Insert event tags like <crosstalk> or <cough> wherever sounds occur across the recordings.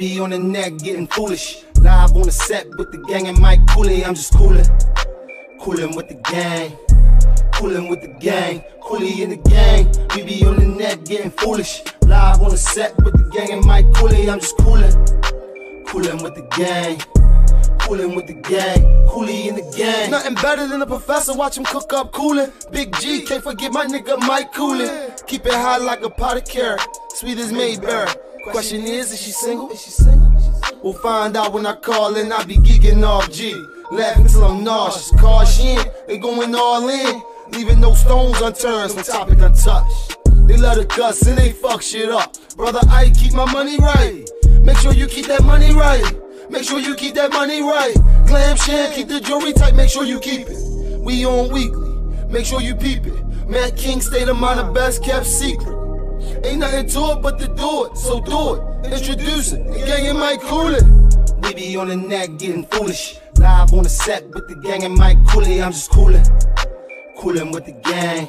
be on the neck getting foolish. Live on the set with the gang and Mike Cooley. I'm just coolin'. Coolin' with the gang. Coolin' with the gang. Cooley in the gang. We be on the net getting foolish. Live on the set with the gang and Mike Cooley. I'm just coolin'. Coolin' with the gang. Coolin' with the gang. Cooley in the gang. Nothing better than a professor. Watch him cook up coolin'. Big G, can't forget my nigga Mike Coolin'. Keep it hot like a pot of carrot. Sweet as Mayberry. Question is, is she single? Is she single? We'll find out when I call and I be geeking off G. Laughing till I'm nauseous. Caution, they going all in. Leaving no stones unturned, no topic untouched. They love the guts and they fuck shit up. Brother, I keep my money right. Make sure you keep that money right. Make sure you keep that money right. Glam sham, keep the jewelry tight, make sure you keep it. We on weekly, make sure you peep it. Matt King state of mind, the best kept secret. Ain't nothing to it but to do it, so do it. Introduce it, the gang and Mike Coolin'. We be on the neck getting foolish. Live on the set with the gang and Mike Cooley. I'm just coolin'. Coolin' with the gang.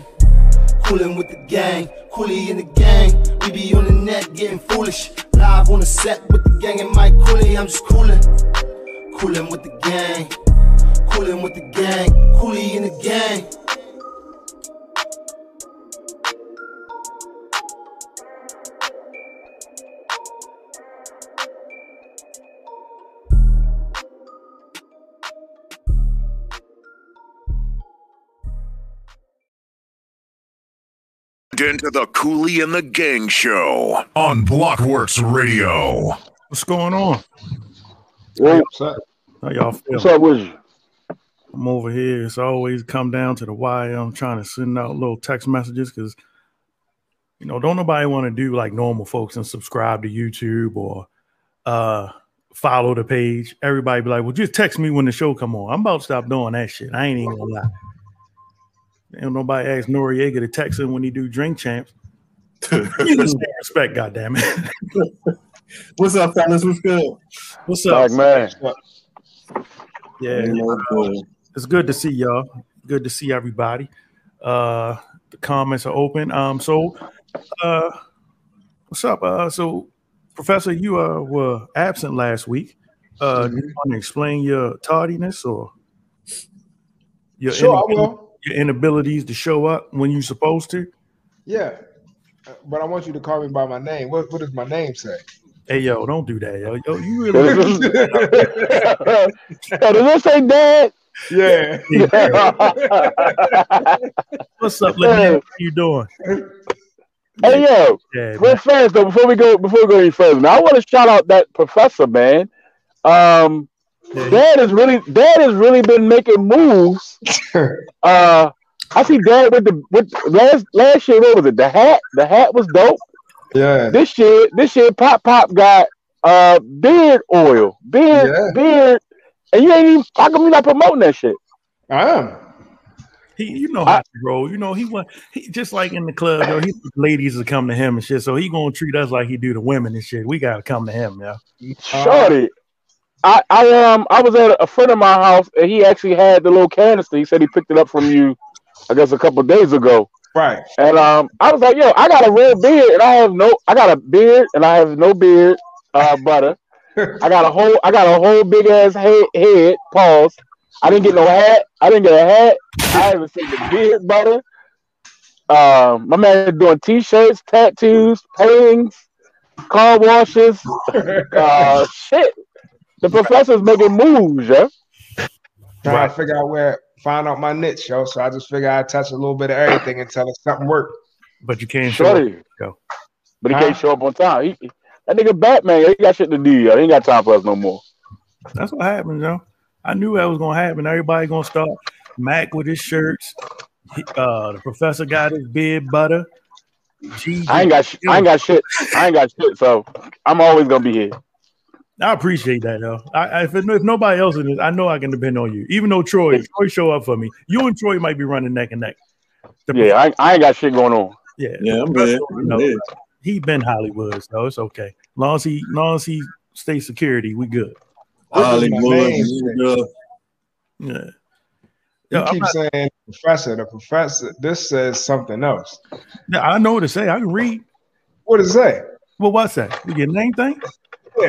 Coolin' with the gang. Cooley in the gang. We be on the net getting foolish. Live on the set with the gang and Mike Cooley. I'm just coolin'. Coolin' with the gang. Coolin' with the gang. Cooley in the gang. Into the Cooley and the Gang Show on Blockworks Radio. What's going on? Hey, what's up? How y'all feel? What's up with you? I'm over here. It's always come down to the wire. I'm trying to send out little text messages because, you know, don't nobody want to do like normal folks and subscribe to YouTube or uh follow the page. Everybody be like, well, just text me when the show come on. I'm about to stop doing that shit. I ain't even gonna lie. Ain't nobody ask Noreaga to text him when he do drink champs. <laughs> respect, goddamn it. <laughs> What's up, fellas? What's good? What's up, Like, man. Yeah, uh, it's good to see y'all. Good to see everybody. Uh, the comments are open. Um, so, uh, what's up? Uh, so, Professor, you uh were absent last week. Uh, do you want to explain your tardiness or your Sure, I will. Your inabilities to show up when you're supposed to? Yeah. But I want you to call me by my name. What, what does my name say? Hey, yo, don't do that, yo. Yo, you Does really. <laughs> <laughs> Yo, does this say dad? Yeah. yeah. <laughs> What's up, Lynette? How you doing? Hey yo, Yeah, real fast though, before we go before we go any further, man, I want to shout out that professor, man. Um Dad has really Dad has really been making moves. <laughs> Uh I see Dad with the with last last year, what was it? The hat? The hat was dope. Yeah. This year, this year Pop Pop got uh beard oil. Beard Yeah. beard and you ain't even how come you not promoting that shit? I am. He, you know how he roll. You know he was he just like in the club. Yo, he ladies will come to him and shit. So he gonna treat us like he do the women and shit. We gotta come to him, yeah. Shorty. I, I um I was at a friend of my house and he actually had the little canister. He said he picked it up from you, I guess a couple days ago. Right. And um I was like, yo, I got a real beard and I have no I got a beard and I have no beard, uh butter. I got a whole I got a whole big ass head head, pause. I didn't get no hat. I didn't get a hat. I haven't seen the beard butter. Um my man is doing t-shirts, tattoos, paintings, car washes, <laughs> uh shit. The professor's making moves, yeah. Trying to figure out where find out my niche, yo. So I just figure I touch a little bit of everything until it's something work. But you can't show Shorty. up. Yo. But he Huh? can't show up on time. He, that nigga Batman, he got shit to do, yo. He ain't got time for us no more. That's what happens, yo. I knew that was gonna happen. Everybody gonna start Mac with his shirts. He- uh, the professor got his beard butter. G- I ain't got sh- I ain't got shit. I ain't got shit, so I'm always gonna be here. I appreciate that, though. I, I, if, if nobody else in this, I know I can depend on you. Even though Troy, Troy show up for me, you and Troy might be running neck and neck. The Yeah, I, I ain't got shit going on. Yeah, Yeah, I'm Professor, here. you I'm know, here. he been Hollywood, so it's okay. Long as he, long as he stays security, we good. Hollywood. name Yeah. You Yeah, keep not- saying professor, the professor. This says something else. yeah, I know what to say. I can read. What does it say? Well, what's that? You get name thing? <laughs>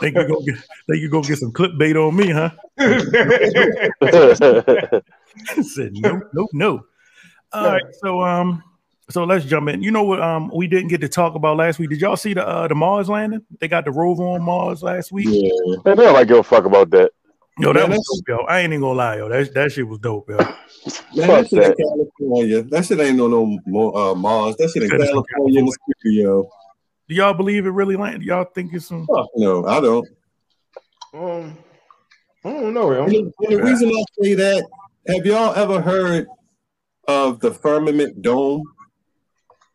Think you go get think you go get some clickbait on me, huh? <laughs> <laughs> said no, no, no. All right, so um, so let's jump in. You know what? Um, we didn't get to talk about last week. Did y'all see the uh, the Mars landing? They got the rover on Mars last week. Yeah. They don't like give a fuck about that. Yo, that Man, was dope, yo. I ain't even gonna lie, yo. That that shit was dope, yo. Man, that shit that. in California. That shit ain't no no more uh, Mars. That shit in Shit is in California in the studio. Do y'all believe it really landed? Y'all think it's some? Fuck no, I don't. um, I don't know, yo. And the, and the reason I say that, have y'all ever heard of the firmament dome?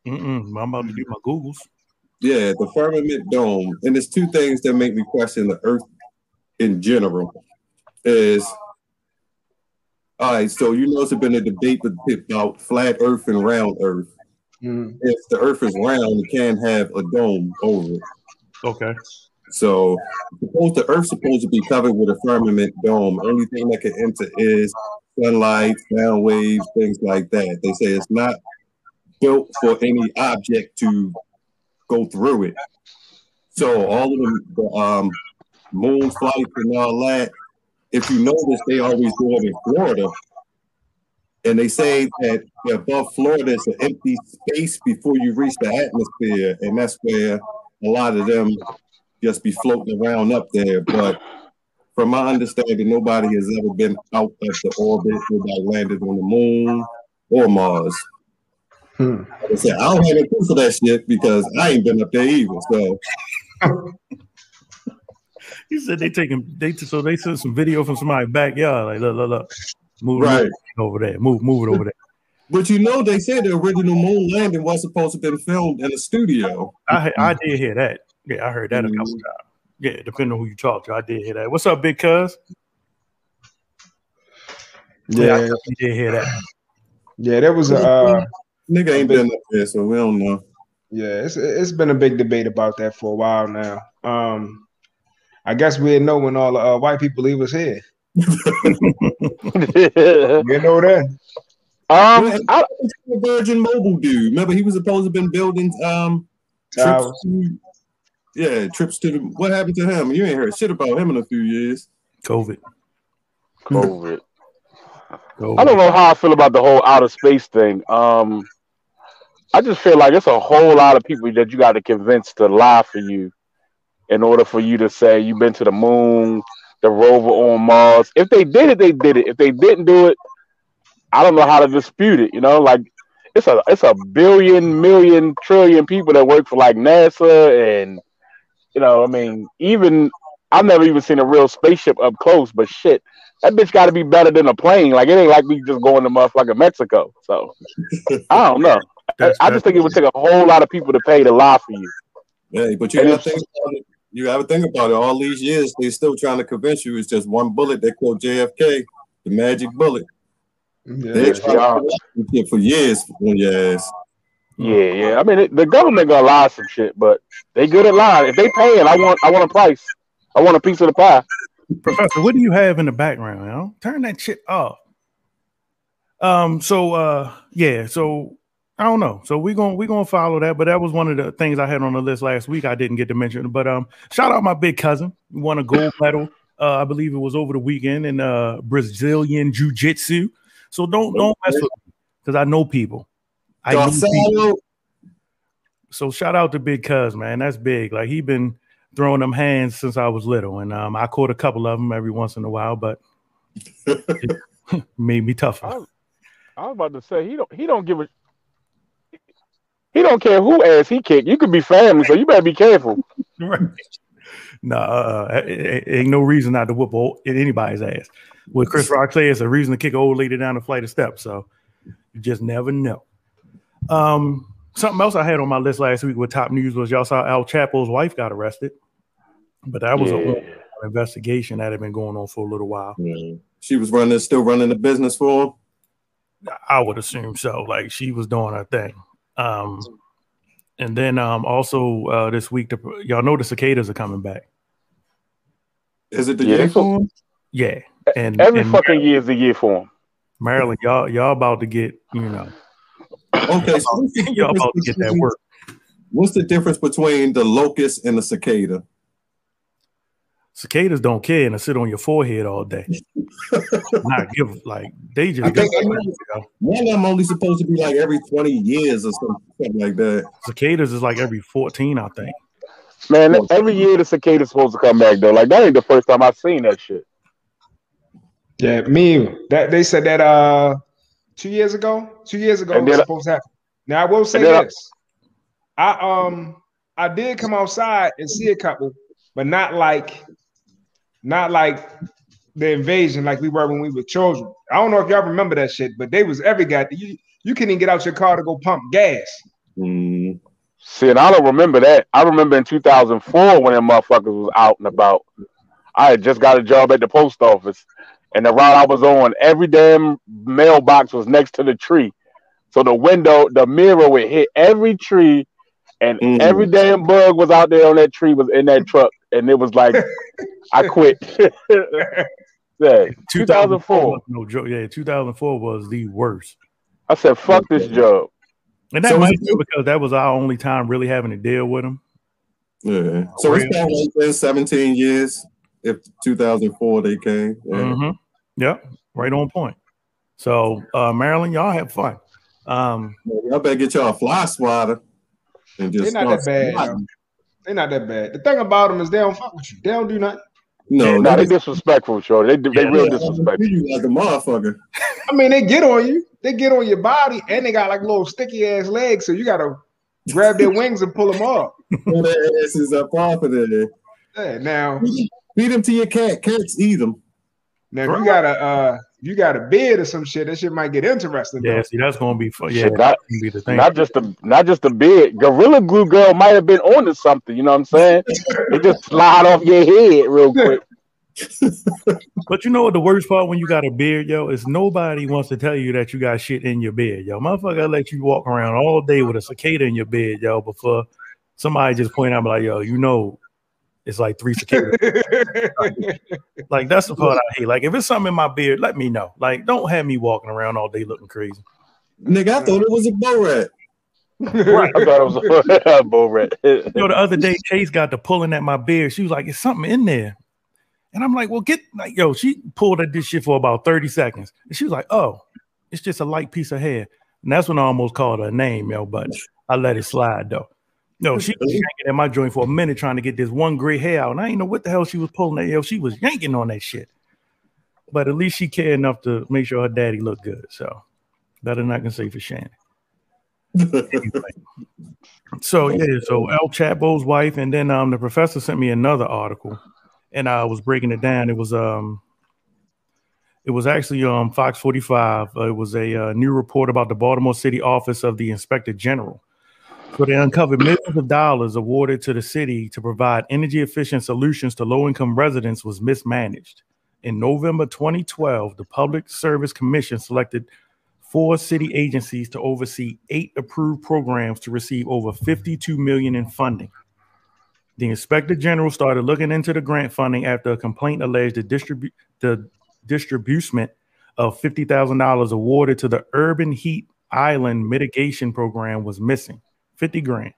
Mm-mm, I'm about to do my googles. Yeah, the firmament dome. And there's two things that make me question the earth in general. Is all right, so you know there's been a debate about flat earth and round earth. Mm. If the earth is round, it can't have a dome over it. Okay. So suppose the earth's supposed to be covered with a firmament dome. Only thing that can enter is sunlight, sound waves, things like that. They say it's not built for any object to go through it. So all of the, the um, moon flights and all that, if you notice, they always do it in Florida. And they say that above Florida is an empty space before you reach the atmosphere, and that's where a lot of them just be floating around up there. But from my understanding, nobody has ever been out of the orbit without landed on the moon or Mars. Hmm. I said, I don't have any proof of that shit because I ain't been up there either. So <laughs> He said they taking they so they sent some video from somebody's backyard. Like look, look, look, move, Right. move over there, move, move it over there. But you know, they said the original moon landing was supposed to have been filmed in a studio. I I did hear that. Yeah, I heard that a couple Mhm. times. Yeah, depending on who you talk to, I did hear that. What's up, big cuz? I Yeah, I did hear that. yeah. There was a uh, Nigga ain't been up there, so we don't know. yeah. It's it's been a big debate about that for a while now. Um, I guess we didn't know when all the uh, white people leave us here. you <laughs> We didn't know that. I, The Virgin Mobile dude, remember he was supposed to have been building um trips to, yeah, trips to the what happened to him? You ain't heard shit about him in a few years. COVID. COVID. COVID. I don't know how I feel about the whole outer space thing. Um, I just feel like it's a whole lot of people that you got to convince to lie for you in order for you to say you've been to the moon, the rover on Mars. If they did it, they did it. If they didn't do it, I don't know how to dispute it. You know, like it's a it's a billion, million, trillion people that work for like NASA and you know, I mean, even I've never even seen a real spaceship up close, but shit, that bitch got to be better than a plane. Like it ain't like we just going to motherfucking Mexico. So I don't know. I, I just think it would take a whole lot of people to pay to lie for you. Yeah, but you And gotta think about it. You gotta think about it. All these years, they're still trying to convince you it's just one bullet that killed JFK, the magic bullet. They Yeah. tried to for years on your ass. Yeah, yeah. I mean, it, the government gonna lie some shit, but they good at lying. If they paying, I want I want a price. I want a piece of the pie. Professor, what do you have in the background? You know? Turn that shit off. Um. So, uh, yeah. So I don't know. So we're gonna we're gonna follow that. But that was one of the things I had on the list last week. I didn't get to mention. But um, shout out my big cousin. Won a gold medal. Uh, I believe it was over the weekend in uh Brazilian jiu jitsu. So don't don't mess with me because I know people. I know people. Gonzalo, So shout out to Big Cuz, man. That's big. Like he been throwing them hands since I was little, and um, I caught a couple of them every once in a while, but <laughs> it <laughs> made me tougher. I, I was about to say he don't he don't give a he don't care who ass he kick. You could be family, so you better be careful. <laughs> right. Nah, uh, it, it- ain't no reason not to whoop old, anybody's ass. With Chris Rock says, it's a reason to kick an old lady down a flight of steps. So you just never know. Um, something else I had on my list last week with top news was y'all saw El Chapo's wife got arrested, but that was Yeah. a investigation that had been going on for a little while. Yeah. She was running, still running the business for him. I would assume so. Like she was doing her thing. Um, and then um, also uh, this week, the, y'all know the cicadas are coming back. Is it the Yeah, they uniform? Yeah, and Every and fucking year is a year for him. Maryland, y'all y'all about to get you know Okay, so <laughs> what's the Y'all about to get that work. What's the difference between the locust and the cicada? Cicadas don't care and they sit on your forehead all day. <laughs> Not give like they just I think I know. One of them only supposed to be like every 20 years or something, something like that. cicadas is like every 14, I think. Man, every year the cicada's supposed to come back though. Like that ain't the first time I've seen that shit. Yeah, me. That they said that uh two years ago. Two years ago it was then- supposed to happen. Now I will say and then I- this. I um I did come outside and see a couple, but not like not like the invasion like we were when we were children. I don't know if y'all remember that shit, but they was every guy. You you couldn't even get out your car to go pump gas. Mm. See, and I don't remember that. I remember in 2004 when them motherfuckers was out and about. I had just got a job at the post office, and the route I was on, every damn mailbox was next to the tree. So the window, the mirror would hit every tree, and Mm. every damn bug was out there on that tree was in that truck, and it was like, I quit. <laughs> yeah, <laughs> 2004. No joke. Yeah, 2004 was the worst. I said, "Fuck this job." And that So might be because that was our only time really having to deal with them. Yeah. So it's been like been 17 years. If 2004 they came. Yeah. Mhm. Yep, right on point. So, uh, Maryland, y'all have fun. Um, Y'all better get y'all a fly swatter and just They're not that bad. Swatting. yo. They're not that bad. The thing about them is they don't fuck with you. They don't do nothing. No, Nah, they they disrespectful, shorty. They they Yeah. real just disrespectful. you like a motherfucker. <laughs> I mean, they get on you. They get on your body, and they got like little sticky ass legs, so you gotta grab their wings and pull them up. <laughs> Pull their asses up off of there. Yeah, now, Feed them to your cat. Cats eat them. now if you got a uh, if you got a beard or some shit, that shit might get interesting. yeah, though. see, that's gonna be fun. Yeah, Shit, that's not- gonna be the thing. Not just the not just the bid. Gorilla Glue girl might have been onto something. You know what I'm saying? It just slide off your head real quick. <laughs> But you know what the worst part when you got a beard, yo, is nobody wants to tell you that you got shit in your beard, yo. Motherfucker let you walk around all day with a cicada in your bed, yo, before somebody just point out like, yo, you know, it's like three cicadas. like that's the part I hate. Like if it's something in my beard, let me know. Like don't have me walking around all day looking crazy. Nigga, I thought it was a bow rat. Right. I thought it was a <laughs> bull rat. You know, the other day Chase got to pulling at my beard. She was like, "It's something in there," and I'm like, "Well, get like yo." She pulled at this shit for about thirty seconds, and she was like, "Oh, it's just a light piece of hair." And that's when I almost called her a name, yo. But I let it slide though. No, she was yanking at my joint for a minute trying to get this one gray hair out, and I didn't know what the hell she was pulling at. Yo, she was yanking on that shit. But at least she cared enough to make sure her daddy looked good. So better than I can say for Shannon. Anyway. <laughs> So yeah, so El Chapo's wife, and then um the professor sent me another article, and I was breaking it down. It was um, it was actually um Fox 45. Uh, it was a uh, new report about the Baltimore City Office of the Inspector General. So they uncovered millions of dollars awarded to the city to provide energy efficient solutions to low income residents was mismanaged. In November 2012, the Public Service Commission selected four city agencies to oversee eight approved programs to receive over 52 million in funding. The inspector general started looking into the grant funding after a complaint alleged the, distribu- the distribution of $50,000 awarded to the Urban Heat Island Mitigation Program was missing. 50 grand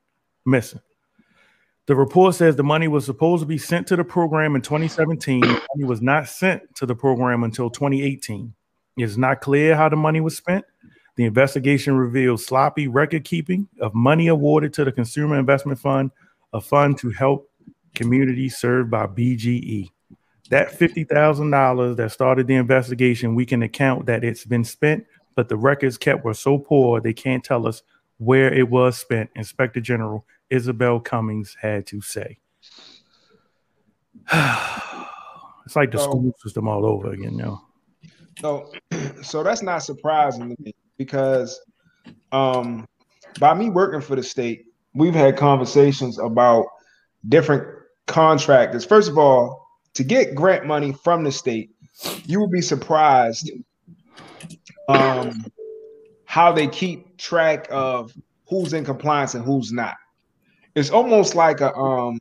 missing. The report says the money was supposed to be sent to the program in 2017. The money was not sent to the program until 2018. It's not clear how the money was spent. The investigation revealed sloppy record keeping of money awarded to the Consumer Investment Fund, a fund to help communities served by BGE. That $50,000 that started the investigation, we can account that it's been spent, but the records kept were so poor they can't tell us where it was spent, Inspector General Isabel Cummings had to say. <sighs> it's like the So- school system all over again, you know. So, <clears throat> so that's not surprising to me because, um, by me working for the state, we've had conversations about different contractors. First of all, to get grant money from the state, you will be surprised um, how they keep track of who's in compliance and who's not. It's almost like a um,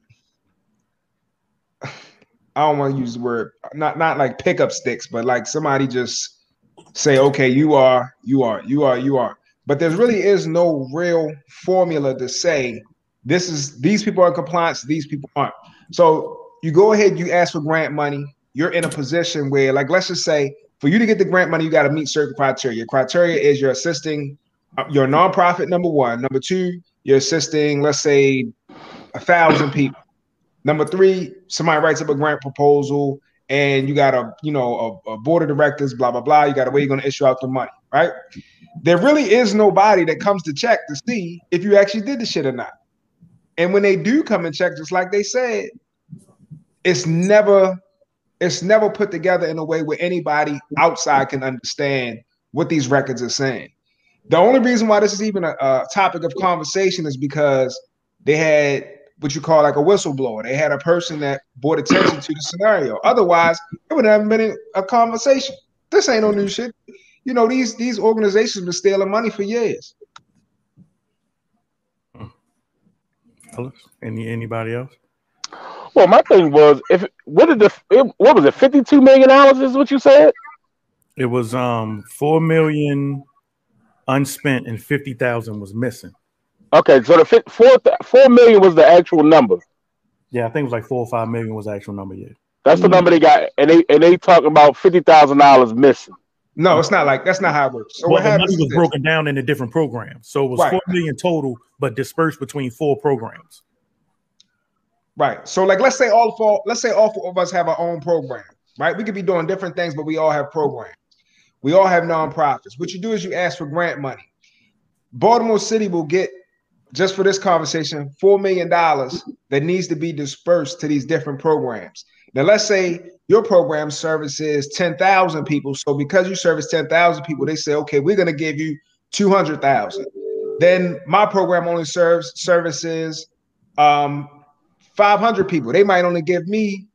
<sighs> I don't want to use the word not not like pickup sticks, but like somebody just say, okay, you are, you are, you are, you are. but there really is no real formula to say this is these people are in compliance, these people aren't. So you go ahead, you ask for grant money. You're in a position where, like, let's just say, for you to get the grant money, you got to meet certain criteria. Your criteria is you're assisting your nonprofit. Number one. Number two, you're assisting, let's say, a thousand people. Number three, somebody writes up a grant proposal and you got a you know a, a board of directors, blah blah blah. You got a way you're going to issue out the money, right? There really is nobody that comes to check to see if you actually did the shit or not. And when they do come and check, just like they said, it's never it's never put together in a way where anybody outside can understand what these records are saying. The only reason why this is even a, a topic of conversation is because they had what you call like a whistleblower. They had a person that brought attention to the scenario. Otherwise, it would have been a conversation. This ain't no new shit. You know, these these organizations been stealing money for years. Any anybody else? Well, my thing was, if what did the it, what was it? Fifty two million dollars is what you said. It was um four million unspent and fifty thousand was missing. Okay, so the fi- four four million was the actual number. Yeah, I think it was like four or five million was the actual number. Yeah, That's the number they got, and they and they talk about fifty thousand dollars missing. No, it's not like that's not how it works. So well, what the money was broken down into different programs, so it was Right. four million total, but dispersed between four programs. Right. So like let's say all four, let's say all four of us have our own program, right? We could be doing different things, but we all have programs. We all have nonprofits. What you do is you ask for grant money. Baltimore City will get just for this conversation, four million dollars that needs to be dispersed to these different programs. Now, let's say your program services 10,000 people. So because you service 10,000 people, they say, okay, we're gonna give you 200,000. Then my program only serves services um 500 people. They might only give me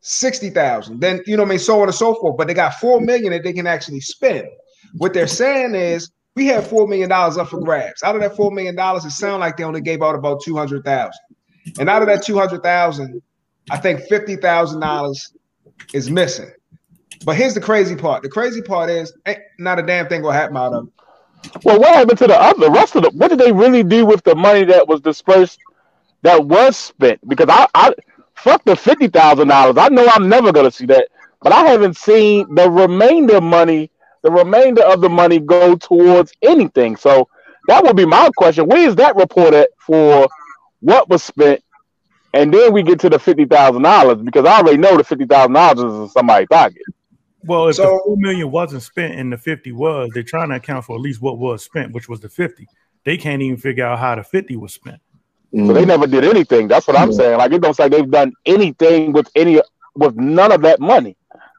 60,000. Then, you know I mean? So on and so forth. But they got 4 million that they can actually spend. What they're saying is, we have $4 million up for grabs. Out of that $4 million, it sounds like they only gave out about 200,000. And out of that 200,000, I think $50,000 is missing. But here's the crazy part. The crazy part is, not a damn thing will happen out of it. Well, what happened to the other the rest of the? What did they really do with the money that was dispersed, that was spent? Because I, I fuck the fifty thousand dollars. I know I'm never gonna see that, but I haven't seen the remainder money, the remainder of the money go towards anything. So that would be my question. Where is that report at for what was spent? And then we get to the fifty thousand dollars because I already know the fifty thousand dollars is in somebody's pocket. Well, if So- the four million wasn't spent and the fifty was, they're trying to account for at least what was spent, which was the fifty. They can't even figure out how the fifty was spent. So they mm-hmm. never did anything. That's what I'm saying. Like it don't say they've done anything with any with none of that money.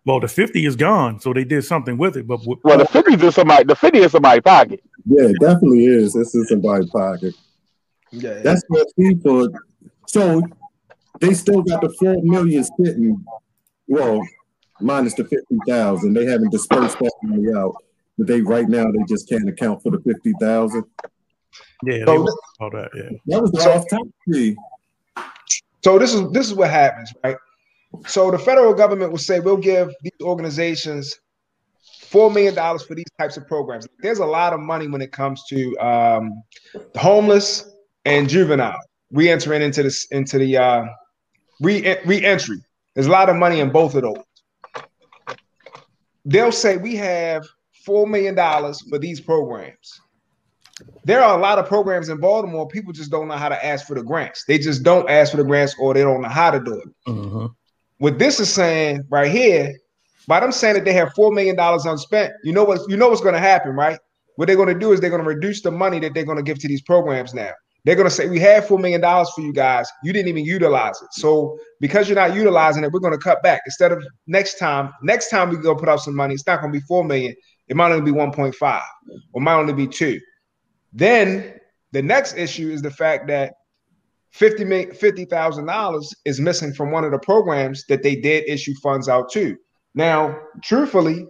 Well, the fifty is gone, so they did something with it. But with, Well, the fifty is in somebody. The fifty is somebody's pocket. Yeah, it definitely is. This is somebody's pocket. Yeah. That's what people. So they still got the four million sitting. Well, minus the fifty thousand. They haven't dispersed that money out. But they right now they just can't account for the fifty thousand. Yeah, So- was all that. Yeah, That was the So- off top fee. So this is this is what happens, right? So the federal government will say we'll give these organizations four million dollars for these types of programs. There's a lot of money when it comes to um, the homeless and juvenile re-entering into this into the uh, re re-entry. There's a lot of money in both of those. They'll say we have four million dollars for these programs. There are a lot of programs in Baltimore. People just don't know how to ask for the grants. They just don't ask for the grants, or they don't know how to do it Mhm. what this is saying right here, by them saying that they have four million dollars unspent, you know what you know what's going to happen, right? What they're going to do is they're going to reduce the money that they're going to give to these programs now. They're going to say we have four million dollars for you guys. You didn't even utilize it. So because you're not utilizing it, we're going to cut back. Instead of next time, next time we go put out some money, it's not going to be four million. It might only be 1.5 or might only be two. Then the next issue is the fact that 50 million $50,000 is missing from one of the programs that they did issue funds out to. Now, truthfully,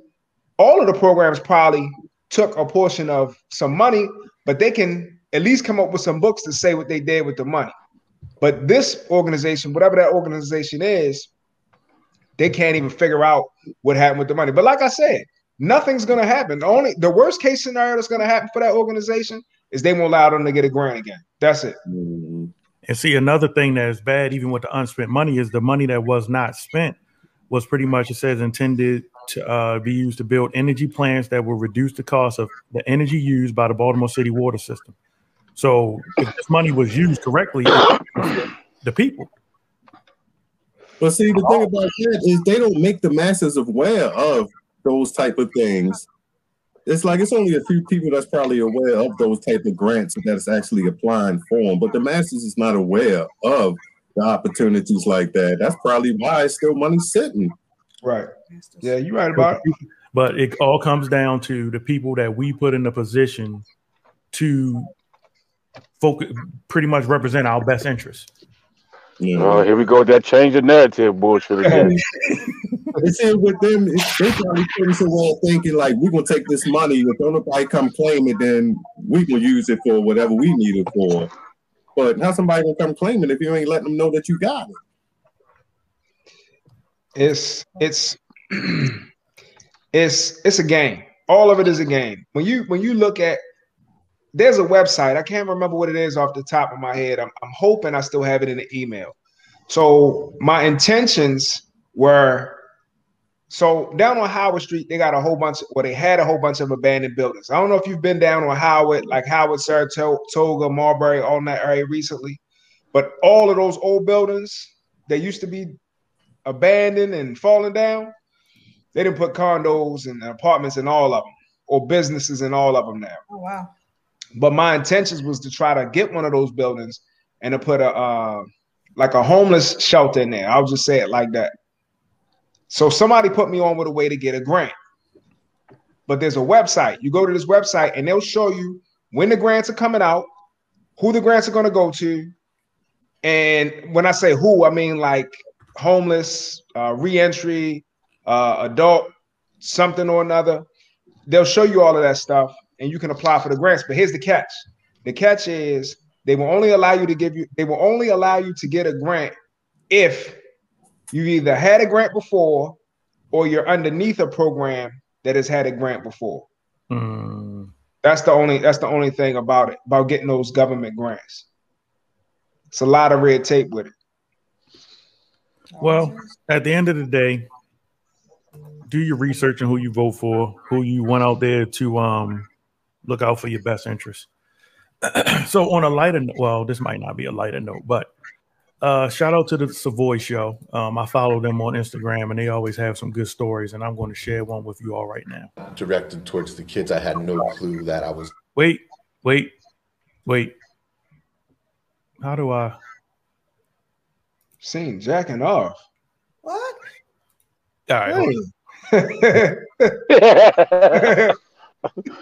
all of the programs probably took a portion of some money, but they can at least come up with some books to say what they did with the money. But this organization, whatever that organization is, they can't even figure out what happened with the money. But like I said, nothing's gonna happen. The only the worst case scenario that's gonna happen for that organization is they won't allow them to get a grant again. That's it. Mhm. And see, another thing that is bad, even with the unspent money, is the money that was not spent was pretty much it says intended to uh, be used to build energy plants that will reduce the cost of the energy used by the Baltimore City water system. So if this money was used correctly, the people. But see, the thing about that is they don't make the masses aware of those type of things. It's like it's only a few people that's probably aware of those type of grants that's actually applying for them, but the masses is not aware of the opportunities like that. That's probably why it's still money sitting. Right. Yeah, you're right about it. But it all comes down to the people that we put in the position to focus, pretty much represent our best interests. You Oh, uh, here we go with that change of narrative bullshit again. <laughs> they see with them, they probably putting somewhere thinking like we're gonna take this money. If don't nobody come claim it, then we can use it for whatever we need it for. But how somebody gonna come claim it if you ain't letting them know that you got it? It's it's <clears throat> it's it's a game. All of it is a game. When you when you look at there's a website. I can't remember what it is off the top of my head. I'm, I'm hoping I still have it in the email. So my intentions were so down on Howard Street, they got a whole bunch, well, they had a whole bunch of abandoned buildings. I don't know if you've been down on Howard, like Howard, Saratoga, Marbury, all that area recently, but all of those old buildings that used to be abandoned and falling down, they didn't put condos and apartments in all of them or businesses in all of them now. Oh wow. But my intentions was to try to get one of those buildings and to put a uh, like a homeless shelter in there. I'll just say it like that. So somebody put me on with a way to get a grant. But there's a website. You go to this website and they'll show you when the grants are coming out, who the grants are going to go to. And when I say who, I mean like homeless, uh, reentry, uh, adult, something or another. They'll show you all of that stuff and you can apply for the grants. But here's the catch. The catch is they will only allow you to give you, they will only allow you to get a grant if you either had a grant before or you're underneath a program that has had a grant before. Mm, That's the only that's the only thing about it, about getting those government grants. It's a lot of red tape with it. well, at the end of the day, do your research on who you vote for, who you want out there to um, look out for your best interests. <clears throat> so, on a lighter, no- well, this might not be a lighter note, but uh, shout out to the Savoy Show. Um, I follow them on Instagram, and they always have some good stories, and I'm going to share one with you all right now. directed towards the kids. I had no clue that I was Wait, wait, wait. How do I? Seen jacking off. What? All right. Hey. <laughs> <laughs>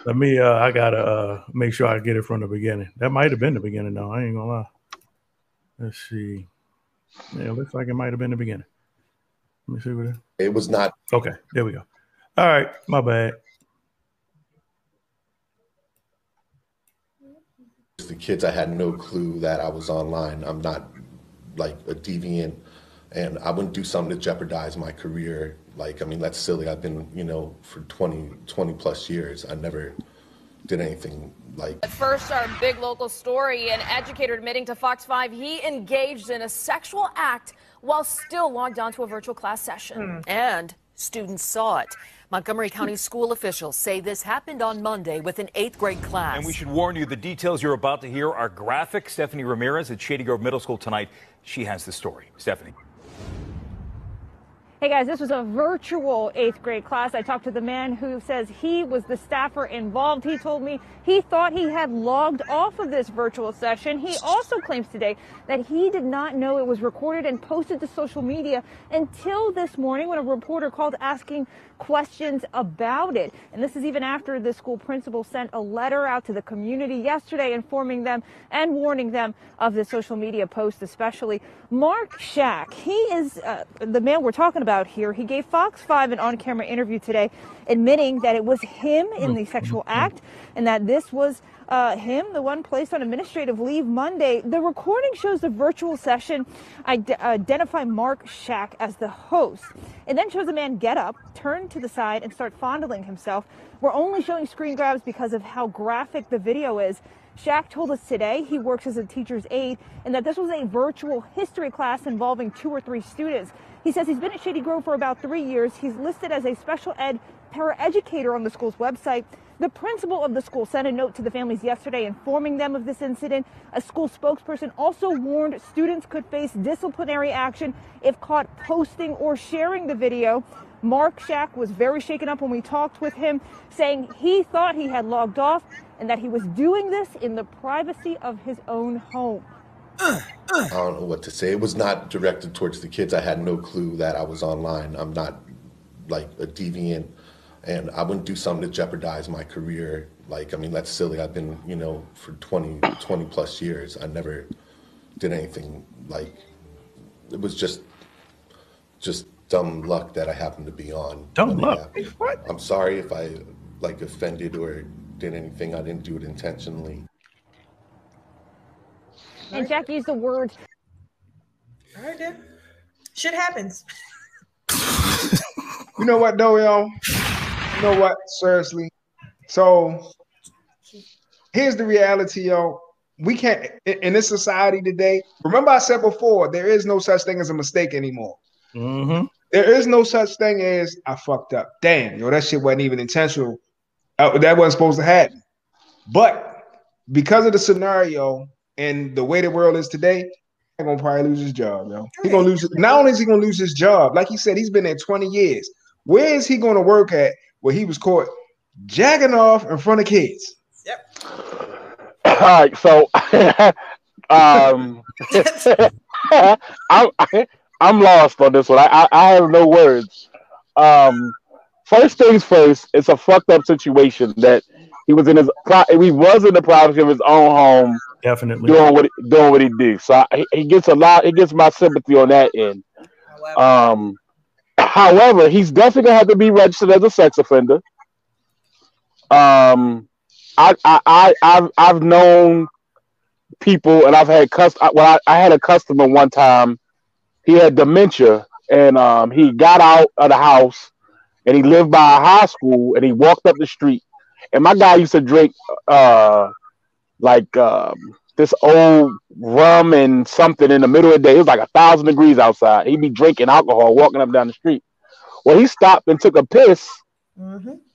let me. Uh, I gotta uh, make sure I get it from the beginning. That might have been the beginning, though. I ain't gonna lie. Let's see. Yeah, it looks like it might have been the beginning. Let me see what. It, it was not okay, there we go. All right, my bad. the kids. I had no clue that I was online. I'm not like a deviant and I wouldn't do something to jeopardize my career. Like, I mean, that's silly. I've been, you know, for 20, 20 plus years. I never did anything like At first, our big local story an educator admitting to Fox 5 he engaged in a sexual act while still logged onto a virtual class session. Hmm. And students saw it. Montgomery <laughs> County school officials say this happened on Monday with an eighth grade class. And we should warn you the details you're about to hear are graphic. Stephanie Ramirez at Shady Grove Middle School tonight. She has the story. Stephanie. Hey guys, this was a virtual eighth grade class. I talked to the man who says he was the staffer involved. He told me he thought he had logged off of this virtual session. He also claims today that he did not know it was recorded and posted to social media until this morning when a reporter called asking questions about it. And this is even after the school principal sent a letter out to the community yesterday informing them and warning them of the social media post, especially Mark Shack. He is uh, the man we're talking about here. He gave Fox 5 an on camera interview today, admitting that it was him in the sexual act and that this was uh, him, the one placed on administrative leave Monday. The recording shows the virtual session ide- identify Mark Shack as the host. It then shows a man get up, turn to the side, and start fondling himself. We're only showing screen grabs because of how graphic the video is. Shack told us today he works as a teacher's aide and that this was a virtual history class involving two or three students. He says he's been at Shady Grove for about three years. He's listed as a special ed paraeducator on the school's website. The principal of the school sent a note to the families yesterday informing them of this incident. A school spokesperson also warned students could face disciplinary action if caught posting or sharing the video. Mark Shack was very shaken up when we talked with him, saying he thought he had logged off and that he was doing this in the privacy of his own home. I don't know what to say. It was not directed towards the kids. I had no clue that I was online. I'm not like a deviant and I wouldn't do something to jeopardize my career. Like, I mean, that's silly. I've been, you know, for 20, 20 plus years. I never did anything like, it was just, just dumb luck that I happened to be on. Dumb luck? What? I'm sorry if I like offended or did anything. I didn't do it intentionally. And Jack used the word All right, then. Shit happens. <laughs> You know what, though, yo? You know what? Seriously. So here's the reality, yo. We can't in this society today. Remember, I said before, there is no such thing as a mistake anymore. Mm-hmm. There is no such thing as I fucked up. Damn, yo, that shit wasn't even intentional. Uh, that wasn't supposed to happen. But because of the scenario and the way the world is today, he's gonna probably lose his job, yo. He gonna lose. Not only is he gonna lose his job, like he said, he's been there 20 years. Where is he gonna work at where he was caught jacking off in front of kids? Yep. All right, so <laughs> um, <laughs> I'm I'm lost on this one. I, I I have no words. Um, first things first, it's a fucked up situation that he was in his pri- he was in the privacy of his own home, Definitely. doing what he- doing what he did. So I, he- he gets a lot. He gets my sympathy on that end. Um, however, he's definitely gonna have to be registered as a sex offender. Um, I I I I've I've known people, and I've had cust. Well, I, I had a customer one time. He had dementia, and um, he got out of the house, and he lived by a high school, and he walked up the street. And my guy used to drink uh like um this old rum and something in the middle of the day. It was like a thousand degrees outside. He'd be drinking alcohol, walking up down the street. Well, he stopped and took a piss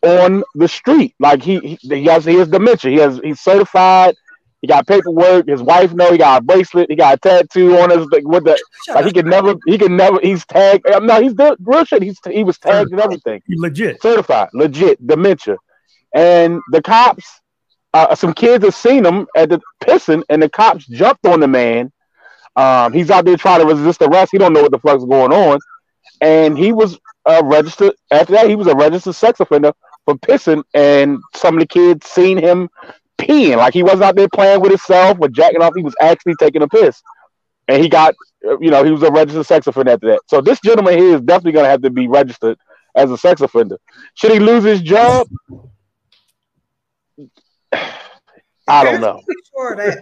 on the street. Like he he, he has he has dementia. He has he's certified. He got paperwork. His wife know he got a bracelet. He got a tattoo on his like, with the like he could never he can never he's tagged. uh, No, he's the real shit. He's he was tagged and everything. Legit. Certified. Legit. Dementia. And the cops, uh, some kids have seen him at the pissing, and the cops jumped on the man. Um, he's out there trying to resist arrest. He don't know what the fuck's going on, and he was uh, registered. After that, he was a registered sex offender for pissing, and some of the kids seen him peeing. Like he wasn't out there playing with himself or jacking off. He was actually taking a piss, and he got, uh, you know, he was a registered sex offender after that. So this gentleman here is definitely going to have to be registered as a sex offender. Should he lose his job? I don't know. Sure.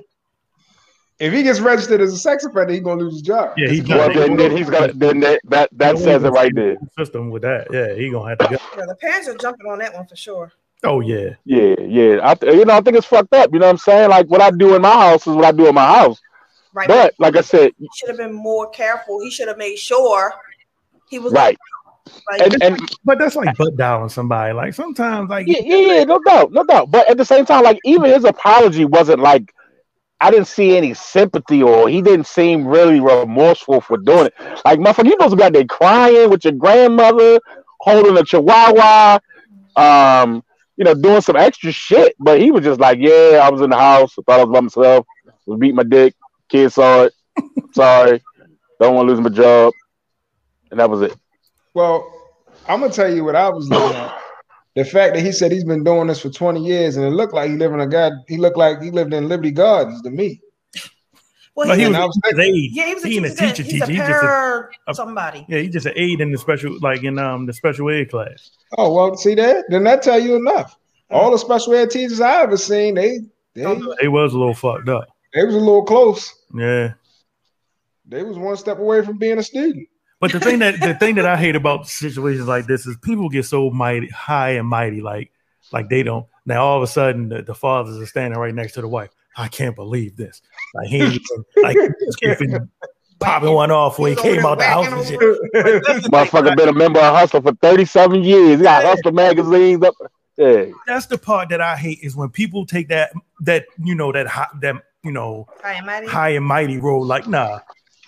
If he gets registered as a sex offender, he's gonna lose his job. Yeah, he's Well, then, then he's gonna then that that, that says it right there. System with that. Yeah, he gonna have to go. Yeah, the parents are jumping on that one for sure. Oh yeah. Yeah, yeah. I th- you know I think it's fucked up. You know what I'm saying? Like what I do in my house is what I do in my house. Right. But like I said, he should have been more careful. He should have made sure he was right. Like, And, and But that's like butt dialing somebody. Like sometimes, like yeah, yeah, yeah, no doubt, no doubt. But at the same time, like even his apology wasn't like I didn't see any sympathy or he didn't seem really remorseful for doing it. Like motherfucker, you supposed to be out there crying with your grandmother, holding a chihuahua, um, you know, doing some extra shit. But he was just like, Yeah, I was in the house, I thought I was by myself, was beating my dick, kids saw it, <laughs> sorry, don't want to lose my job. And that was it. Well, I'm gonna tell you what I was looking at. The fact that he said he's been doing this for 20 years, and it looked like he lived in a god. He looked like he lived in Liberty Gardens to me. Well, No, he he- was And was his aide. Yeah, he was a He ain't teacher. a teacher. He's a teacher. He just para a- somebody. Yeah, he's just an aide in the special, like in um the special ed class. Oh well, see that? Then that tell you enough. All the special ed teachers I ever seen, they they He was a little fucked up. they was a little close. Yeah. They was one step away from being a student. But the thing that the thing that I hate about situations like this is people get so mighty high and mighty, like like they don't. Now all of a sudden the, the fathers are standing right next to the wife. I can't believe this. Like he even, like <laughs> he popping one off when he came out the house and shit. <laughs> Motherfucker been a member of Hustler for 37 years. He got Hustler magazines up. Yeah. That's the part that I hate is when people take that that you know that high, that you know High and mighty. high and mighty role. Like nah,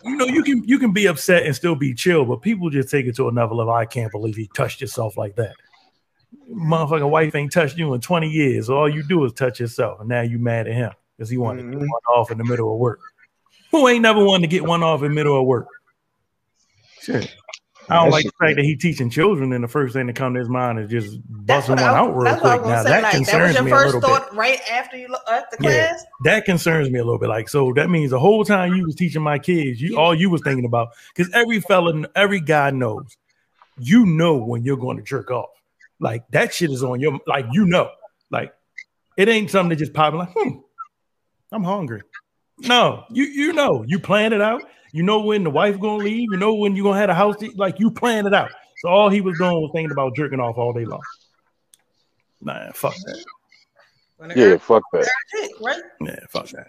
you know you can you can be upset and still be chill, but people just take it to another level. I can't believe he touched yourself like that. Motherfucking wife ain't touched you in 20 years. All you do is touch yourself, and now you mad at him because he wanted get mm-hmm. one off in the middle of work. Who ain't never wanted to get one off in the middle of work? Shit. I don't That like shit the fact that he teaching children, and the first thing that come to his mind is just busting one I- out real that's what I quick. was Now gonna say. that Like, that was concerns your me a first little bit. thought right after you left the Yeah, class. that concerns me a little bit. Like, so that means the whole time you was teaching my kids, you all you was thinking about, because every fella, every guy knows, you know when you're going to jerk off. Like that shit is on your, like you know, like it ain't something that just popping like, hmm, I'm hungry. No, you you know, you plan it out. You know when the wife gonna leave. You know when you gonna have a house. to- like you plan it out. So all he was doing was thinking about jerking off all day long. Nah, fuck that. Yeah, fuck that. Right? Yeah, fuck that.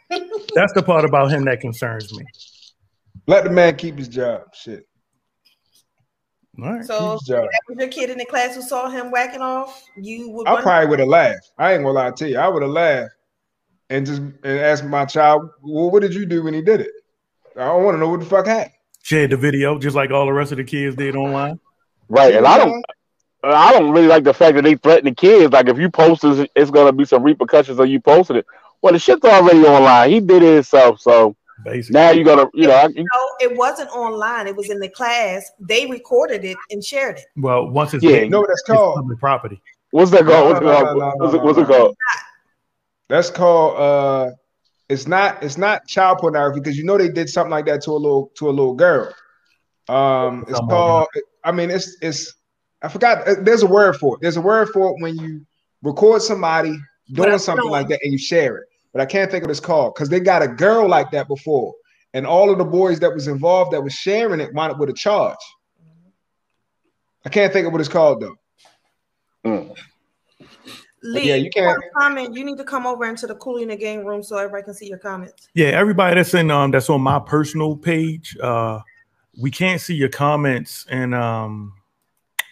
That's the part about him that concerns me. Let the man keep his job. Shit. All right. So Keep his if job. that was your kid in the class who saw him whacking off. You would. I run- probably would have laughed. I ain't gonna lie to you. I would have laughed and just and asked my child, "Well, what did you do when he did it?" I don't want to know what the fuck happened. Shared the video just like all the rest of the kids did online. Right. And I don't I don't really like the fact that they threaten the kids. Like if you post this, it's gonna be some repercussions of you posting it. Well, the shit's already online. He did it himself, so Basically. now you're gonna, you know, I- you- No, it wasn't online. It was in the class. They recorded it and shared it. Well, once it's Yeah. big, You know what that's called? public property. what's that called? What's, no, it called? no, no, what's, it, no, what's it no. called? That's called uh it's not it's not child pornography because you know they did something like that to a little to a little girl. Um it's Come called I mean it's it's I forgot uh, there's a word for it. There's a word for it when you record somebody doing something knowing. like that and you share it. But I can't think of what it's called because they got a girl like that before. And all of the boys that was involved that was sharing it wound up with a charge. I can't think of what it's called though. Mm. Lee, yeah, you can't- comment. You need to come over into the Cooley in the game room so everybody can see your comments. Yeah, everybody that's in um that's on my personal page, uh we can't see your comments and um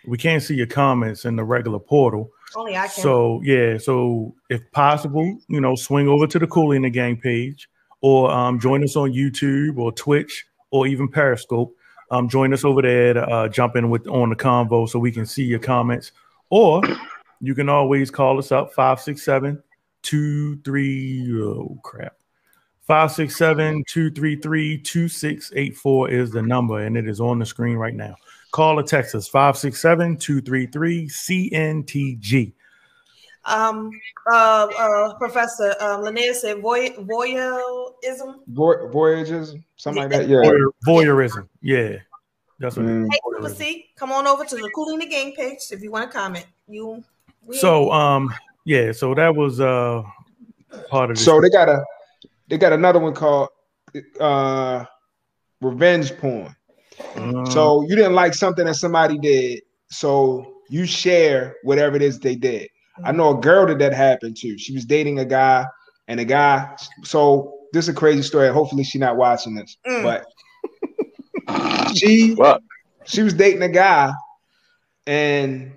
we can't see your comments in the regular portal. Only I can. So yeah, so if possible, you know, swing over to the Cooley in the Gang page or um, join us on YouTube or Twitch or even Periscope. Um, join us over there to uh, jump in with on the convo so we can see your comments. Or you can always call us up 567 23 oh crap. 567-233-2684 is the number and it is on the screen right now. Call or text us 567-233-CNTG. um, uh, uh, Professor um, Linnea said voy- voyeurism. Voy- voyages, something like that. Yeah. Voyeur- voyeurism. Yeah. That's what it is. Hey, Super C, come on over to the Cooley in the game page if you want to comment. You. We- So um yeah, so that was uh part of the So they got a they got another one called uh revenge porn. Uh, So you didn't like something that somebody did, so you share whatever it is they did. I know a girl that that happened to. She was dating a guy, and a guy. So this is a crazy story. Hopefully, she's not watching this, Mm. but <laughs> she she was dating a guy, and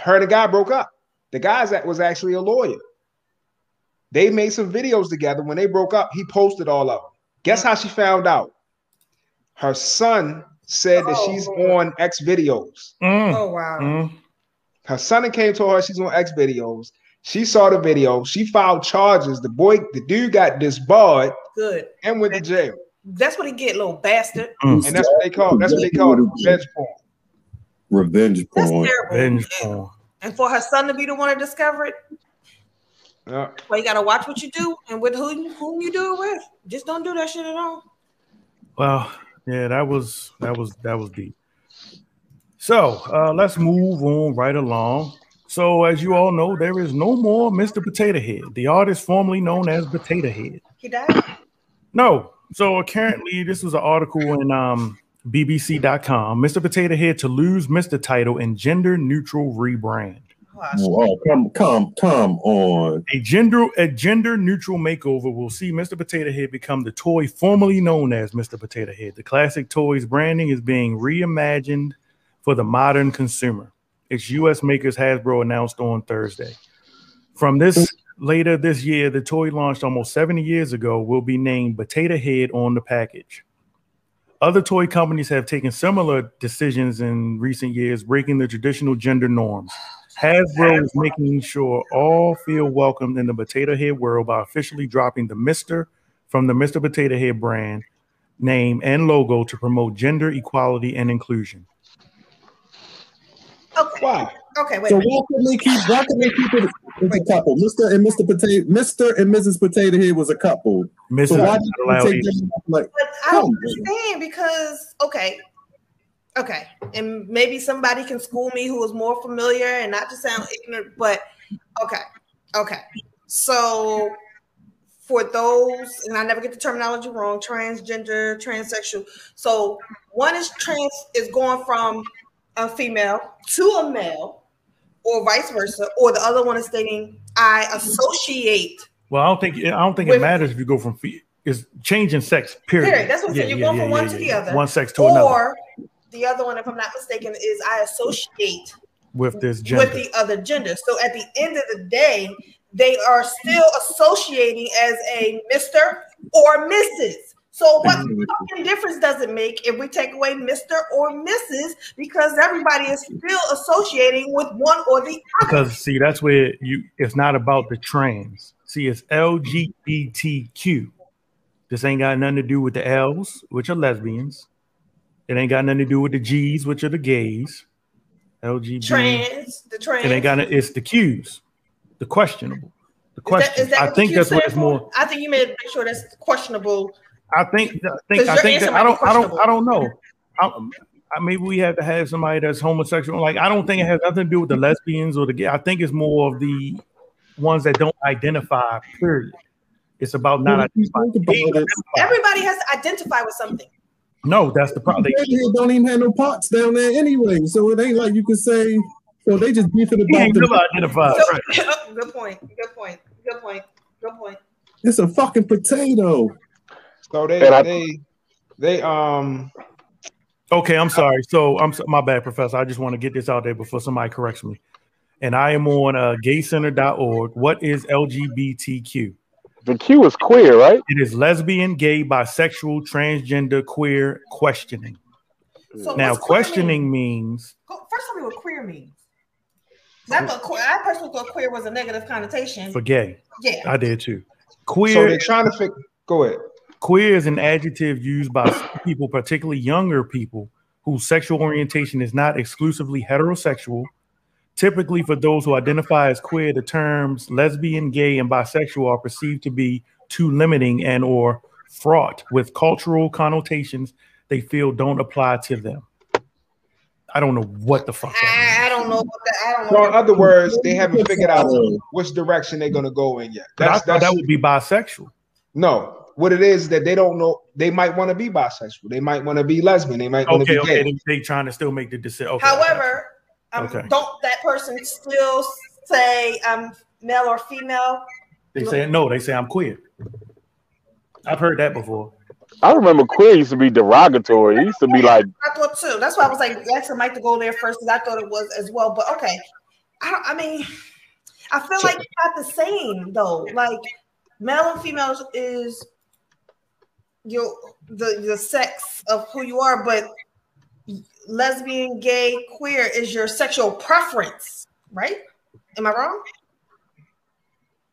her and the guy broke up. The guy that was actually a lawyer. They made some videos together. When they broke up, he posted all of them. Guess how she found out? Her son said that she's on X videos. Mm. Oh wow. Mm. Her son came to her, she's on X videos. She saw the video. She filed charges. The boy, the dude got disbarred Good. and went to jail. That's what he get, little bastard. Mm. And that's what they call that's what they call it, revenge porn. Revenge That's porn. terrible. Revenge porn. And for her son to be the one to discover it. Yeah. Well, you gotta watch what you do and with who whom you do it with. Just don't do that shit at all. Well, yeah, that was that was that was deep. So uh, let's move on right along. So, as you all know, there is no more Mr. Potato Head, the artist formerly known as Potato Head. He died. No. So currently, this was an article in um, BBC.com. Mr. Potato Head to lose Mr. title and gender neutral rebrand. Oh, come, come, come on. A gender a gender neutral makeover will see Mr. Potato Head become the toy formerly known as Mr. Potato Head. The classic toys branding is being reimagined for the modern consumer. Its U.S. makers Hasbro announced on Thursday. From this later this year, the toy launched almost 70 years ago will be named Potato Head on the package. Other toy companies have taken similar decisions in recent years, breaking the traditional gender norms. Hasbro is making sure all feel welcomed in the potato head world by officially dropping the Mr. from the Mr. Potato Head brand name and logo to promote gender equality and inclusion. Okay. Why? Okay, wait. So a minute. why couldn't they keep? Why couldn't they keep it as a couple? Mister and Mister Potato, Mister and Mrs. Potato Head was a couple. Mrs. So why did allowed they take them? Like, But I don't understand because okay, okay, and maybe somebody can school me who is more familiar and not to sound ignorant, but okay, okay. So for those, and I never get the terminology wrong, transgender, transsexual. So one is trans is going from a female to a male, or vice versa, or the other one is stating I associate. Well, I don't think I don't think it matters if you go from is changing sex. Period. Period. That's what I'm saying. You're going yeah, from yeah, one yeah, to the other. One sex to another Or the other one, if I'm not mistaken, is I associate with this gender. with the other gender. So at the end of the day, they are still associating as a Mr. or Mrs. So what fucking difference does it make if we take away Mr. or Mrs. because everybody is still associating with one or the other? because see that's where you it's not about the trans see it's lgbtq this ain't got nothing to do with the l's which are lesbians it ain't got nothing to do with the g's which are the gays lgbt Trans, the trans. it ain't got no- it's the q's the questionable the question is that i think that's what it's more I think you made make sure that's questionable. I think I 'Cause think I think that, I don't I don't. I don't know. I, I, maybe we have to have somebody that's homosexual. Like I don't think it has nothing to do with the lesbians or the gay. I think it's more of the ones that don't identify. Period. It's about not identifying. think about it, Everybody has to identify with something. No, that's the problem. They, don't even have no parts down there anyway, so it ain't like you can say. So they just beefing he about ain't never the. identified. So, <laughs> good point. Good point. Good point. Good point. It's a fucking potato. So they And I- they they um Okay, I'm sorry. So I'm my bad, Professor. I just want to get this out there before somebody corrects me. And I am on uh, gaycenter.org. What is LGBTQ? The Q is queer, right? It is lesbian, gay, bisexual, transgender, queer questioning. So now, what's queer questioning means First, tell me what queer means. I thought queer, I personally thought queer was a negative connotation. for gay. Yeah. I did too. Queer. So they're trying to fix go ahead. Queer is an adjective used by people, particularly younger people, whose sexual orientation is not exclusively heterosexual. Typically, for those who identify as queer, the terms lesbian, gay, and bisexual are perceived to be too limiting and or fraught with cultural connotations they feel don't apply to them. I don't know what the fuck. that I, I don't know what that. I don't So know. in other words, they haven't figured out which direction they're gonna go in yet. But I That's thought that's that would be bisexual. no. What it is that they don't know. They might want to be bisexual. They might want to be lesbian. They might want to Okay, be okay, gay. they, they trying to still make the decision. Okay, I got you. However, um, Okay. don't that person still say I'm male or female? They say no. They say I'm queer. I've heard that before. I remember queer used to be derogatory. It used to be like I thought too. That's why I was like asking Mike to go there first because I thought it was as well. But okay, I, I mean, I feel like it's not the same though. Like male and female is your the the sex of who you are, but lesbian, gay, queer is your sexual preference, right? Am I wrong?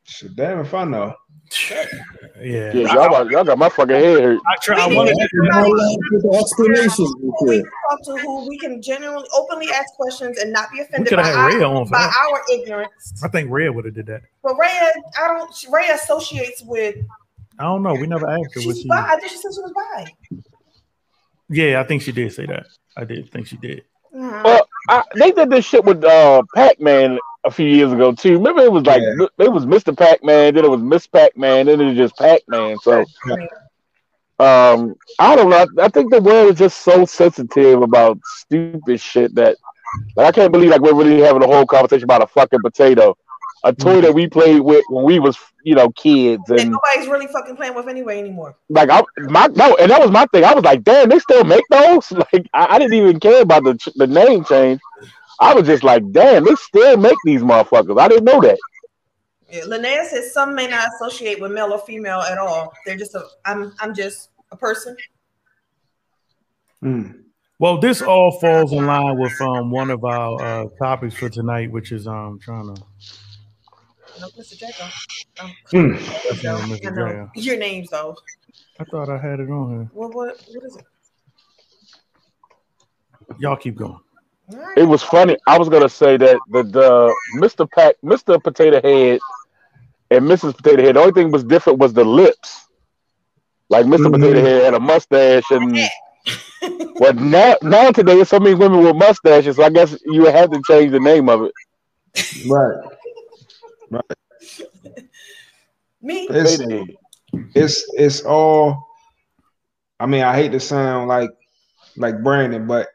Shit, damn if I know. Yeah. yeah, y'all got, y'all got my fucking head hurt. I try. I We wanted need to. to- With the explanations, with it. talk to who we can genuinely, openly ask questions and not be offended by, our, on by our ignorance. I think Red would have did that. But Rhea, I don't. Rhea associates with. I don't know. We never asked her what She's she. bi. I think she said she was bi. Yeah, I think she did say that. I did think she did. Well, I, they did this shit with uh, Pac Man a few years ago too. Remember, it was like it was Mr. Pac Man, then it was Miss Pac Man, then it was just Pac Man. So, um, I don't know. I, I think the world is just so sensitive about stupid shit that like, I can't believe like we're really having a whole conversation about a fucking potato, a toy that we played with when we was you know kids, That and nobody's really fucking playing with anyway anymore. like I my no, and that was my thing. I was like, damn, they still make those. <laughs> Like I, I didn't even care about the the name change. I was just like, damn, they still make these motherfuckers. I didn't know that. Yeah, Linnea says some may not associate with male or female at all. They're just a. I'm. I'm just a person. Well, this all falls in line with um one of our uh, topics for tonight, which is um trying to. No, Mr. Jacob. Um, Hmm. Mr. Yeah, Mr. I Your names though. I thought I had it on here. What? What? What is it? Y'all keep going. It was funny. I was gonna say that the, the Mr. Pack, Mr. Potato Head, and Mrs. Potato Head. The only thing was different was the lips. Like mister Potato Head had a mustache, and <laughs> well, now now today there's so many women with mustaches. So I guess you would have to change the name of it. Right. Right. <laughs> Me. It's, it's it's all. I mean, I hate to sound like like Brandon, but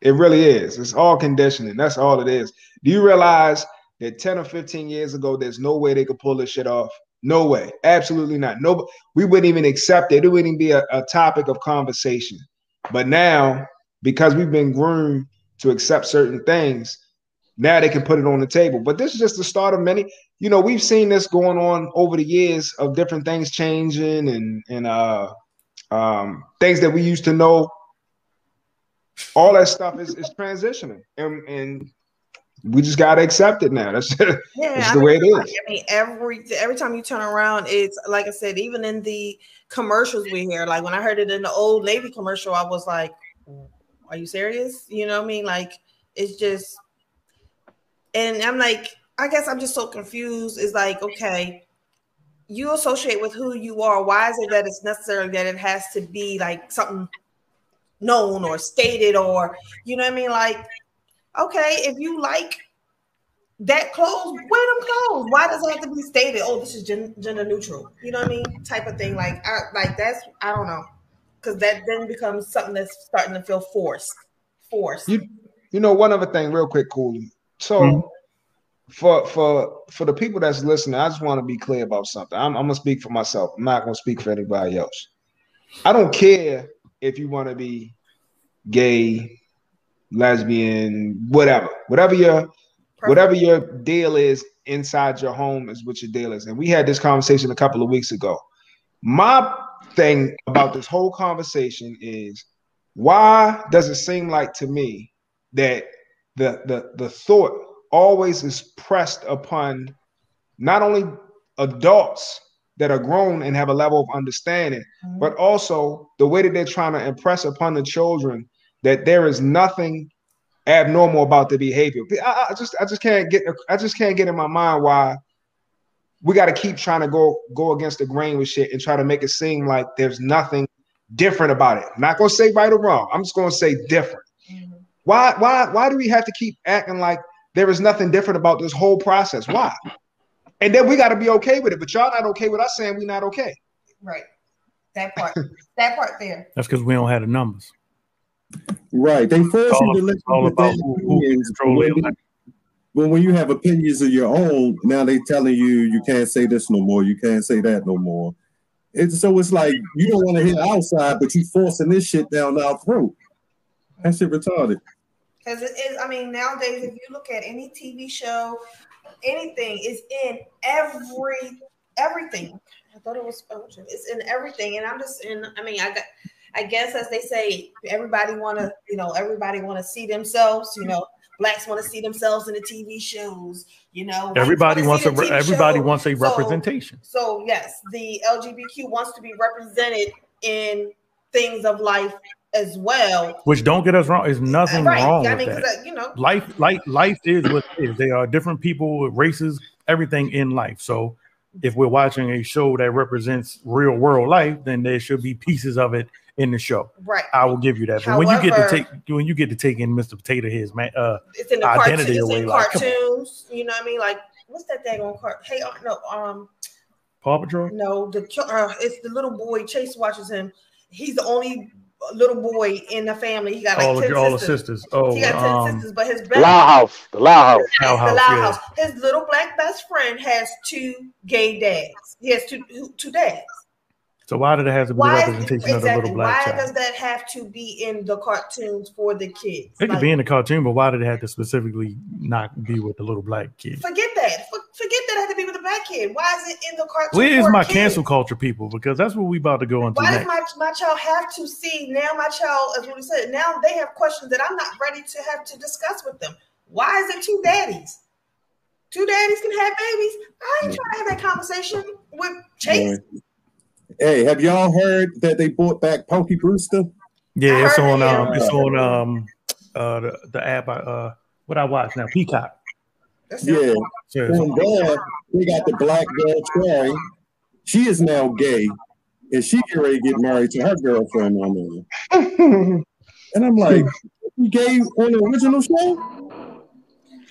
it really is. It's all conditioning. That's all it is. Do you realize that 10 or 15 years ago, there's no way they could pull this shit off? No way. Absolutely not. No, we wouldn't even accept it. It wouldn't even be a, a topic of conversation. But now, because we've been groomed to accept certain things, now they can put it on the table. But this is just the start of many. You know, we've seen this going on over the years of different things changing and and uh um things that we used to know. All that stuff is, is transitioning. And and we just gotta accept it now. That's, <laughs> Yeah, that's the way it is. I mean, every every time you turn around, it's like I said, even in the commercials we hear. Like when I heard it in the old Navy commercial, I was like, "Are you serious?" You know what I mean? Like it's just, and I'm like, I guess I'm just so confused. It's like, okay, you associate with who you are. Why is it that it's necessary that it has to be like something known or stated or you know what I mean? Like, okay, if you like that clothes, wear them clothes. Why does it have to be stated? Oh, this is gen- gender neutral. You know what I mean? Type of thing. Like, I, like that's I don't know, because that then becomes something that's starting to feel forced. Forced. You you know one other thing, real quick, Cooley. So mm-hmm. for for for the people that's listening, I just want to be clear about something. I'm, I'm gonna speak for myself. I'm not gonna speak for anybody else. I don't care if you want to be gay, lesbian, whatever, whatever your whatever your deal is inside your home is what your deal is. And we had this conversation a couple of weeks ago. My thing about this whole conversation is why does it seem like to me that the the the thought always is pressed upon not only adults that are grown and have a level of understanding, mm-hmm. but also the way that they're trying to impress upon the children that there is nothing abnormal about the behavior. I, I just I just can't get I just can't get in my mind why we got to keep trying to go go against the grain with shit and try to make it seem like there's nothing different about it. I'm not gonna say right or wrong. I'm just gonna say different. Why why why do we have to keep acting like there is nothing different about this whole process? Why? And then we got to be okay with it, but y'all not okay with us saying we not okay. Right. That part. that part there. That's because we don't have the numbers. Right. They force you to listen all to about their who- who opinions. When But when you have opinions of your own, now they telling you you can't say this no more, you can't say that no more. It's so it's like you don't want to hear outside, but you forcing this shit down our throat. That shit retarded. Because it is, I mean, nowadays, if you look at any TV show, anything is in every everything. I thought it was oh, it's in everything, and I'm just in. I mean, I got. I guess as they say, everybody want to, you know, everybody want to see themselves. You know, blacks want to see themselves in the TV shows. You know, Everybody wants a everybody wants a So- representation. So yes, the LGBTQ wants to be represented in things of life as well. Which don't get us wrong, is nothing Right. wrong I with mean, that. uh, you know, life, life, life is what it is. They are different people, races, everything in life. So if we're watching a show that represents real world life, then there should be pieces of it in the show. Right. I will give you that. But when you get to take when you get to take in Mr. Potato Head's man, uh, it's in the identity it's away, in like cartoons. You know what I mean? Like, what's that daggone cart? Hey, uh, no, um, Paw Patrol. no, the uh, it's the little boy. Chase watches him. He's the only little boy in the family. He got like all, ten the, all the sisters. sisters. Oh, he got ten um, sisters, but his best Loud House. The Loud House. Loud the House, loud yeah. house. His little black best friend has two gay dads. He has two two dads. So why did it have to be Why representation of exactly? the little black Why child? does that have to be in the cartoons for the kids? It could Like, be in the cartoon, but why did it have to specifically not be with the little black kid? Forget that. For- Forget that it had to be with the black kid. Why is it in the cartoon? Where is for my kids? cancel culture people? Because that's what we about to go into Why next. does my, my child have to see now? My child, as what he said, now they have questions that I'm not ready to have to discuss with them. Why is it two daddies? Two daddies can have babies. I ain't trying to have that conversation with Chase. Hey, have y'all heard that they brought back Punky Brewster? Yeah, it's on um, it's on um, uh, the, the app. I, uh, what I watch now, Peacock. Yeah. So- From there, they got the black girl Cherry. She is now gay, and she get ready to get married to her girlfriend on there. <laughs> And I'm like, you gay on the original show?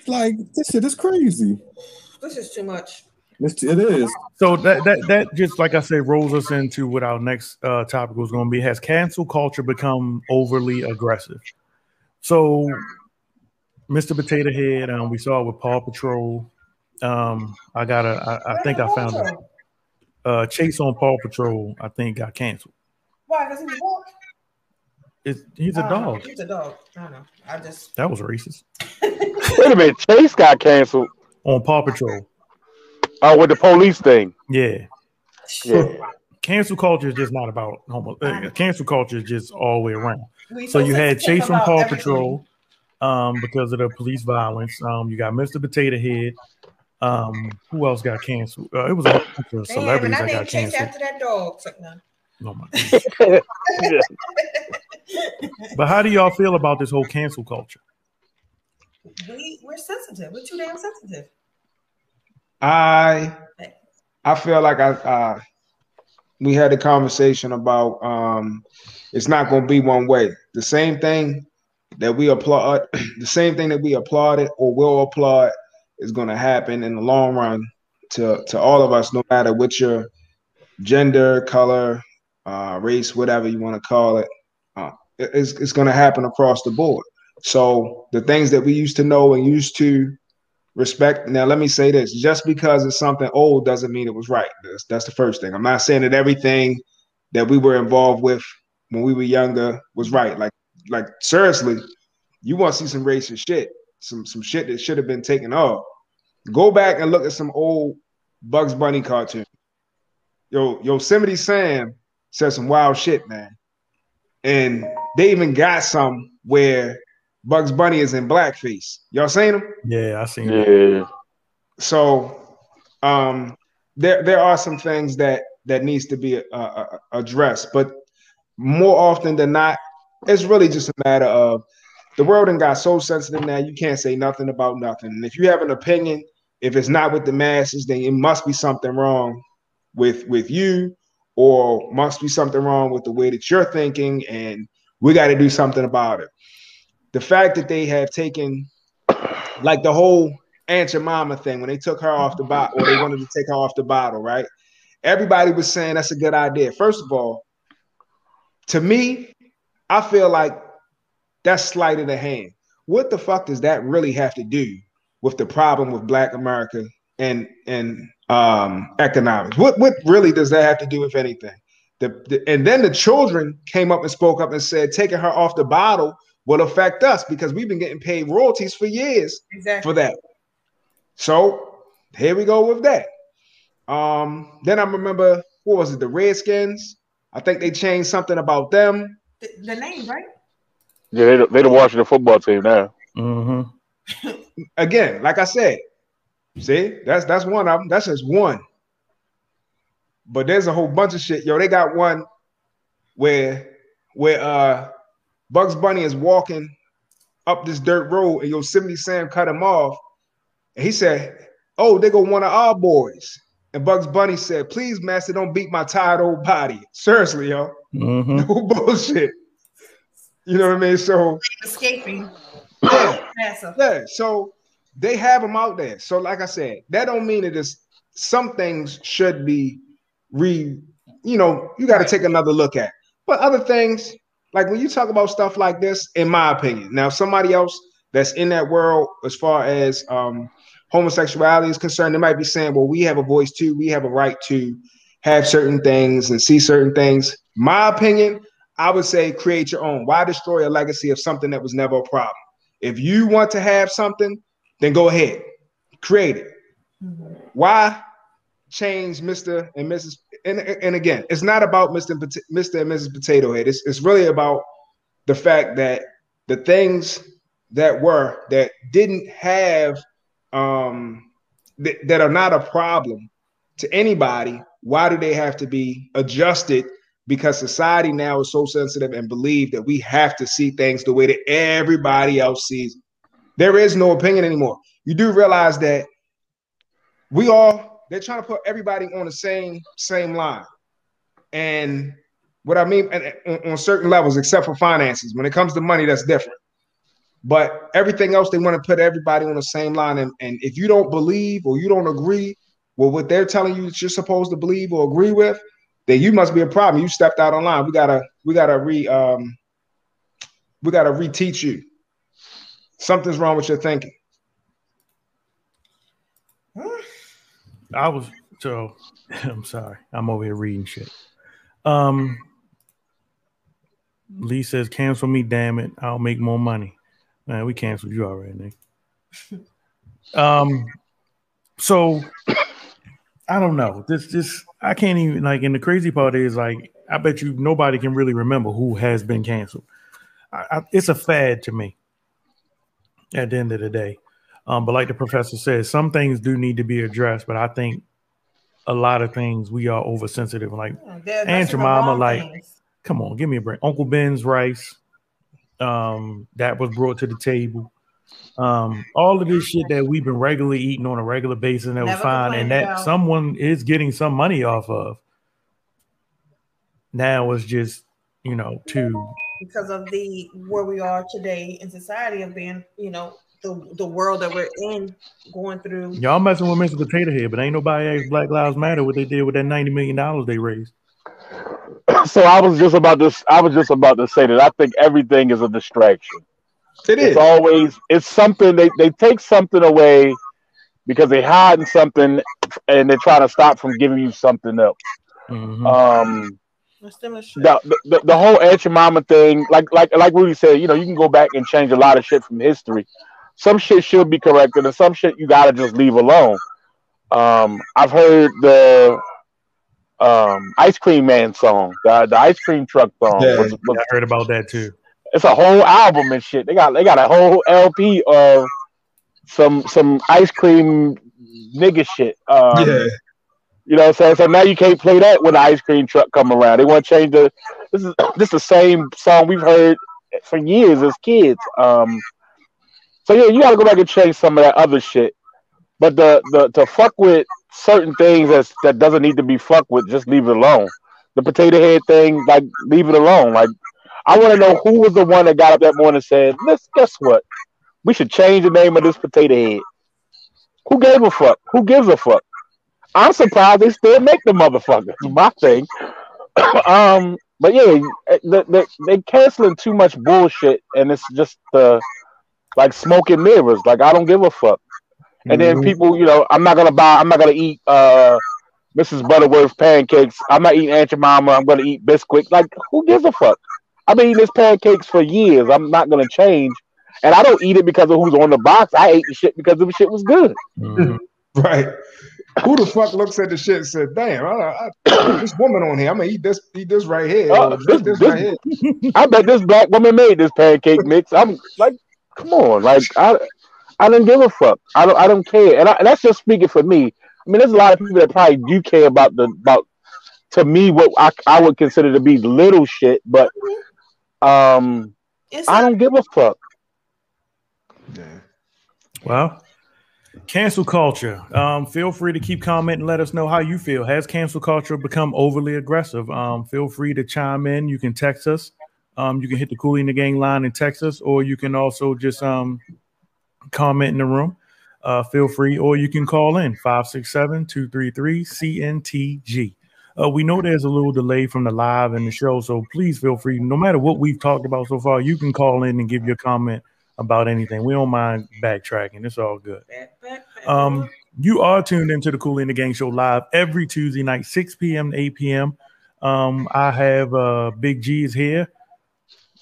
Like this shit is crazy. This is too much. It's, it is. So that that that just like I say rolls us into what our next uh, topic was going to be. Has cancel culture become overly aggressive? So, Mr. Potato Head, um, we saw it with Paw Patrol. Um, I got a, I, I think I found a uh, Chase on Paw Patrol. I think got canceled. Why? Because he's a dog. It's, he's a dog. He's a dog. I don't know. I just That was racist. <laughs> Wait a minute. Chase got canceled. On Paw Patrol. Oh, with the police thing. Yeah. Yeah. Cancel culture is just not about homo. Uh, cancel culture is just all the way around. We So so you had Chase from Paw everything. Patrol um, because of the police violence. Um, you got Mr. Potato Head. Um, who else got canceled? Uh, it was a bunch of Damn, and celebrities I that got Chase canceled. after that dog. So, no. Oh my <laughs> But how do y'all feel about this whole cancel culture? We we're sensitive. We're too damn sensitive. I I feel like I uh we had a conversation about um it's not gonna be one way. The same thing that we applaud <clears throat> the same thing that we applauded or will applaud is gonna happen in the long run to to all of us, no matter what your gender, color, uh, race, whatever you want to call it. Uh, it- it's, it's going to happen across the board. So the things that we used to know and used to respect. Now, let me say this: just because it's something old doesn't mean it was right. That's, that's the first thing. I'm not saying that everything that we were involved with when we were younger was right. Like, like seriously, you want to see some racist shit, some some shit that should have been taken off. Go back and look at some old Bugs Bunny cartoon. Yo, Yosemite Sam said some wild shit, man. And they even got some where Bugs Bunny is in blackface. Y'all seen them? Yeah, I seen Yeah. So um there there are some things that that needs to be uh, uh, addressed, but more often than not, it's really just a matter of the world and got so sensitive now you can't say nothing about nothing. And if you have an opinion, if it's not with the masses, then it must be something wrong with with you, or must be something wrong with the way that you're thinking, and we got to do something about it. The fact that they have taken like the whole Aunt Jemima thing when they took her off the bottle, or they wanted to take her off the bottle, right? Everybody was saying that's a good idea. First of all, to me, I feel like that's sleight of the hand. What the fuck does that really have to do with the problem with Black America and and um, economics? What what really does that have to do with anything? The, the, and then the children came up and spoke up and said taking her off the bottle will affect us because we've been getting paid royalties for years Exactly. for that. So here we go with that. Um, then I remember what was it, the Redskins? I think they changed something about them. The, the name, right? Yeah, they the, they the Washington football team now. Mm-hmm. <laughs> Again, like I said, see, that's that's one of them. That's just one. But there's a whole bunch of shit. Yo, they got one where where uh Bugs Bunny is walking up this dirt road, and Yosemite Sam cut him off. And he said, "Oh, they go one of our boys." And Bugs Bunny said, "Please, master, don't beat my tired old body." Seriously, yo, Mhm. <laughs> no bullshit. You know what I mean? So Escaping. yeah, Massive. yeah. So they have them out there. So like I said, that don't mean it is. Some things should be re. You know, you got to take another look at. But other things, like when you talk about stuff like this, in my opinion, now somebody else that's in that world as far as um, homosexuality is concerned, they might be saying, "Well, we have a voice too. We have a right to have certain things and see certain things." My opinion, I would say create your own. Why destroy a legacy of something that was never a problem? If you want to have something, then go ahead, create it. Why change Mr. and Mrs. And, and again, it's not about Mr. and Mr. and Mrs. Potato Head. It's, it's really about the fact that the things that were that didn't have um that, that are not a problem to anybody, why do they have to be adjusted? Because society now is so sensitive and believe that we have to see things the way that everybody else sees. There is no opinion anymore. You do realize that we all they're trying to put everybody on the same same line. And what I mean on certain levels, except for finances, when it comes to money, that's different. But everything else, they want to put everybody on the same line. And, and if you don't believe or you don't agree with what they're telling you that you're supposed to believe or agree with, then you must be a problem. You stepped out on line. We gotta we gotta re um we gotta reteach you. Something's wrong with your thinking. I was so <laughs> I'm sorry. I'm over here reading shit. Um Lee says, cancel me, damn it. I'll make more money. Man, we canceled you already, Nick. <laughs> Um so I don't know. This this I can't even like and the crazy part is like I bet you nobody can really remember who has been canceled. I, I, it's a fad to me at the end of the day. Um, but like the professor says, some things do need to be addressed, but I think a lot of things we are oversensitive. Like They're Aunt Jemima, like, things. come on, give me a break. Uncle Ben's rice, um, that was brought to the table. Um, all of this shit that we've been regularly eating on a regular basis and that was Never fine, complained and that about. someone is getting some money off of. Now it's just, you know, to because of the where we are today in society of being, you know, the the world that we're in, going through. y'all messing with Mr. Potato Head, but ain't nobody asked Black Lives Matter what they did with that ninety million dollars they raised. So I was just about to I was just about to say that I think everything is a distraction. It It's always it's something they, they take something away because they hiding something and they're trying to stop from giving you something else. Mm-hmm. Um The the, the, the whole Aunt Jemima thing, like like like Rudy said, you know, you can go back and change a lot of shit from history. Some shit should be corrected, and some shit you gotta just leave alone. Um, I've heard the um, Ice Cream Man song, the, the Ice Cream Truck song. Yeah, was- was- I heard about that too. It's a whole album and shit. They got they got a whole LP of some some ice cream nigga shit. Um, Yeah. You know what I'm saying? So now you can't play that when the ice cream truck come around. They want to change the this is this is the same song we've heard for years as kids. Um so yeah, you gotta go back and change some of that other shit. But the the to fuck with certain things that's that doesn't need to be fucked with, just leave it alone. The potato head thing, like leave it alone. Like I want to know who was the one that got up that morning and said, "Let's guess what? We should change the name of this potato head." Who gave a fuck? Who gives a fuck? I'm surprised they still make the motherfucker. My thing. <coughs> um, but yeah, they, they, they canceling too much bullshit, and it's just uh, like smoking mirrors. Like I don't give a fuck. And then Mhm. people, you know, I'm not gonna buy. I'm not gonna eat uh, Mrs. Butterworth pancakes. I'm not eating Aunt Jemima. I'm gonna eat Bisquick. Like who gives a fuck? I've been eating this pancakes for years. I'm not gonna change. And I don't eat it because of who's on the box. I ate the shit because the shit was good. <laughs> Right. Who the fuck looks at the shit and said, "Damn, I, I, <coughs> this woman on here. I'm gonna eat this, eat this right here. Uh, or drink this- this, right here." <laughs> I bet this black woman made this pancake mix. I'm like, come on, like I, I don't give a fuck. I don't, I don't care, and, I, and that's just speaking for me. I mean, there's a lot of people that probably do care about the about. To me, what I, I would consider to be little shit, but um, It's I don't give a fuck. Yeah. Well, cancel culture. Um, feel free to keep commenting. Let us know how you feel. Has cancel culture become overly aggressive? Um, feel free to chime in. You can text us. Um, you can hit the Cooley in the Gang line and text us, or you can also just um, comment in the room. Uh, feel free, or you can call in 567 233 CNTG. Uh, we know there's a little delay from the live and the show, so please feel free. No matter what we've talked about so far, you can call in and give your comment about anything. We don't mind backtracking. It's all good. Um, you are tuned into the Cool and the Gang Show live every Tuesday night, 6 p.m. to 8 p.m. Um, I have uh, Big G is here.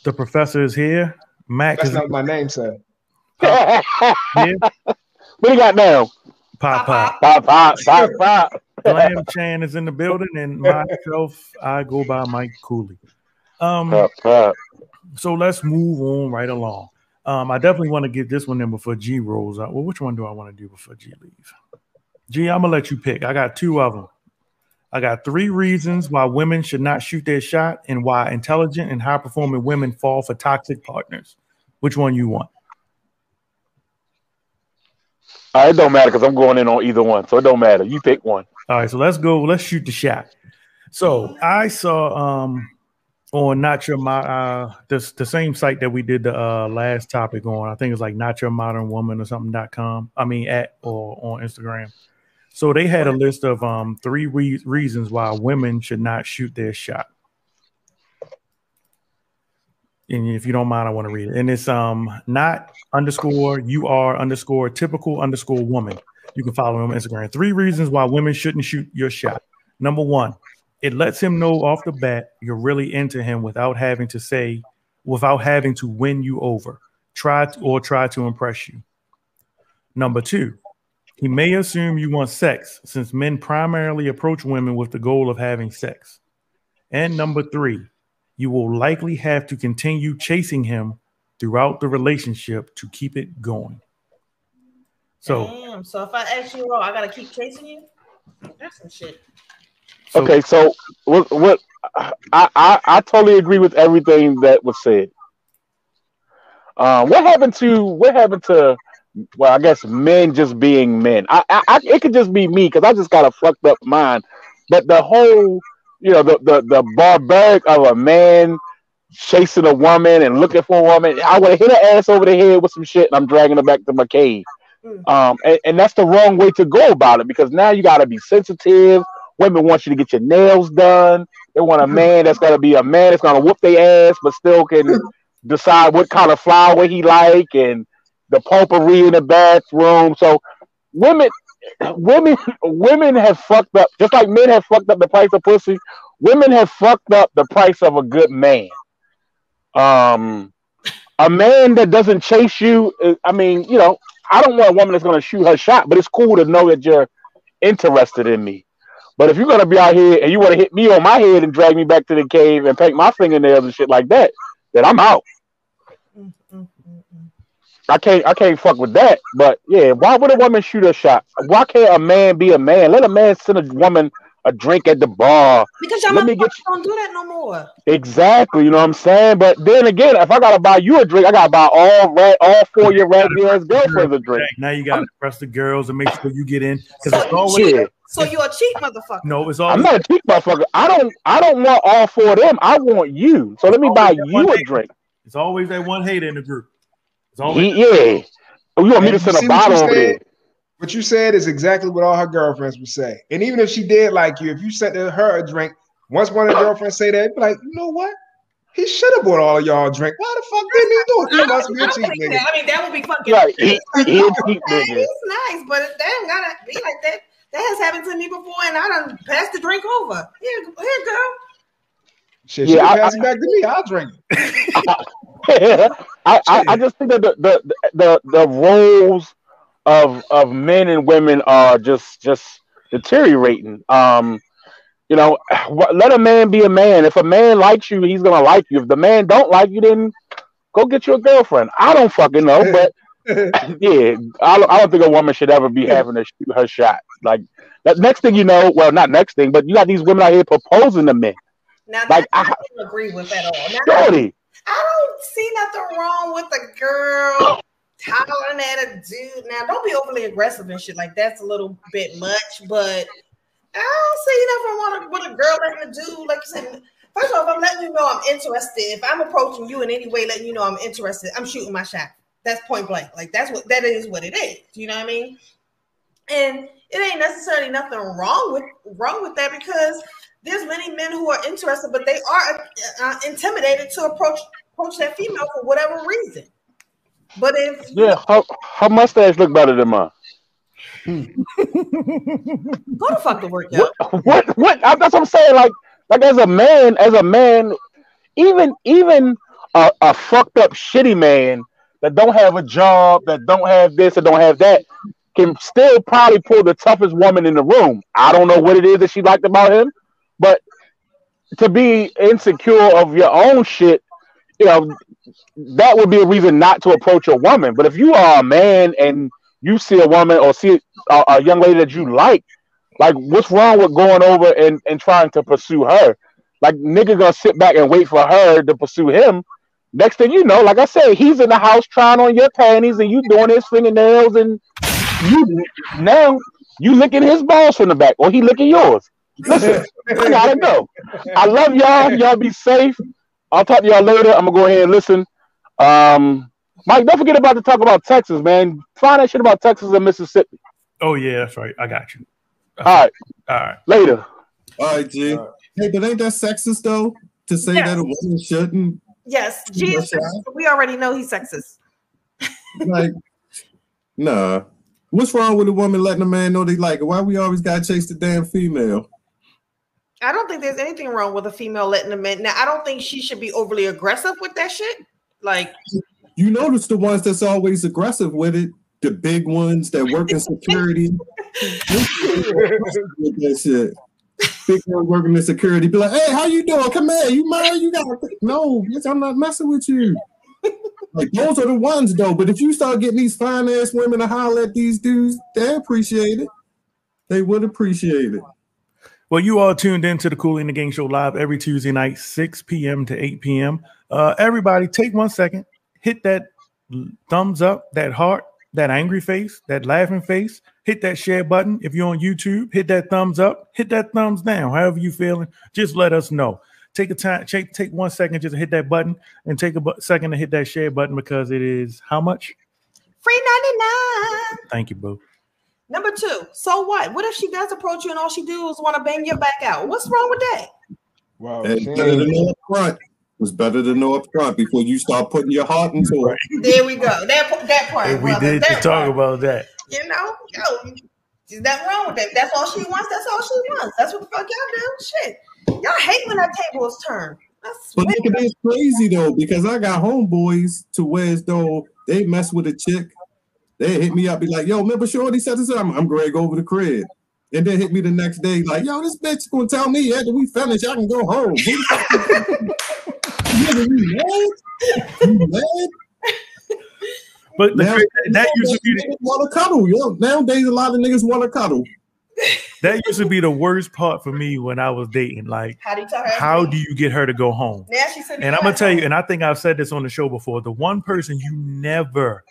The professor is here. Mac That's is not my name, sir. <laughs> here. What do you got now? Pop pop. Pop pop pop pop. Glam Chan is in the building, and <laughs> myself, I go by Mike Cooley. Um, Pop pop. so let's move on right along. Um, I definitely want to get this one in before G rolls out. Well, which one do I want to do before G leaves? G, I'm gonna let you pick. I got two of them. I got three reasons why women should not shoot their shot and why intelligent and high performing women fall for toxic partners. Which one you want? It don't matter because I'm going in on either one, so it don't matter. You pick one. All right, so let's go. Let's shoot the shot. So I saw um on not your my uh this the same site that we did the uh last topic on. I think it's like not your modern woman or something dot com. I mean at or on Instagram. So they had a list of um three re- reasons why women should not shoot their shot. And if you don't mind, I want to read it. And it's um not underscore you are underscore typical underscore woman. You can follow him on Instagram. Three reasons why women shouldn't shoot your shot. Number one, it lets him know off the bat you're really into him without having to say, without having to win you over, try to, or try to impress you. Number two, he may assume you want sex since men primarily approach women with the goal of having sex. And number three, you will likely have to continue chasing him throughout the relationship to keep it going. So, Damn. So if I ask you, oh, I gotta keep chasing you. That's some shit. Okay, so what? What? I, I I totally agree with everything that was said. Um, what happened to what happened to? Well, I guess men just being men. I, I, I it could just be me because I just got a fucked up mind. But the whole, you know, the the the barbaric of a man chasing a woman and looking for a woman. I would have hit her ass over the head with some shit, and I'm dragging her back to my cave. Mm. Um, and, and that's the wrong way to go about it because now you got to be sensitive. Women want you to get your nails done. They want a mm-hmm. man that's going to be a man that's gonna whoop their ass, but still can mm. decide what kind of flower he like and the potpourri in the bathroom. So women, women, women have fucked up just like men have fucked up the price of pussy. Women have fucked up the price of a good man. Um, a man that doesn't chase you. uh, I mean, you know, I don't want a woman that's gonna shoot her shot, but it's cool to know that you're interested in me. But if you're gonna be out here and you want to hit me on my head and drag me back to the cave and paint my fingernails and shit like that, then I'm out. I can't I can't fuck with that. But yeah, why would a woman shoot a shot? Why can't a man be a man? Let a man send a woman a drink at the bar. Because y'all Let me get motherfuckers don't do that no more. Exactly, you know what I'm saying? But then again, if I gotta buy you a drink, I gotta buy all red, all four of your raggedy ass girlfriends a drink. now you got to press the girls and make sure you get in because it's always Shit. So you're a cheap motherfucker. no, it's all I'm not a cheap motherfucker. I don't I don't want all four of them. I want you. So let me buy you a drink. it's always that one hater in the group. It's always He- yeah. Oh, you want me to send a what bottle you over there? said? What you said is exactly what all her girlfriends would say. And even if she did like you, if you sent her a drink, once one of the girlfriends say that, be like, you know what? He should have bought all of y'all a drink. Why the fuck didn't he do it? He must be I a don't cheap nigga. that. I mean, that would be fucking. Right. He, <laughs> he a cheap Hey, nigga. he's nice, but that ain't gotta be like that. That has happened to me before, and I done passed the drink over. Here, here, girl. Shit, Yeah, she I- pass I- it back to me. I'll drink it. <laughs> I, I, I just think that the, the the the roles of of men and women are just just deteriorating. Um, you know, wh- let a man be a man. If a man likes you, he's gonna like you. If the man don't like you, then go get you a girlfriend. I don't fucking know, but <laughs> yeah, I don't, I don't think a woman should ever be having to shoot her shot. Like that next thing you know, well, not next thing, but you got these women out here proposing to men. Now Like, that I, I- don't agree with at all. Now, Shorty, I don't see nothing wrong with a girl hollering at a dude. Now, don't be overly aggressive and shit like that's a little bit much, but I don't see nothing wrong with a girl letting a dude, like you said. First of all, if I'm letting you know I'm interested, if I'm approaching you in any way, letting you know I'm interested, I'm shooting my shot. That's point blank. Like that's what that is. What it is. You know what I mean? And it ain't necessarily nothing wrong with wrong with that because there's many men who are interested, but they are uh, intimidated to approach approach that female for whatever reason. But if Yeah, her, her mustache look better than mine. go to fuck the work, yo. What? What? what I- that's what I'm saying. Like, like as a man, as a man, even even a, a fucked up shitty man that don't have a job, that don't have this, that don't have that, can still probably pull the toughest woman in the room. I don't know what it is that she liked about him, but to be insecure of your own shit, you know, that would be a reason not to approach a woman. But if you are a man and you see a woman or see a, a young lady that you like, like what's wrong with going over and, and trying to pursue her? Like nigga gonna sit back and wait for her to pursue him. Next thing you know, like I said, he's in the house trying on your panties and you doing his fingernails and you now you licking his balls from the back or he licking yours. Listen, I gotta go. I love y'all. Y'all be safe. I'll talk to y'all later. I'm gonna go ahead and listen. Um, Mike, don't forget about to talk about Texas, man. Find that shit about Texas and Mississippi. Oh yeah, that's right. I got you. All right, All right. later. All right, G. Hey, but ain't that sexist though to say Yeah. that a woman shouldn't? Yes, G. We already know he's sexist. <laughs> Like, nah. What's wrong with a woman letting a man know they like it? Why we always gotta chase the damn female? I don't think there's anything wrong with a female letting a man. Now, I don't think she should be overly aggressive with that shit. Like, You notice the ones that's always aggressive with it, the big ones that work in security. that shit. Big one working in security, be like, "Hey, how you doing? Come here, you married? You got no? Bitch, I'm not messing with you." Like those are the ones though. But if you start getting these fine ass women to holler at these dudes, they appreciate it. They would appreciate it. Well, you all tuned into the Cooley and the Gang Show live every Tuesday night, 6 p.m. to 8 p.m. Uh, everybody, take one second, hit that thumbs up, that heart, that angry face, that laughing face. Hit that share button. If you're on YouTube, hit that thumbs up, hit that thumbs down. However you feeling, just let us know. Take a time, take, take one second just to hit that button, and take a bu- second to hit that share button because it is how much? free 99. Thank you, boo. Number two, so what? What if she does approach you and all she do is want to bang your back out? What's wrong with that? Wow. And better to know up front. Was better to know up front before you start putting your heart into it. There we go. That that part. Hey, we brother, did just talk part. about that. You know, yo, there's nothing wrong with that. That's all she wants. That's all she wants. That's what the fuck y'all do. Shit, y'all hate when that table is turned. But look at this crazy though, because I got homeboys to where as though they mess with a chick, they hit me up, be like, "Yo, remember Shorty said this? I'm, I'm Greg over the crib," and then hit me the next day, like, "Yo, this bitch gonna tell me after we finish, I can go home." Who the <laughs> Nigga, you mad? You mad? But the, Now- cra- that used to be the, want to cuddle. Yo, nowadays a lot of niggas want to cuddle. that used to be the worst part for me when I was dating. Like, How do you tell her? how do you get her to go home? Now she said, And I'm gonna tell you, and I think I've said this on the show before. The one person you never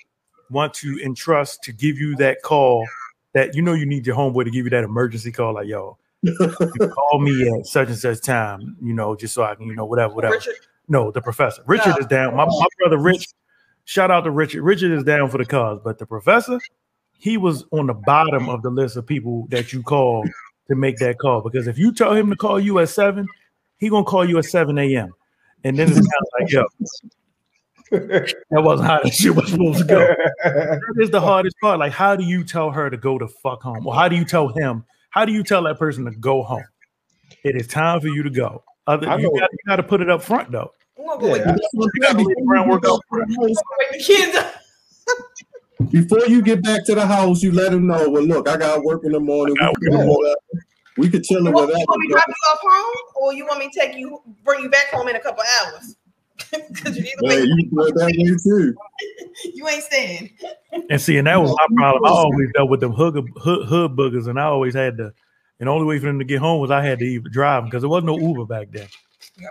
want to entrust to give you that call that you know you need your homeboy to give you that emergency call, like yo, <laughs> call me at such and such time, you know, just so I can, you know, whatever, whatever. Richard. No, the professor. Richard No. is down. My, my brother Rich, shout out to Richard. Richard is down for the cause, but the professor, he was on the bottom of the list of people that you call to make that call. Because if you tell him to call you at seven, he gonna call you at 7 a.m. And then it's kind of like, yo, that wasn't how that shit was supposed to go. <laughs> That is the hardest part. Like, how do you tell her to go to fuck home? Or how do you tell him? How do you tell that person to go home? It is time for you to go. Other, I you got to put it up front though. I'm gonna go wake, Yeah. You got to lay the groundwork up front. wake the kids up. Before you get back to the house, you let them know. Well, look, I got work in the morning. We can, work in the morning. we could chill You or want, whatever. you want me to drop you off home, or you want me to take you, bring you back home in a couple hours? <laughs> Because you either Hey, way, you can that way too. <laughs> you ain't staying. And see, and that was my problem. I always dealt with them hood, hood, hood boogers, and I always had to. And the only way for them to get home was I had to even drive them because there was no Uber back then.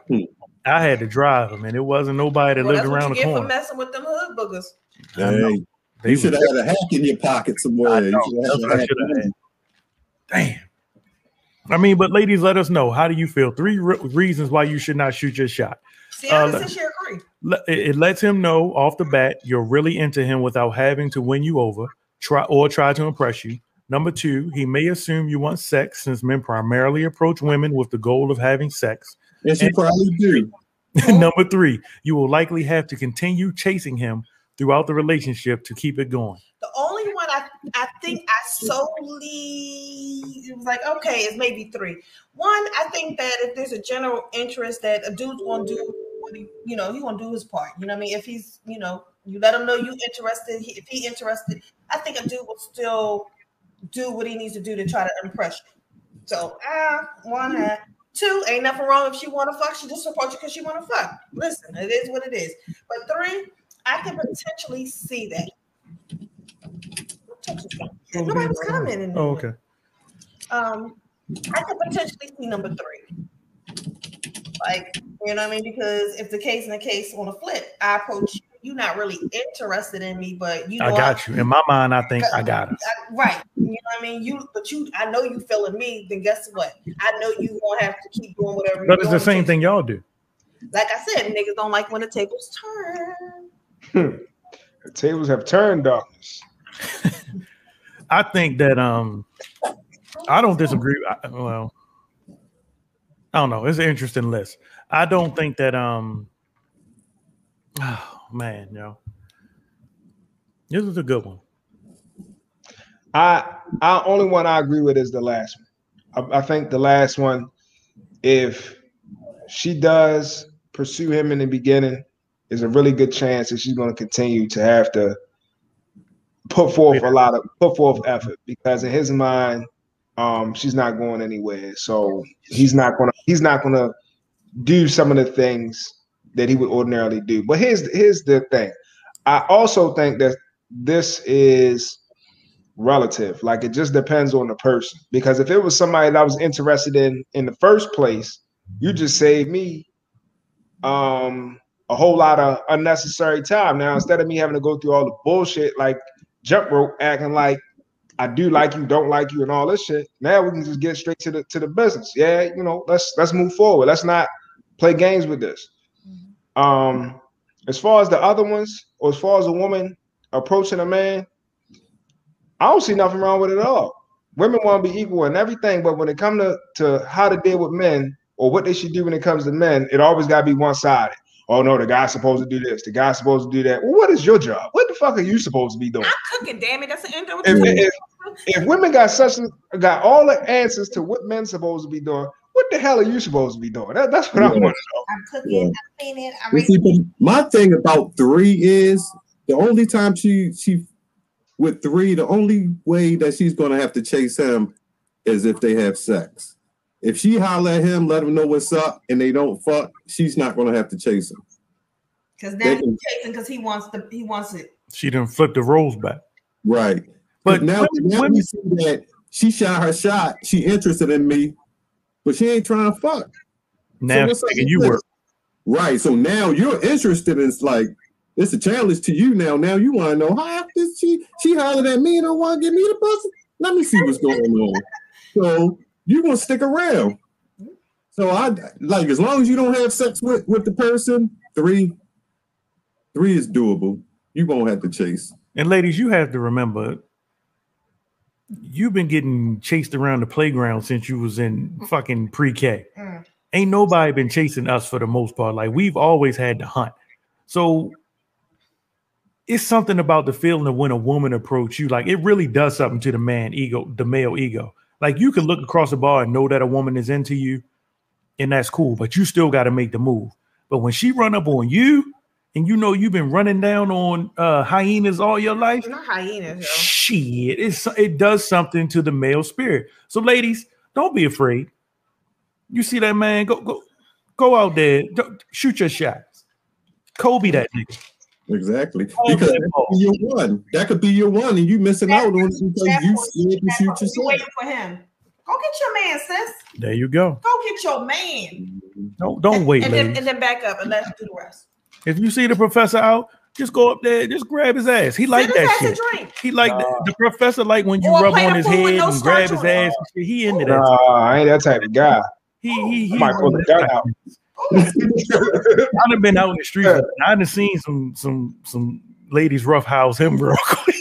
Hmm. I had to drive them, and it wasn't nobody that Well, lived that's what around you the get for corner. messing with them hood boogers. I. Hey, They you should have had a hack in your pocket somewhere. You know. should had I hack should have in. Damn. I mean, but ladies, let us know. How do you feel? Three re- reasons why you should not shoot your shot. Sienna Uh, said agree. It it lets him know off the bat you're really into him without having to win you over, try or try to impress you. Number two, he may assume you want sex since men primarily approach women with the goal of having sex. And you probably do. <laughs> Number three, you will likely have to continue chasing him throughout the relationship to keep it going. The only one I, I think I solely it was like okay, it's maybe three. One, I think that if there's a general interest that a dude's gonna do what he, you know, he gonna do his part. You know what I mean? If he's, you know, you let him know you interested. He, if he interested, I think a dude will still do what he needs to do to try to impress you. So, ah, one, uh, two, ain't nothing wrong if she want to fuck. She just support you because she want to fuck. Listen, it is what it is. But three, I can potentially see that. Nobody was commenting. Oh, okay. Um, I could potentially see number three. Like, you know what I mean? Because if the case in the case on the flip, I approach you, you're not really interested in me, but you know I got you. In my mind, I think I got it. I- right. You know what I mean? You but you I know you feeling me, then guess what? I know you gonna have to keep doing whatever But it's the same thing y'all do. Like I said, niggas don't like when the tables turn. The tables have turned, darkness. <laughs> I think that um I don't disagree. I, well, I don't know. It's an interesting list. I don't think that um <sighs> oh man, yo. This is a good one. I I only one I agree with is the last one. I, I think the last one, if she does pursue him in the beginning, is a really good chance that she's going to continue to have to put forth a lot of put forth effort because in his mind, um, she's not going anywhere. So he's not gonna he's not gonna do some of the things that he would ordinarily do. But here's here's the thing. I also think that this is relative. Like it just depends on the person. Because if it was somebody that I was interested in in the first place, you just saved me um a whole lot of unnecessary time. Now instead of me having to go through all the bullshit like jump rope acting like I do like you, don't like you, and all this shit. Now we can just get straight to the to the business. Yeah, you know, let's let's move forward. Let's not play games with this. Um, as far as the other ones, or as far as a woman approaching a man, I don't see nothing wrong with it at all. Women want to be equal and everything, but when it comes to, to how to deal with men or what they should do when it comes to men, it always got to be one sided. Oh no, the guy's supposed to do this, the guy's supposed to do that. Well, what is your job? What the fuck are you supposed to be doing? I'm Cooking, damn it, that's the end of If, it. if, if women got such got all the answers to what men's supposed to be doing, what the hell are you supposed to be doing? That, that's what I want to know. I'm cooking, I'm cleaning, I'm You see, but my thing about three is the only time she she with three, the only way that she's gonna have to chase him is if they have sex. If she holler at him, let him know what's up, and they don't fuck, she's not gonna have to chase him. because They now he's can- chasing because he wants the he wants it. She didn't flip the roles back. Right. But But now, women- now women- we see that she shot her shot, she interested in me, but she ain't trying to fuck. Now what's she's up making with you were. Right. So now you're interested in it's like it's a challenge to you now. Now you want to know how did she she hollered at me and don't want to give me the pussy? Let me see what's going on. So you gonna stick around. So I like as long as you don't have sex with with the person, three, three is doable. You won't have to chase. And ladies, you have to remember, you've been getting chased around the playground since you was in mm. fucking pre-K. Mm. Ain't nobody been chasing us for the most part. Like we've always had to hunt. So it's something about the feeling of when a woman approach you. Like it really does something to the man ego, the male ego. Like you can look across the bar and know that a woman is into you, and that's cool. But you still got to make the move. But when she run up on you, and you know you've been running down on uh, hyenas all your life, Not hyenas, yo. shit, it's it does something to the male spirit. So, ladies, don't be afraid. You see that man? Go go go out there, Don't- shoot your shots. Kobe that nigga. Exactly. Oh, Because that that could be your one. That could be your one, and you missing out on it because you That part- scared to shoot part, you yourself. waiting for him. Go get your man, sis. There you go. Go get your man. Don't don't wait, and then and then back up and let's do the rest. If you see the professor out, just go up there, just grab his ass. He like that shit. drink. He like the, the professor like when you Or rub on his head no and grab his ass. and shit. He into that. Nah, I ain't that type of guy. He he he. I might pull the gun out. I done been out in the streets. I done seen some some some ladies roughhouse him real <laughs> quick.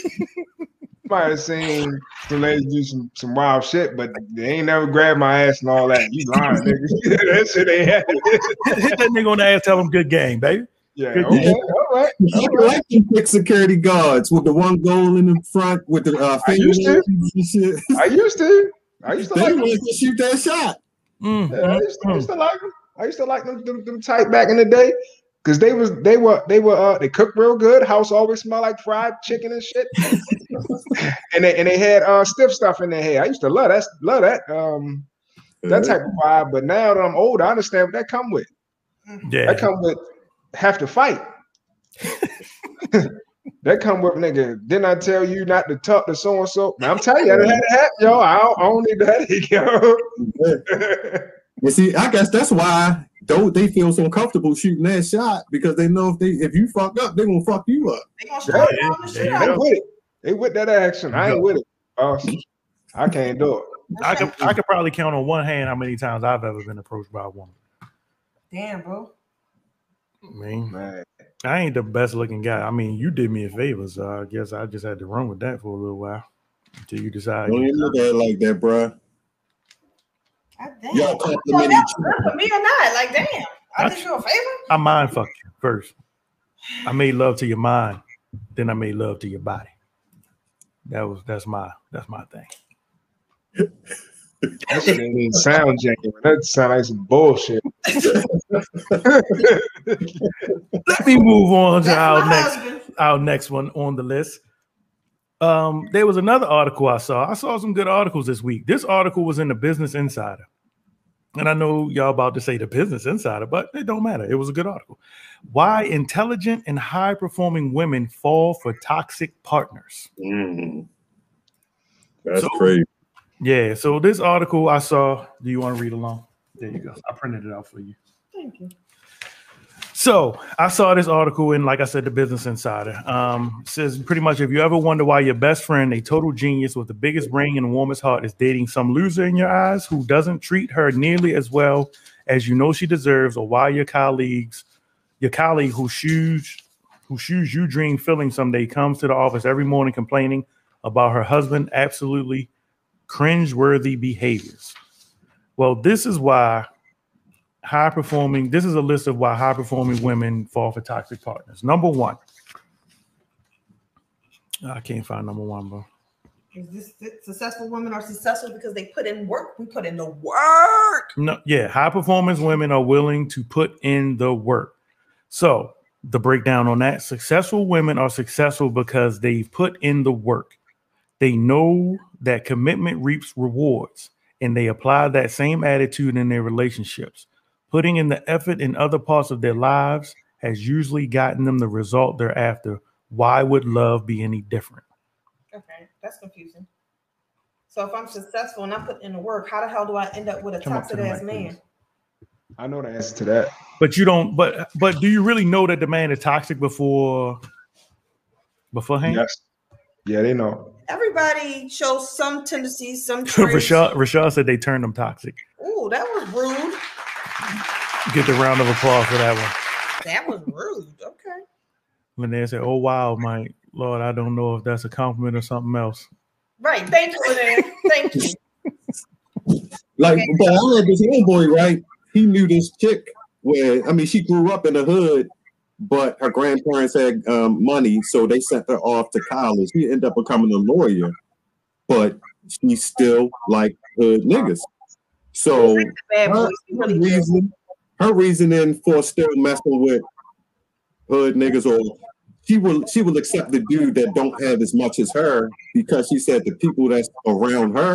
Might have seen some ladies do some, some wild shit, but they ain't never grabbed my ass and all that. You lying, nigga. <laughs> that shit ain't happening. Hit that nigga on the ass, tell him good game, baby. Yeah, Good okay, game. all right. I like them big security guards with the one goal in the front with the uh, I used to. shit. I used to. I used to They like them. to shoot that shot. Mm, Yeah, I used to, I used to like them. I used to like them, them, them tight back in the day. Cause they was they were they were uh they cooked real good. House always smelled like fried chicken and shit. <laughs> and they and they had uh stiff stuff in their hair. I used to love that love that um that type of vibe. But now that I'm older, I understand what that come with. Yeah. That come with have to fight. <laughs> that come with nigga. Didn't I tell you not to talk to so and so? I'm telling you, I done had it happen, yo. I don't, I don't need that, <laughs> yo. You see, I guess that's why don't they feel so comfortable shooting that shot because they know if they if you fuck up, they gonna fuck you up. They gonna Yeah, straight the shit they out. with it. They with that action. I ain't with it. boss. I can't do it. I could I could probably count on one hand how many times I've ever been approached by a woman. Damn, bro. I Man. I ain't the best looking guy. I mean, you did me a favor, so I guess I just had to run with that for a little while until you decide. Don't even look at it like that, bruh. God damn. Y'all So compliment that's each other. for me or not? Like, damn. I did you a favor. I mind fucked you first. I made love to your mind, then I made love to your body. That was that's my that's my thing. That shit didn't even sound genuine. That sound like some bullshit. Let me move on to That's our next husband. our next one on the list. Um, there was another article I saw. I saw some good articles this week. This article was in the Business Insider. And I know y'all about to say the Business Insider, but it don't matter. It was a good article. Why intelligent and high performing women fall for toxic partners. Mm. That's So- crazy. Yeah, so this article I saw. Do you want to read along? There you go. I printed it out for you. Thank you. So I saw this article in, like I said, the Business Insider. Um, says pretty much if you ever wonder why your best friend, a total genius with the biggest brain and warmest heart, is dating some loser in your eyes who doesn't treat her nearly as well as you know she deserves, or why your colleagues, your colleague whose shoes, whose shoes you dream filling someday, comes to the office every morning complaining about her husband absolutely cringe-worthy behaviors. Well, this is why high performing this is a list of why high performing women fall for toxic partners number one i can't find number one bro Is this successful women are successful because they put in work? We put in the work. no yeah high performance women are willing to put in the work so the breakdown on that successful women are successful because they've put in the work they know that commitment reaps rewards and they apply that same attitude in their relationships putting in the effort in other parts of their lives has usually gotten them the result they're after why would love be any different Okay, that's confusing. So if I'm successful and I put in the work, how the hell do I end up with a Come up to toxic ass mic, man? please. I know the answer to that. but you don't but but do you really know that the man is toxic before beforehand Yes. Yeah, they know. Everybody shows some tendencies, some <laughs> traits. Rashad, Rashad said they turned them toxic. Ooh, that was rude. Get the round of applause for that one. That was rude. Okay. When they said, "Oh wow, my lord, I don't know if that's a compliment or something else." Right. Thank you, Lynn. Thank you. <laughs> Like, but I had this homeboy, right? He knew this chick where I mean, she grew up in the hood, but her grandparents had um, money, so they sent her off to college. She ended up becoming a lawyer, but she still like hood niggas. So her, her reason, her reasoning for still messing with hood niggas, or she will she will accept the dude that don't have as much as her because she said the people that's around her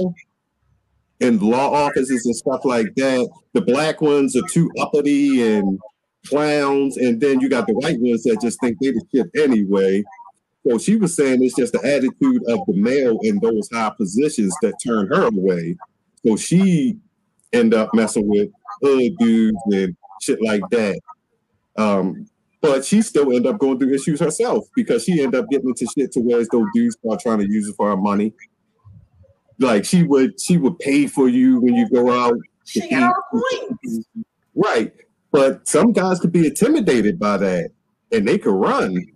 in law offices and stuff like that, the black ones are too uppity and clowns, and then you got the white ones that just think they the shit anyway. So she was saying it's just the attitude of the male in those high positions that turn her away. So she end up messing with hood dudes and shit like that. Um, but she still end up going through issues herself because she end up getting into shit to where those dudes start trying to use it for her money. Like she would she would pay for you when you go out. She got all points. Right. But some guys could be intimidated by that and they could run.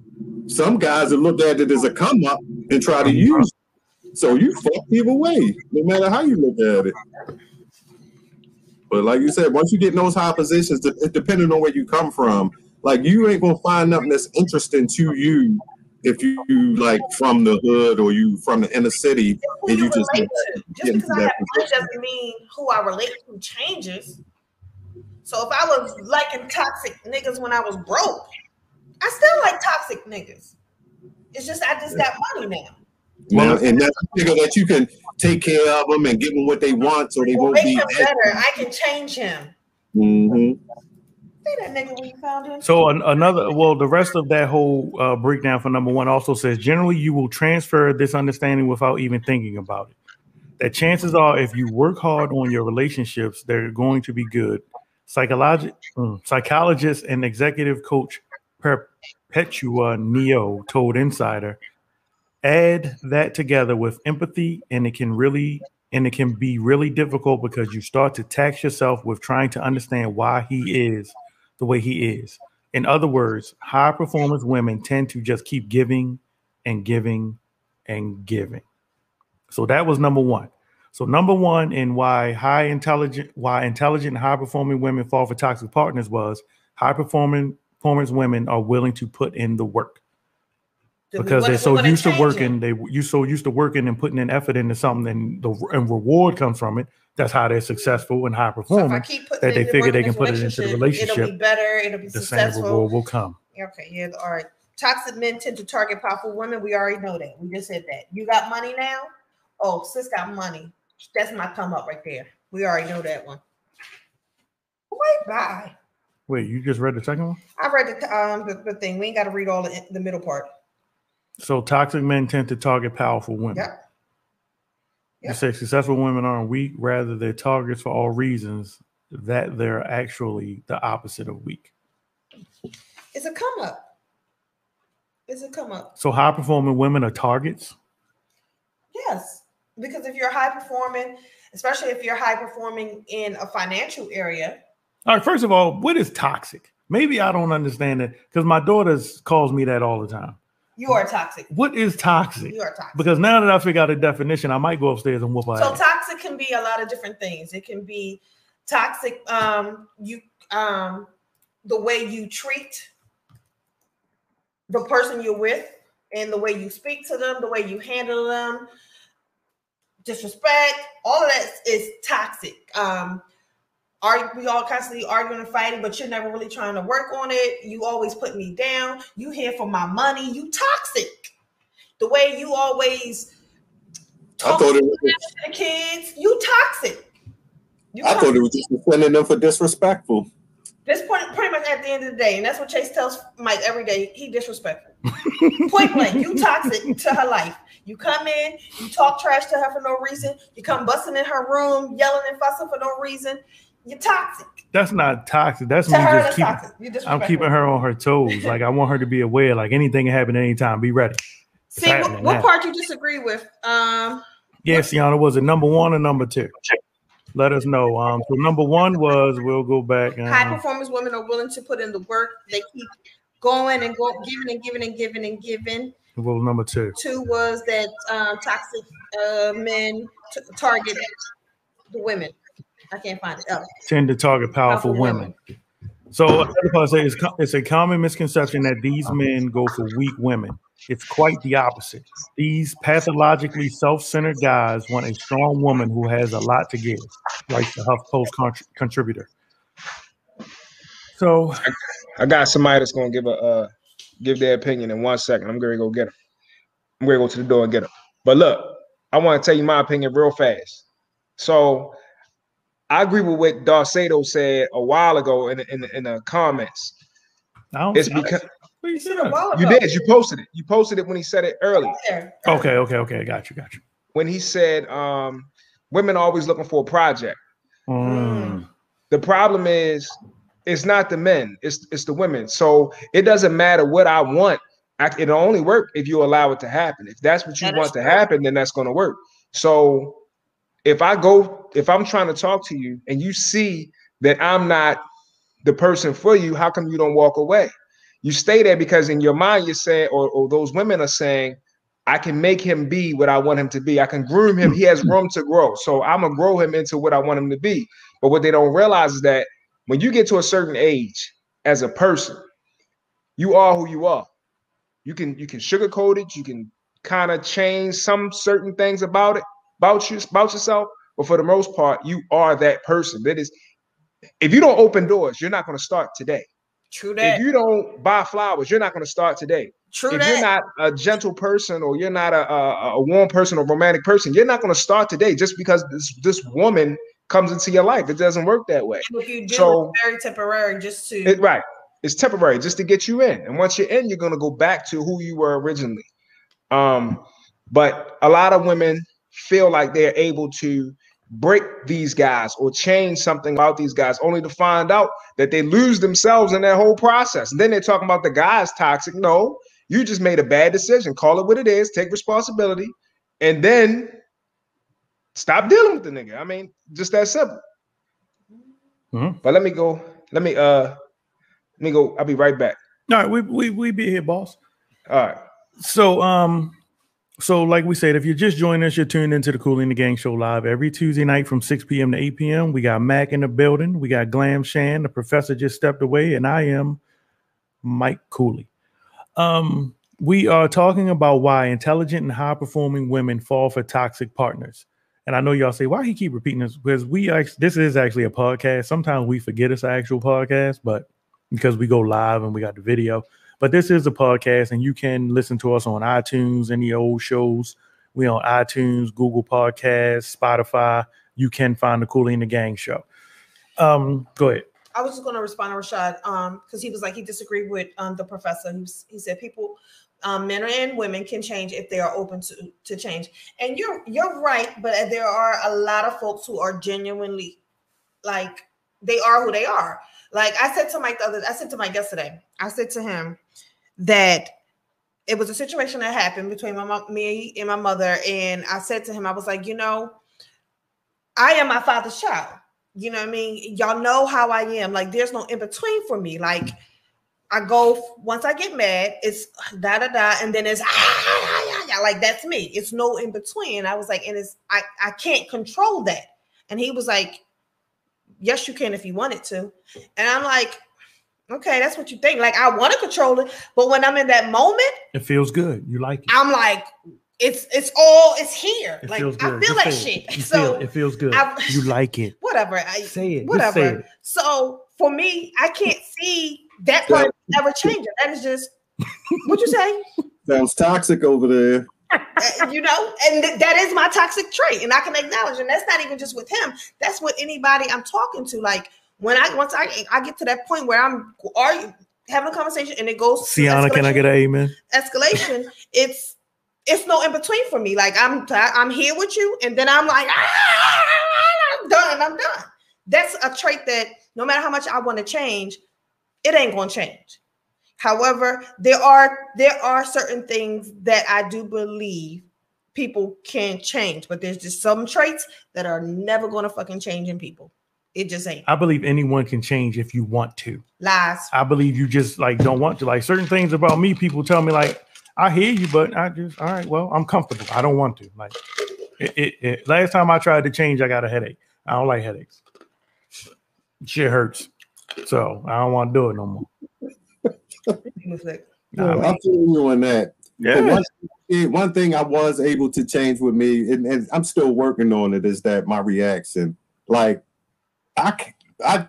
Some guys will look at it as a come up and try to uh-huh. use it. So you fuck either way, no matter how you look at it. But like you said, once you get in those high positions, it depending on where you come from, like you ain't gonna find nothing that's interesting to you if you, you like from the hood or you from the inner city and you you just get. Just into because I have money doesn't mean who I relate to changes. So if I was liking toxic niggas when I was broke, I still like toxic niggas. It's just I just got money now. Now, and that's a nigga that you can take care of them and give them what they want, so they Well, won't make be. him better. I can change him. Mm-hmm. Say that nigga when you found him. So an, another, well, the rest of that whole uh, breakdown for number one also says generally you will transfer this understanding without even thinking about it. That chances are, if you work hard on your relationships, they're going to be good. Psychologi- mm, psychologist and executive coach Perpetua Neo told Insider, add that together with empathy, and it can really and it can be really difficult because you start to tax yourself with trying to understand why he is the way he is. In other words, high performance women tend to just keep giving and giving and giving. So that was number one. So number one in why high intelligent, why intelligent, high performing women fall for toxic partners was high performing performance women are willing to put in the work because wanna- they're so used to working. They you so used to working and putting in effort into something, and the and reward comes from it. That's how they're successful and high performing. I keep putting that they figure they can put it into the relationship. It'll be better. It'll be the same successful. reward will come. Okay, yeah, all right. Toxic men tend to target powerful women. We already know that. We just said that. You got money now? Oh, sis got money. That's my come up right there. We already know that one. Wait, bye. Wait, you just read the second one? I read the um the, the thing. We ain't got to read all the, the middle part. So toxic men tend to target powerful women. Yep. You say successful women aren't weak, rather they're targets for all reasons that they're actually the opposite of weak. It's a come up. It's a come up. So high performing women are targets. Yes, because if you're high performing, especially if you're high performing in a financial area, All right, first of all, what is toxic? Maybe I don't understand it because my daughter calls me that all the time. you are toxic. What is toxic? You are toxic. Because now that I figure out a definition, I might go upstairs and whoop her So ass. toxic can be a lot of different things. It can be toxic um you um the way you treat the person you're with and the way you speak to them, the way you handle them, disrespect, all of that is toxic. Um are we all constantly arguing and fighting, but you're never really trying to work on it. You always put me down. You here for my money. You toxic. The way you always I thought it was. to the kids, you toxic. You I thought it was just defending them for disrespectful. This point, pretty much at the end of the day, and that's what Chase tells Mike every day. He disrespectful. <laughs> point blank, you toxic to her life. You come in, you talk trash to her for no reason. You come busting in her room, yelling and fussing for no reason. You're toxic. That's not toxic. That's To me her, just keeping. I'm keeping her on her toes. Like I want her to be aware. Like anything can happen anytime. Be ready. It's See what, what part you disagree with? Um, Yes, Yana, was it number one or number two? Let us know. Um, so number one was we'll go back. high Um, performance women are willing to put in the work. They keep going and go, giving and giving and giving and giving. What was number two? Two was that um, toxic uh, men t- target the women. I can't find it. Oh. Tend to target powerful Powerful women. So another part say it's, co- it's a common misconception that these men go for weak women. It's quite the opposite. These pathologically self-centered guys want a strong woman who has a lot to give, writes the HuffPost contr- contributor. So I got somebody that's gonna give a uh, give their opinion in one second. I'm gonna go get them. I'm gonna go to the door and get them. But look, I want to tell you my opinion real fast. So I agree with what Darcedo said a while ago in the, in the, in the comments. I don't It's see- because You said a while you did. You posted it. You posted it when he said it earlier. There. okay, okay, okay, got you, got you. When he said, um, Women are always looking for a project. Mm. The problem is it's not the men, it's it's the women. So it doesn't matter what I want. I, it'll only work if you allow it to happen. If that's what you That is want to true. happen, then that's going to work. So if I go, if I'm trying to talk to you and you see that I'm not the person for you, how come you don't walk away? You stay there because in your mind you're saying, or, or those women are saying, I can make him be what I want him to be. I can groom him. He has mm-hmm. room to grow. So I'm gonna grow him into what I want him to be. But what they don't realize is that when you get to a certain age as a person, you are who you are. You can you can sugarcoat it, you can kind of change some certain things about it, about you, about yourself. But for the most part, you are that person. That is, if you don't open doors, you're not going to start today. True that. If you don't buy flowers, you're not going to start today. True if that. you're not a gentle person or you're not a, a, a warm person or romantic person, you're not going to start today just because this this woman comes into your life. It doesn't work that way. And if you do, So- it's very temporary just to It, right. It's temporary just to get you in. And once you're in, you're going to go back to who you were originally. Um, but a lot of women feel like they're able to break these guys or change something about these guys only to find out that they lose themselves in that whole process. And then they're talking about the guy's toxic. No, you just made a bad decision. Call it what it is, take responsibility, and then stop dealing with the nigga. I mean, just that simple. Mhm. But let me go. Let me uh let me go. I'll be right back. All right, we we we be here, boss. All right. So um so like we said, if you're just joining us, you're tuned into the Cooley and the Gang show live every Tuesday night from 6 p.m. to 8 p.m. We got Mac in the building, we got Glam Shan, the professor just stepped away, and I am Mike Cooley. Um, we are talking about why intelligent and high performing women fall for toxic partners. And I know y'all say, why he keep repeating this? Because we actually, this is actually a podcast. Sometimes we forget it's an actual podcast, but because we go live and we got the video. But this is a podcast, and you can listen to us on iTunes, any old shows. We on iTunes, Google Podcasts, Spotify. You can find the Cooley and the Gang show. Um, go ahead. I was just going to respond to Rashad um because he was like he disagreed with um the professor. He, was, he said people, um, men and women can change if they are open to to change. And you're you're right, but there are a lot of folks who are genuinely like they are who they are. Like I said to Mike the other, I said to Mike yesterday. I said to him that it was a situation that happened between my mom, me and my mother, and I said to him, I was like, you know, I am my father's child. You know what I mean? Y'all know how I am. Like, there's no in between for me. Like, I go once I get mad, it's da da da, and then it's ah, ah, ah, ah, like that's me. It's no in between. I was like, and it's I I can't control that. And he was like, Yes, you can if you wanted to. And I'm like, okay, that's what you think. Like, I want to control it, but when I'm in that moment, It feels good. You like it. I'm like, it's it's all it's here. It like I feel Just that shit. You So feel, it feels good. I- you like it. <laughs> whatever. I Say it. Whatever. say it. So for me, I can't see that part ever changing. That is just what you say. <laughs> Sounds toxic over there. You know, and th- that is my toxic trait, and I can acknowledge. And that's not even just with him. That's with anybody I'm talking to. Like when I once I I get to that point where I'm are you having a conversation and it goes to Sienna, can I get an amen? escalation? <laughs> It's it's no in between for me. Like I'm I'm here with you, and then I'm like "Ah, I'm done, I'm done. That's a trait that no matter how much I want to change, it ain't going to change. However, there are there are certain things that I do believe people can change, but there's just some traits that are never going to fucking change in people. It just ain't I believe anyone can change if you want to. lies. I believe you just like don't want to. Like certain things about me, people tell me like, I hear you, but I just all right. Well, I'm comfortable. I don't want to. Like, it, it, it- last time I tried to change, I got a headache. I don't like headaches. Shit hurts, so I don't want to do it no more. Nah, I mean- I feel you on that. Yeah. One, thing- one thing I was able to change with me, and, and I'm still working on it, is that my reaction. Like, I, I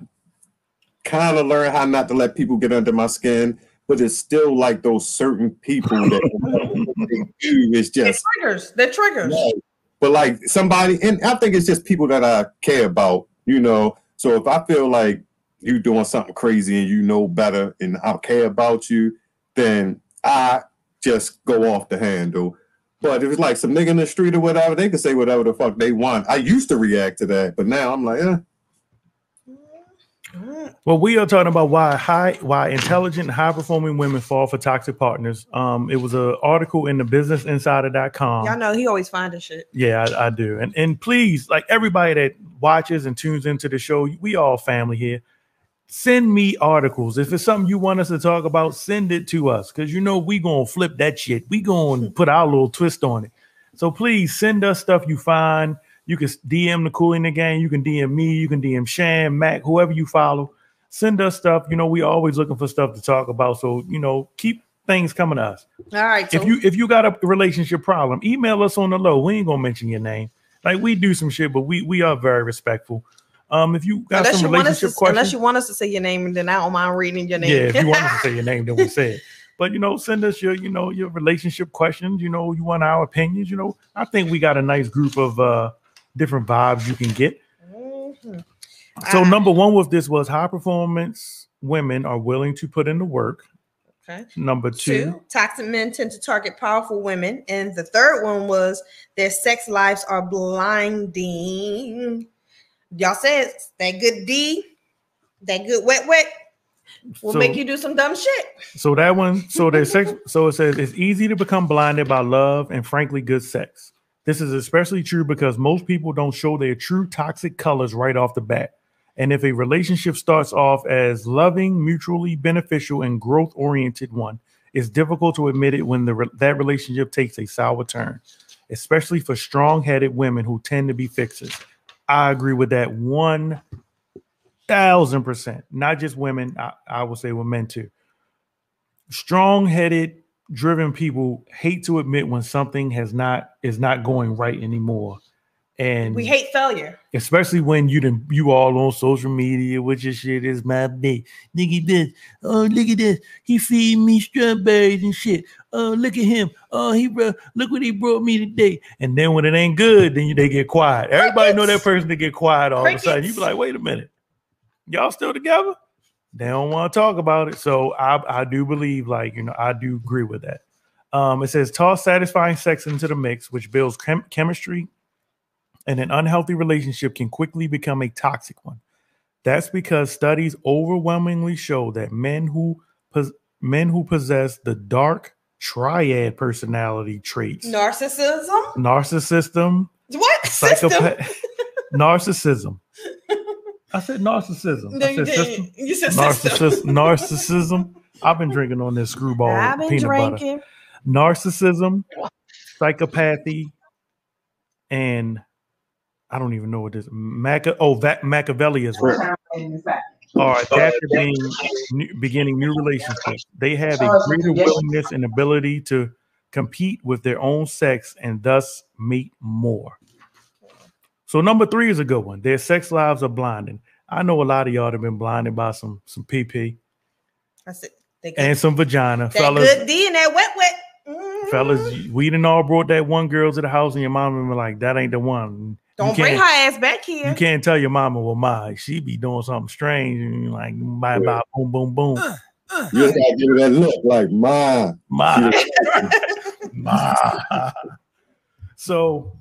kind of learned how not to let people get under my skin, but it's still like those certain people that <laughs> they do is They're just triggers. They're triggers. Right. But like somebody, and I think it's just people that I care about, you know. So if I feel like you doing something crazy and you know better and I care about you, then I just go off the handle. But if it's like some nigga in the street or whatever, they can say whatever the fuck they want. I used to react to that, but now I'm like, eh. Well, we are talking about why high, why intelligent, high performing women fall for toxic partners. Um, it was an article in the Business businessinsider.com. Y'all know he always finding shit. Yeah, I, I do. And and please, like everybody that watches and tunes into the show, we all family here. Send me articles. If it's something you want us to talk about, send it to us. Cause you know we gonna flip that shit. We gonna hmm. put our little twist on it. So please send us stuff you find. You can DM the cool in the game. You can DM me. You can DM Shan, Mac, whoever you follow. Send us stuff. You know, we always looking for stuff to talk about. So, you know, keep things coming to us. All right. So If you if you got a relationship problem, email us on the low. We ain't gonna mention your name. Like we do some shit, but we we are very respectful. Um, if you got unless some you want us relationship to, questions, unless you want us to say your name, then I don't mind reading your name. yeah, if you want us to say <laughs> your name, then we say it. But you know, send us your you know your relationship questions. You know, you want our opinions. You know, I think we got a nice group of uh different vibes you can get. Mhm. So number one with this was high performance women are willing to put in the work. okay. Number two, Two, toxic men tend to target powerful women. And the third one was their sex lives are blinding. Y'all said that good D, that good wet wet will So- make you do some dumb shit. So that one, so there's sex. <laughs> So it says it's easy to become blinded by love and frankly good sex. This is especially true because most people don't show their true toxic colors right off the bat. And if a relationship starts off as loving, mutually beneficial, and growth oriented one, it's difficult to admit it when the that relationship takes a sour turn, especially for strong headed women who tend to be fixers. I agree with that one thousand percent. Not just women, I, I would say with men too strong-headed driven people hate to admit when something has not is not going right anymore and We hate failure. especially when you done, you all on social media with your shit is my day nigga this oh look at this he feed me strawberries and shit oh look at him oh he brought look what he brought me today. And then when it ain't good then you, they get quiet. Everybody know that person to get quiet all of a sudden. You be like wait a minute. Y'all still together? They don't want to talk about it. So I, I do believe, like, you know, I do agree with that. Um, it says toss satisfying sex into the mix, which builds chem- chemistry, and an unhealthy relationship can quickly become a toxic one. That's because studies overwhelmingly show that men who pos- men who possess the dark triad personality traits, Narcissism? narcissism, What? Psychopath, <laughs> narcissism. I said narcissism. No, I you said didn't. system. You said system. narcissism. I've been drinking on this Skrewball I've been peanut drinking. butter. Narcissism, psychopathy, and I don't even know what this Maca. Oh, Va- Machiavellianism. Are attached to being beginning new relationships. They have a greater willingness and ability to compete with their own sex and thus mate more. So number three is a good one. Their sex lives are blinding. I know a lot of y'all have been blinded by some some PP That's it. Good. and some vagina, that fellas. good D and that wet wet. Mm. Fellas, we didn't all brought that one girl to the house, and your mama was like, "That ain't the one." You Don't bring can't- her ass back here. You can't tell your mama, "Well, my she be doing something strange," and you're like, "Bye, bye, boom, boom, boom." You just gotta give her that look like ma. Ma. Ma. so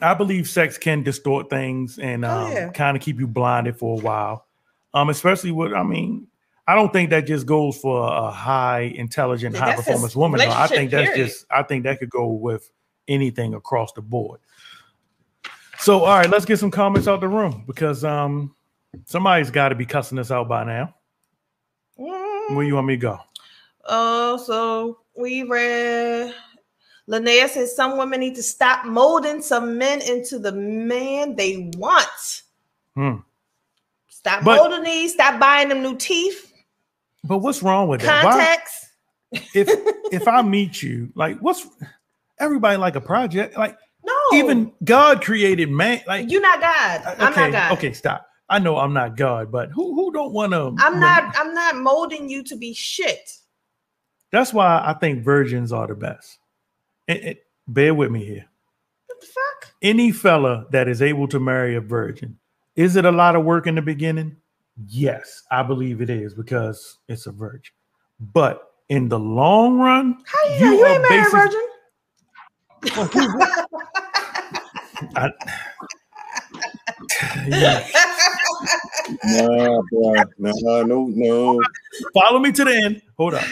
I believe sex can distort things and um, yeah. kind of keep you blinded for a while. Um, especially with, I mean, I don't think that just goes for a high intelligent, Yeah, high performance woman. I think that's period. just, I think that could go with anything across the board. So, all right, let's get some comments out the room because um, somebody's got to be cussing us out by now. Where you want me to go? Oh, so we read. Linnea says some women need to stop molding some men into the man they want. Hmm. Stop But- molding these. Stop buying them new teeth, But what's wrong with that? Why- if if I <laughs> meet you, like what's everybody like a project? Like even God created man. Like You're not God. Uh, I'm okay, not God. okay, stop. I know I'm not God, but who who don't want to? I'm not. I'm not molding you to be shit. That's why I think virgins are the best. It- bear with me here. What the fuck? Any fella that is able to marry a virgin, is it a lot of work in the beginning? Yes, I believe it is because it's a virgin. But in the long run, How you, know you ain't married a virgin? I, yeah. <laughs> Nah, bro. Nah, no, no. Follow me to the end. Hold up.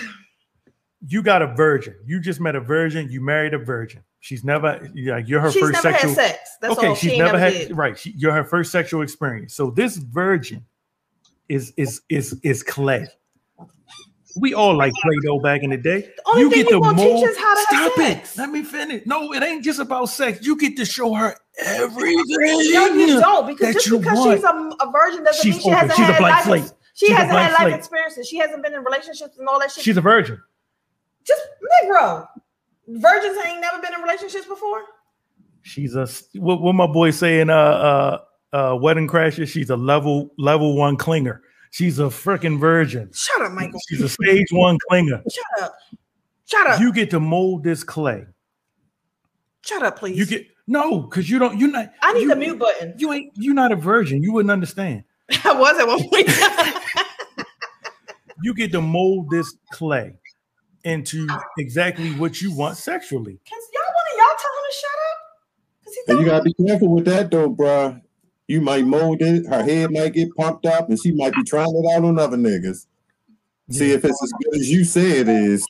You got a virgin. You just met a virgin. You married a virgin. She's never like you're her She's first never had sexual. sex. That's okay, all. she's She never, never had did. right. She, you're her first sexual experience. So this virgin is is is is clay. We all like Play-Doh back in the day. only thing you gonna teach us how to have Stop it. Let me finish. No, it ain't just about sex. You get to show her everything. No, you don't because just because want. she's a, a virgin doesn't mean she open. hasn't She's had life. slate. She She's hasn't had life slate. experiences. She hasn't been in relationships and all that shit. She's a virgin. just Negro. Virgins ain't never been in relationships before. She's a what, what my boy saying uh uh uh wedding crasher. She's a level level one clinger. She's a freaking virgin. Shut up, Michael. She's a stage one clinger. Shut up. Shut up. You get to mold this clay. Shut up, please. You get no, because you don't. You're not. I need you, the mute button. You ain't. You're not a virgin. You wouldn't understand. <laughs> I was at one point. <laughs> You get to mold this clay into exactly what you want sexually. Cause y'all want to y'all tell him to shut up? And you gotta be careful with that though, bro. You might mold it, her head might get pumped up, and she might be trying it out on other niggas. See if it's as good as you say it is.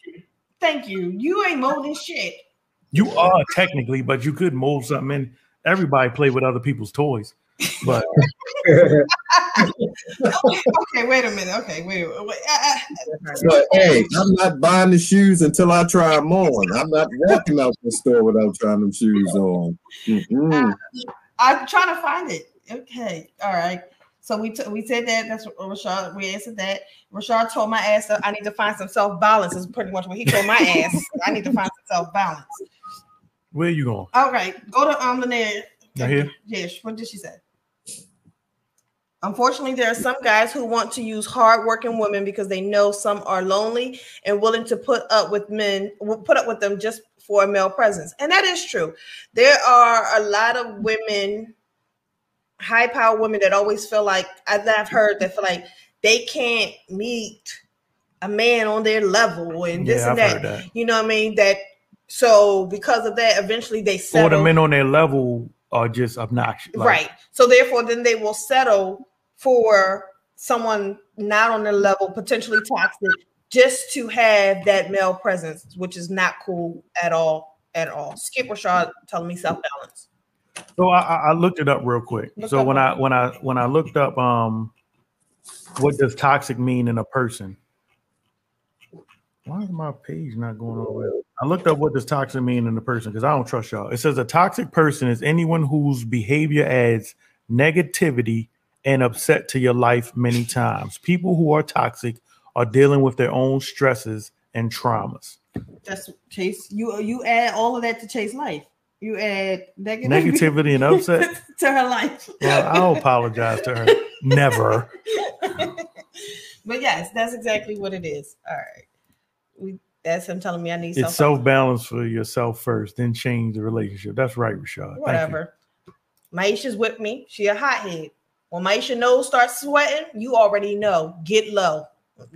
Thank you. You ain't molding shit. You are technically, but you could mold something in. Everybody play with other people's toys, but okay, wait a minute. Okay, wait. wait, wait. Uh, uh, But hey, I'm not buying the shoes until I try them on. I'm not walking out the store without trying them shoes on. Mm-mm. I'm trying to find it. Okay, all right. So we t- we said that. That's what Rashad. We answered that. Rashad told my ass that I need to find some self balance. Is pretty much what he told my ass. I need to find some self balance. Where are you going? All right, go to um Lynette. Right here. Yes. What did she say? Unfortunately, there are some guys who want to use hardworking women because they know some are lonely and willing to put up with men, put up with them just for a male presence. And that is true. There are a lot of women, high power women, that always feel like I've heard that feel like they can't meet a man on their level and this Yeah, and that. that. You know what I mean? That so because of that, eventually they Or settle. the men on their level are just obnoxious. Like, right. So therefore, then they will settle for someone not on their level, potentially toxic, just to have that male presence, which is not cool at all. At all. Skip Rashad telling me self balance. So I, I looked it up real quick. Look so when? I when I when I looked up um what does toxic mean in a person? Why is my page not going all the way? up? I looked up what does toxic mean in a person because I don't trust y'all. It says a toxic person is anyone whose behavior adds negativity and upset to your life many times. People who are toxic are dealing with their own stresses and traumas. That's Chase. You you add all of that to Chase life. You add negativity, Negativity and upset. <laughs> to her life. Well, I'll apologize to her. Never. <laughs> But yes, that's exactly what it is. All right. We that's him telling me I need It's self balance for yourself first, then change the relationship. That's right, Rashad. Whatever. Maisha's with me. She a hothead. When Maisha nose starts sweating, you already know. Get low.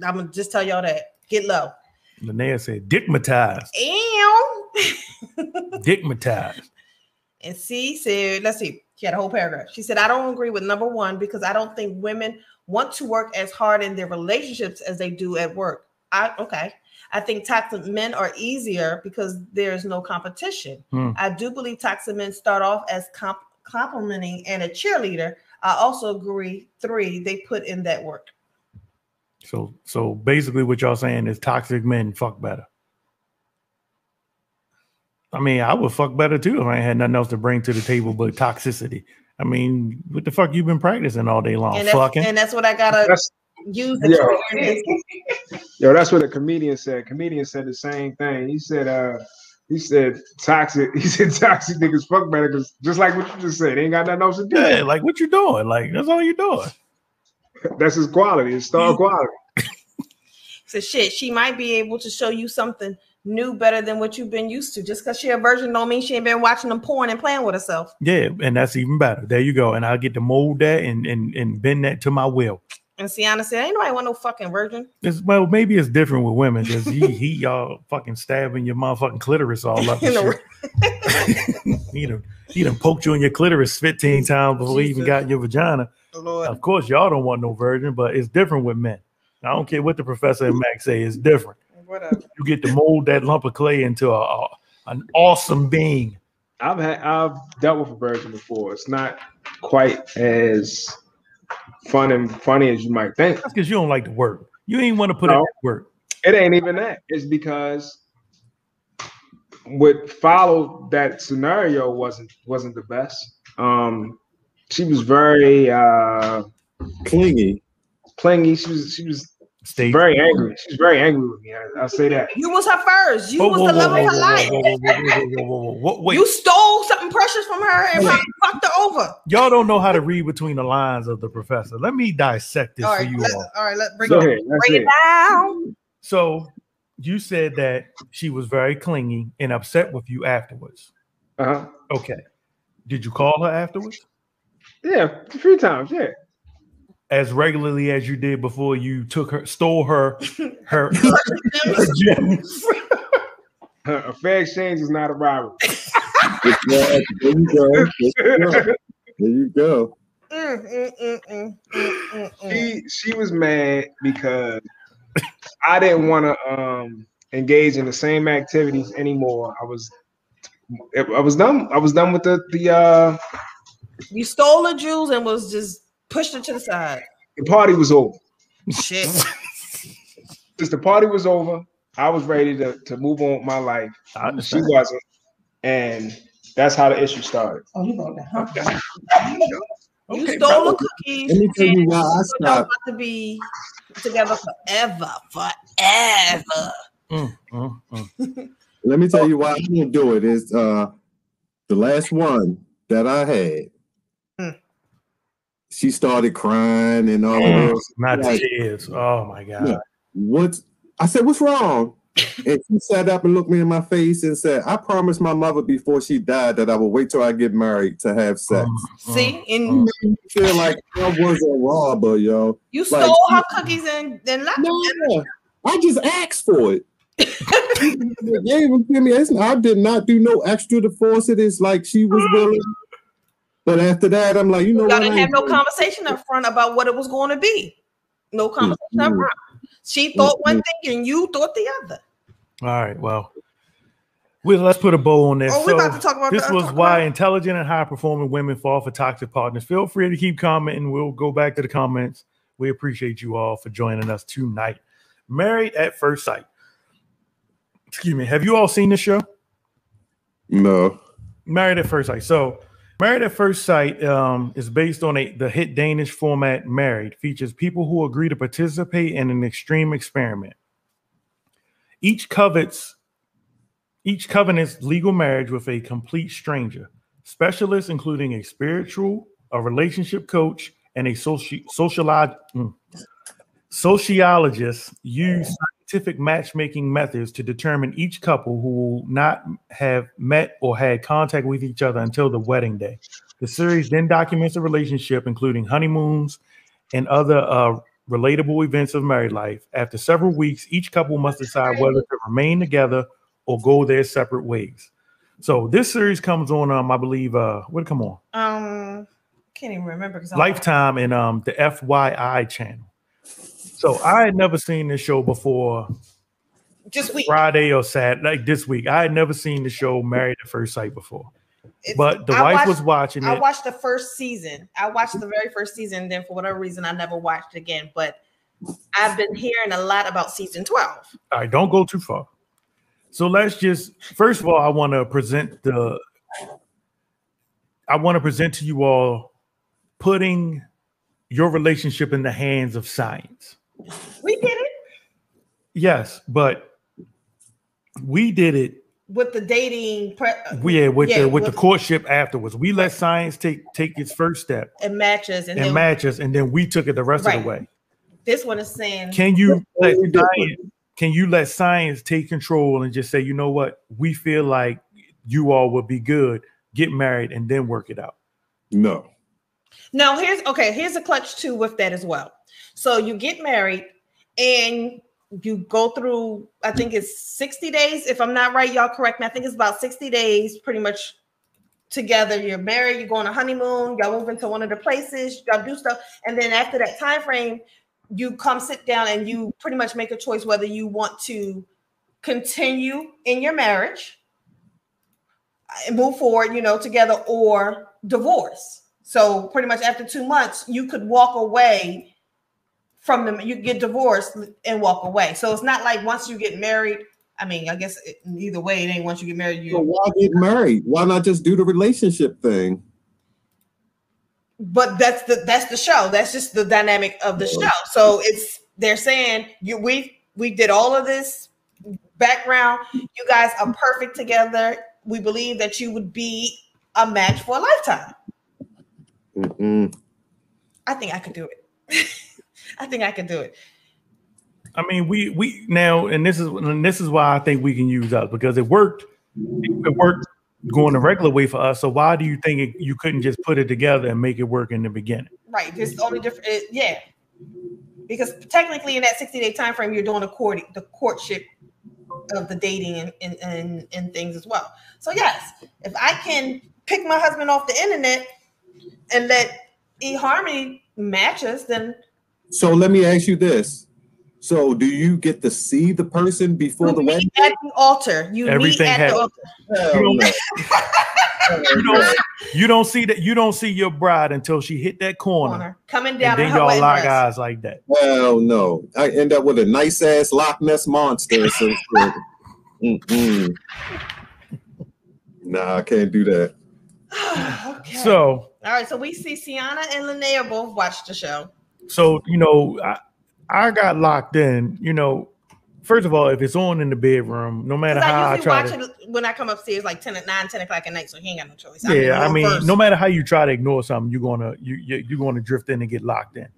I'm gonna just tell y'all that. Get low. Linnea said, "Dickmatized, Ew. <laughs> dickmatized." And C said, let's see, she had a whole paragraph. She said, I don't agree with number one because I don't think women want to work as hard in their relationships as they do at work. I okay. I think toxic men are easier because there's no competition. Hmm. I do believe toxic men start off as comp- complimenting and a cheerleader. I also agree, three, they put in that work. So, so basically, what y'all saying is toxic men fuck better. I mean, I would fuck better too if I ain't had nothing else to bring to the table but toxicity. I mean, what the fuck you been practicing all day long? and, that's, Fucking. and that's what I gotta That's- use the <laughs> Yo, that's what a comedian said. Comedian said the same thing. He said, uh, he said toxic. <laughs> He said toxic niggas fuck better because just like what you just said, they ain't got nothing else to do. yeah, like what you doing? Like that's all you doing. <laughs> That's his quality. His star quality. So shit, she might be able to show you something new better than what you've been used to. Just because she a virgin don't mean she ain't been watching them porn and playing with herself. Yeah, and that's even better. There you go. And I get to mold that and and and bend that to my will. And Sienna said, Ain't nobody want no fucking virgin. It's, well, maybe it's different with women because he he <laughs> y'all fucking stabbing your motherfucking clitoris all up. And In the shit. <laughs> he done he done poked you in your clitoris 15 times before he even got in your vagina. Lord. Of course, y'all don't want no virgin, but it's different with men. I don't care what the professor and Max say, it's different. Whatever. You get to mold that lump of clay into a, a an awesome being. I've had I've dealt with a virgin before. It's not quite as fun and funny as you might think. That's because you don't like to work. You ain't want to put in No. that work. It ain't even that. It's because what followed that scenario wasn't wasn't the best. Um, she was very uh, clingy, clingy. She was she was Stay very angry. She's very angry with me. I, I say that. You was her first. You Whoa, was whoa, the love whoa, of her life. Wait, You stole something precious from her and probably fucked her over. y'all don't know how to read between the lines of the professor. Let me dissect this All for right, you let, all. all right, let's bring Go it, ahead, let's bring it. down. So you said that she was very clingy and upset with you afterwards. Uh-huh. Okay. Did you call her afterwards? Yeah, a few times. Yeah. As regularly as you did before you took her, stole her, her, <laughs> <laughs> her gems. A fair exchange is not a robbery. <laughs> there you go. There you go. There you go. Mm, mm, mm. she she was mad because I didn't want to um engage in the same activities anymore. I was I was done. I was done with the the uh You stole the jewels and was just pushed her to the side. the party was over. Shit. <laughs> Since the party was over, I was ready to, to move on with my life. She wasn't, and that's how the issue started. Oh, you wrote that, <laughs> You Okay, stole brother. the cookies. Let me tell you why I y'all stopped. about to be together forever, forever. Mm, mm, mm. <laughs> Let me tell you why I didn't do it. Is uh the last one that I had. She started crying and all Mm, this. Not Like, tears. Oh my god. Yeah. What I said, what's wrong? <laughs> And she sat up and looked me in my face and said, I promised my mother before she died that I would wait till I get married to have sex. See, Mm, and I feel like I was a robber, yo. you Like, stole her cookies and then left. No, I just asked for it. yeah, even give me. It's, I did not do no extra to force it. It's like she was willing. But after that, I'm like, you know Y'all what? didn't I have no conversation up front about what it was going to be. No mm-hmm. conversation up Mm-mm. front. She mm-hmm. thought one thing and you thought the other. All right. Well, we, let's put a bow on this. Oh, we about to talk about this that. Uh, was why about- intelligent and high performing women fall for toxic partners. Feel free to keep commenting. We'll go back to the comments. We appreciate you all for joining us tonight. Married at First Sight. Excuse me. Have you all seen this show? No. Married at First Sight. So, Married at First Sight um, is based on a the hit Danish format Married. Features people who agree to participate in an extreme experiment. Each covets each covenants legal marriage with a complete stranger. Specialists including a spiritual, a relationship coach, and a soci- sociolog- mm, sociologist use scientific matchmaking methods to determine each couple who will not have met or had contact with each other until the wedding day. The series then documents the relationship, including honeymoons and other uh, relatable events of married life. After several weeks, each couple must decide whether to remain together or go their separate ways. So this series comes on, um, I believe, uh, what come on? Um, can't even remember Lifetime and um the FYI channel. So I had never seen this show before just week. Friday or Saturday, like this week. I had never seen the show Married at First Sight before. It's- But the I wife watched- was watching I watched the first season. I watched the very first season. Then, for whatever reason, I never watched it again. But I've been hearing a lot about season twelve. All right, don't go too far. So let's just first of all, I want to present the I want to present to you all putting your relationship in the hands of science. We did it Yes, but we did it with the dating. Pre- yeah, with yeah, the with, the courtship afterwards. We let science take take its first step and matches, and, and then match us, and then we took it the rest of the way. this one is saying, Can you let science, can you let science take control and just say, you know what, we feel like you all would be good, get married, and then work it out. No. No, here's okay. Here's a clutch too with that as well. So you get married, and you go through, I think it's 60 days. If I'm not right, y'all correct me. I think it's about 60 days pretty much together. You're married, you go on a honeymoon, y'all move into one of the places, y'all do stuff. And then after that time frame, you come sit down and you pretty much make a choice whether you want to continue in your marriage and move forward, you know, together or divorce. So pretty much after two months, you could walk away from them. You get divorced and walk away. So it's not like once you get married. I mean, I guess it, either way, it ain't once you get married. You So why get married? Why not just do the relationship thing? but that's the that's the show. That's just the dynamic of the show. So it's they're saying you we we did all of this background. You guys are perfect together. We believe that you would be a match for a lifetime. Mm-mm. I think I could do it. <laughs> I think I can do it. I mean, we we now, and this is and this is why I think we can use us because it worked. It worked going the regular way for us. So why do you think it, you couldn't just put it together and make it work in the beginning? Right. There's only different. it- yeah. Because technically, in that 60 day time frame, you're doing a court the courtship of the dating and, and, and, and things as well. So yes, if I can pick my husband off the internet and let eHarmony match us, then So let me ask you this. So do you get to see the person before the you wedding? at the altar. You Everything meet at has- the altar. Hell no. <laughs> You don't, you don't see that. You don't see your bride until she hit that corner, Corner. Coming down in then y'all wedding lock dress. eyes like that. Well, no. I end up with a nice ass Loch Ness monster or some. Mm-mm. Nah, I can't do that. <sighs> okay. So, all right. So we see Sienna and Linnea both watch the show. So you know, I I got locked in. You know, first of all, if it's on in the bedroom, no matter how I I try watch to, it when I come upstairs like 10 at 9, 10 o'clock at night, so he ain't got no choice. yeah, I mean, no matter how you try to ignore something, you're gonna you you- you're gonna drift in and get locked in.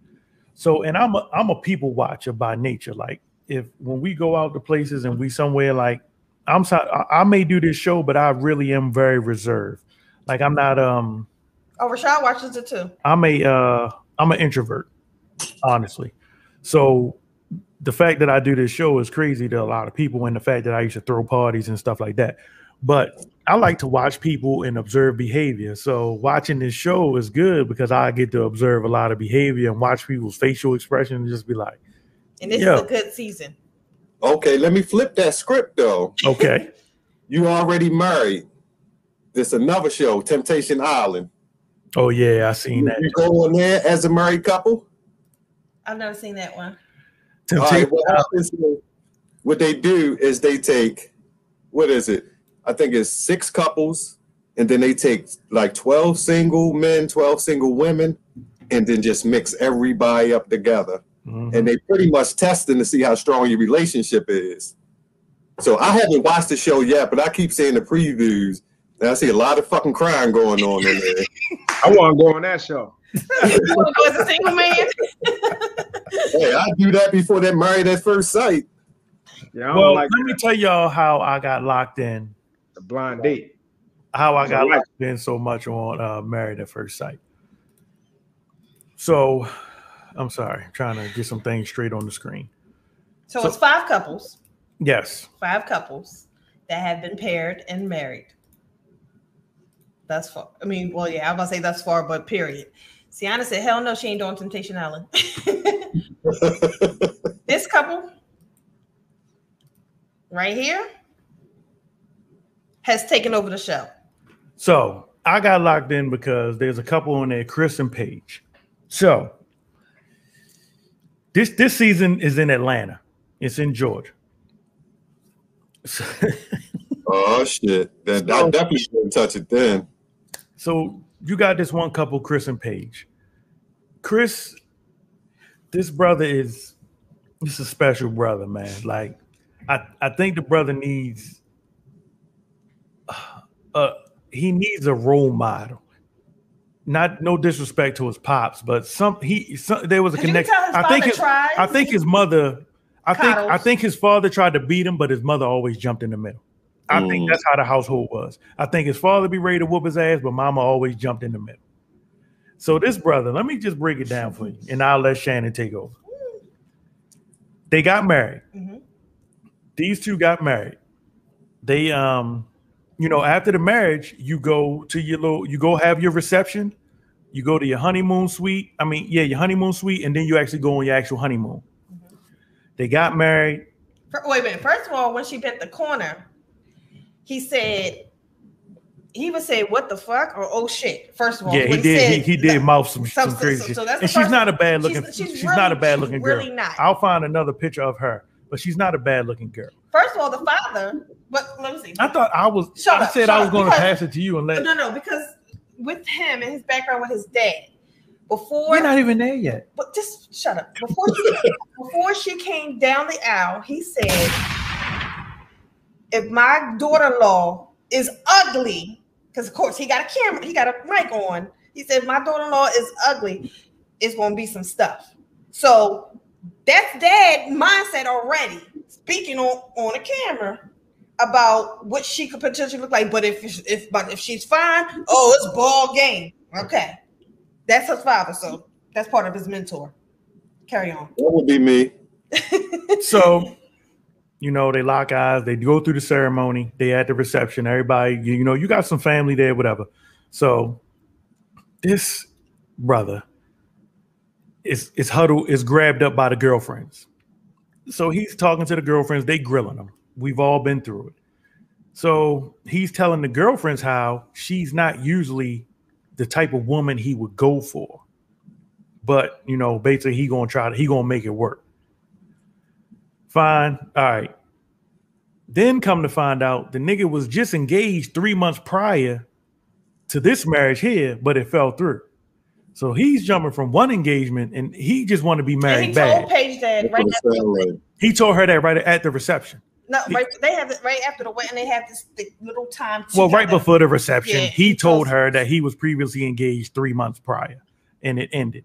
So, and I'm a I'm a people watcher by nature. Like, if when we go out to places and we somewhere like I'm so, I, I may do this show, but I really am very reserved. Like, I'm not um Oh, Rashad watches it too. I'm a uh I'm an introvert, honestly. So the fact that I do this show is crazy to a lot of people, and the fact that I used to throw parties and stuff like that. But I like to watch people and observe behavior. So watching this show is good because I get to observe a lot of behavior and watch people's facial expression and just be like, And this Yeah. is a good season. Okay, let me flip that script though. okay, <laughs> You already married. This another show, Temptation Island. oh yeah, I seen that. You go on there as a married couple. I've never seen that one. All right, Temptation what, happens is- what they do is they take what is it? I think it's six couples, and then they take like 12 single men, 12 single women, and then just mix everybody up together. Mhm. And they pretty much testing to see how strong your relationship is. So I haven't watched the show yet, but I keep seeing the previews. And I see a lot of fucking crying going on in there. <laughs> I want to go on that show. You want to go as a single man? hey, I do that before they're married at first sight. Yeah, I Well, like let me tell y'all how I got locked in. the blind date. how I got Right. locked in so much on uh, Married at First Sight. So, I'm sorry, trying to get some things straight on the screen. So, So- it's five couples, Yes, five couples that have been paired and married. That's far. I mean, well, yeah, I'm gonna say that's far, but period. Sienna said, hell no, she ain't doing Temptation Island. <laughs> this couple right here has taken over the show. so I got locked in because there's a couple on there, Chris and Paige. So this this season is in Atlanta. It's in Georgia. So, <laughs> Oh shit! Then I definitely shouldn't touch it then. so you got this one couple, Chris and Paige. Chris, this brother is this is a special brother, man. Like, I I think the brother needs uh he needs a role model. Not no disrespect to his pops, but some he some, there was a you can connection. tell his I think his tries. I think his mother. I think I think his father tried to beat him, but his mother always jumped in the middle. I think Mm. that's how the household was. I think his father be ready to whoop his ass, but mama always jumped in the middle. So this brother, let me just break it down for you, and I'll let Shannon take over. they got married. Mhm. These two got married. They um, you know, after the marriage, you go to your little, you go have your reception, you go to your honeymoon suite. I mean, yeah, your honeymoon suite, and then you actually go on your actual honeymoon. They got married. Wait a minute. First of all, when she bent the corner, he said he would say "What the fuck" or "Oh shit." First of all, Yeah, he when did. said- he, he did mouth some, So- some crazy so- so and she's not a bad looking. she's She's, really- not a bad looking girl. really not. I'll find another picture of her, but she's not a bad looking girl. First of all, the father. But let me see. I thought I was. Shut I up, said I was going to pass it to you and let. No, no, because with him and his background with his dad, before We're not even there yet. But just shut up. Before she, before she came down the aisle, he said, "If my daughter-in-law is ugly, because of course he got a camera, he got a mic on. He said, my daughter-in-law is ugly, it's going to be some stuff." So that's dad mindset already, speaking on on a camera about what she could potentially look like. But if if but if she's fine, oh, it's ball game. Okay, that's his father, so that's part of his mentor. Carry on. That would be me. <laughs> so you know they lock eyes they go through the ceremony they at the reception everybody you, you know you got some family there whatever. So this brother is is huddled is grabbed up by the girlfriends. So he's talking to the girlfriends they grilling him. We've all been through it. So he's telling the girlfriends how she's not usually the type of woman he would go for. But you know basically he gonna try to he gonna make it work Fine. All right. Then come to find out the nigga was just engaged three months prior to this marriage here, but it fell through. So he's jumping from one engagement and he just want to be And married he bad. told Paige that right after, He told her that right at the reception. no, right, they have it right after the wedding. They have this the little time. Well, right before the reception, Yeah, he told her that he was previously engaged three months prior, and it ended.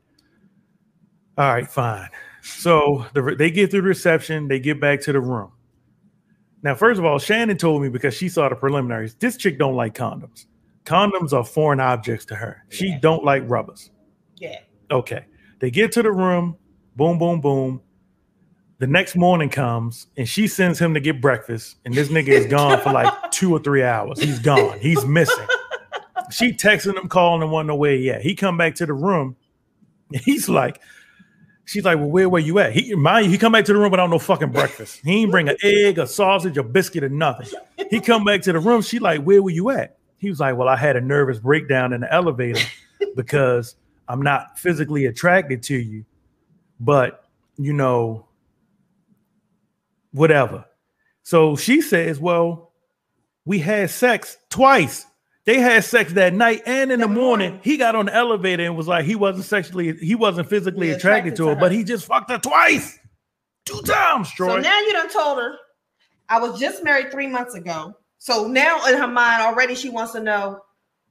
All right, fine. So the, they get through the reception, they get back to the room. Now, first of all, Shannon told me because she saw the preliminaries. This chick don't like condoms. Condoms are foreign objects to her. She don't like rubbers. Yeah. Okay. They get to the room, boom, boom, boom. The next morning comes and she sends him to get breakfast, and this nigga is gone for like <laughs> two or three hours. He's gone. He's missing. She texting him, calling him, want no way yet. He come back to the room. and He's like, she's like, well, where were you at? He mind you, he come back to the room without no fucking breakfast. He ain't bring an <laughs> egg, a sausage, a biscuit, or nothing. He come back to the room. She like, where were you at? He was like, well, I had a nervous breakdown in the elevator <laughs> because I'm not physically attracted to you, but you know, whatever. So she says, well, we had sex twice. They had sex that night and in the morning. He got on the elevator and was like, he wasn't sexually, he wasn't physically Yeah, attracted, attracted to her, her. but he just fucked her twice, two times, Troy. So now you done told her, I was just married three months ago. So now in her mind already she wants to know,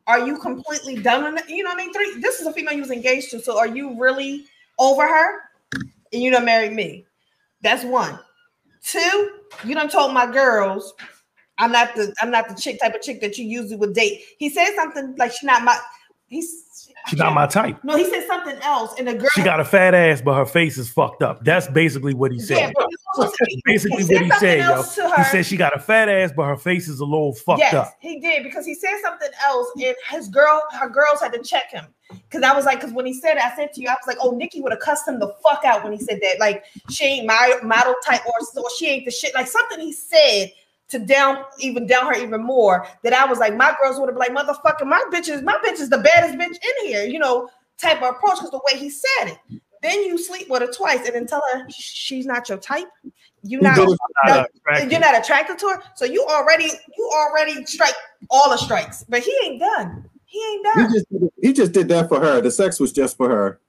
are you completely done with it? You know what I mean? Three. This is a female you was engaged to. So are you really over her? And you done married me. That's one. Two, you done told my girls, I'm not the I'm not the chick type of chick that you usually would date. He said something like she's not my he's She's not my type. no, he said something else. And the girl She got a fat ass, but her face is fucked up. That's basically what he said. That's basically he what he said yo. He said she got a fat ass, but her face is a little fucked yes, up. he did because he said something else, and his girl, her girls had to check him. Because I was like, because when he said it, I said to you, I was like, oh, Nikki would have cussed him the fuck out when he said that. Like, she ain't my model type, or, or she ain't the shit. Like something he said to down even down her even more. That I was like, my girls would have been like, motherfucker, my bitch is my bitch is the baddest bitch in here, you know, type of approach. Because the way he said it. Then you sleep with her twice and then tell her she's not your type. You He not, no, not you're not attracted to her. So you already you already strike all the strikes, but he ain't done. He ain't done. He just he just did that for her. The sex was just for her.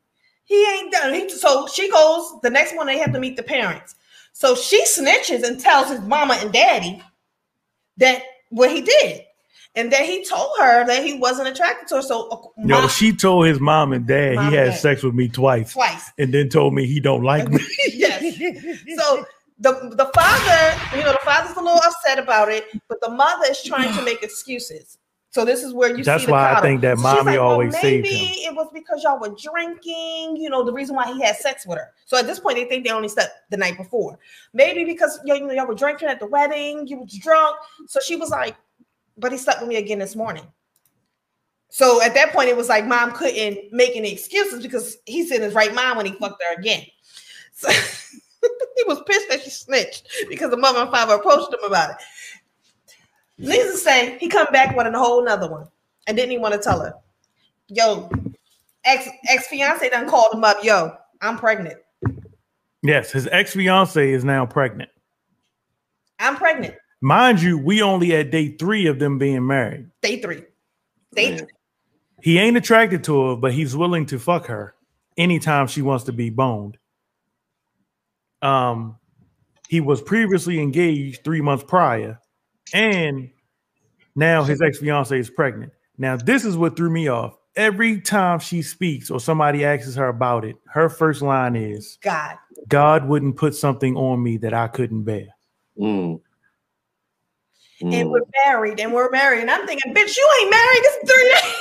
He ain't done. He, so she goes the next one. They have to meet the parents. So she snitches and tells his mama and daddy that what he did, and that he told her that he wasn't attracted to her. So uh, Yo, she told his mom and dad Mom he had dad. sex with me twice, twice. and then told me he don't like me. <laughs> yes. So the the father, you know, the father's a little upset about it, but the mother is trying to make excuses. So this is where you That's see the why I think that mommy well, always saved maybe him. it was because y'all were drinking. You know the reason why he had sex with her. So at this point, they think they only slept the night before. Maybe because you know y'all were drinking at the wedding. You was drunk. So she was like, "But he slept with me again this morning." So at that point, it was like mom couldn't make any excuses because he's in his right mind when he fucked her again. <laughs> So <laughs> he was pissed that she snitched because the mother and father approached him about it. Needless to say, he come back with a whole nother one and didn't even want to tell her. Yo, ex ex fiance done called him up. Yo, I'm pregnant. Yes, his ex fiance is now pregnant. I'm pregnant. Mind you, we only at day three of them being married. Day three. Day three. He ain't attracted to her, but he's willing to fuck her anytime she wants to be boned. Um, he was previously engaged three months prior, and now his ex fiance is pregnant. Now, this is what threw me off. Every time she speaks or somebody asks her about it, her first line is, God. God wouldn't put something on me that I couldn't bear. Mm. And we're married and we're married. And I'm thinking, bitch, you ain't married. This is three.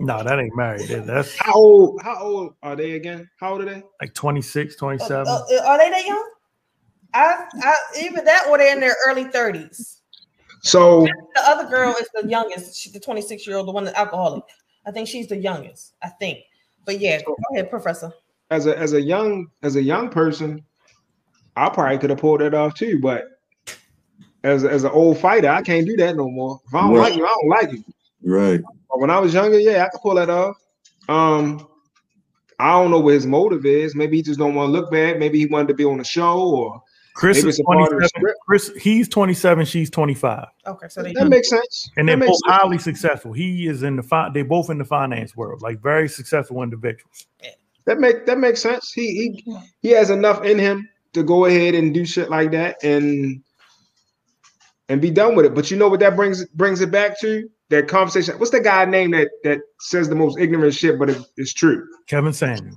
No, that ain't married. That- That's How old? How old are they again? How old are they? like 26, 27. Uh, are they that young? I, I either that or they're in their early 30s. So The other girl is the youngest. She's the 26 year old, the one that's alcoholic. I think she's the youngest. I think. But yeah, go ahead, Professor. as a as a young as a young person, I probably could have pulled that off too. But as as an old fighter, I can't do that no more. If I don't Right. like you, I don't like you. Right. But when I was younger, yeah, I could pull that off. Um, I don't know what his motive is. Maybe he just don't want to look bad. Maybe he wanted to be on the show, or Chris maybe is it's a part of the 27. Chris, he's 27, she's 25. Okay, so they That makes sense. And That they're both sense. highly successful. He is in the fi- they both in the finance world, like very successful individuals. That make that makes sense. He he he has enough in him to go ahead and do shit like that and and be done with it. But you know what that brings brings it back to? That conversation. What's the guy name that that says the most ignorant shit, but it, it's true? Kevin Samuels.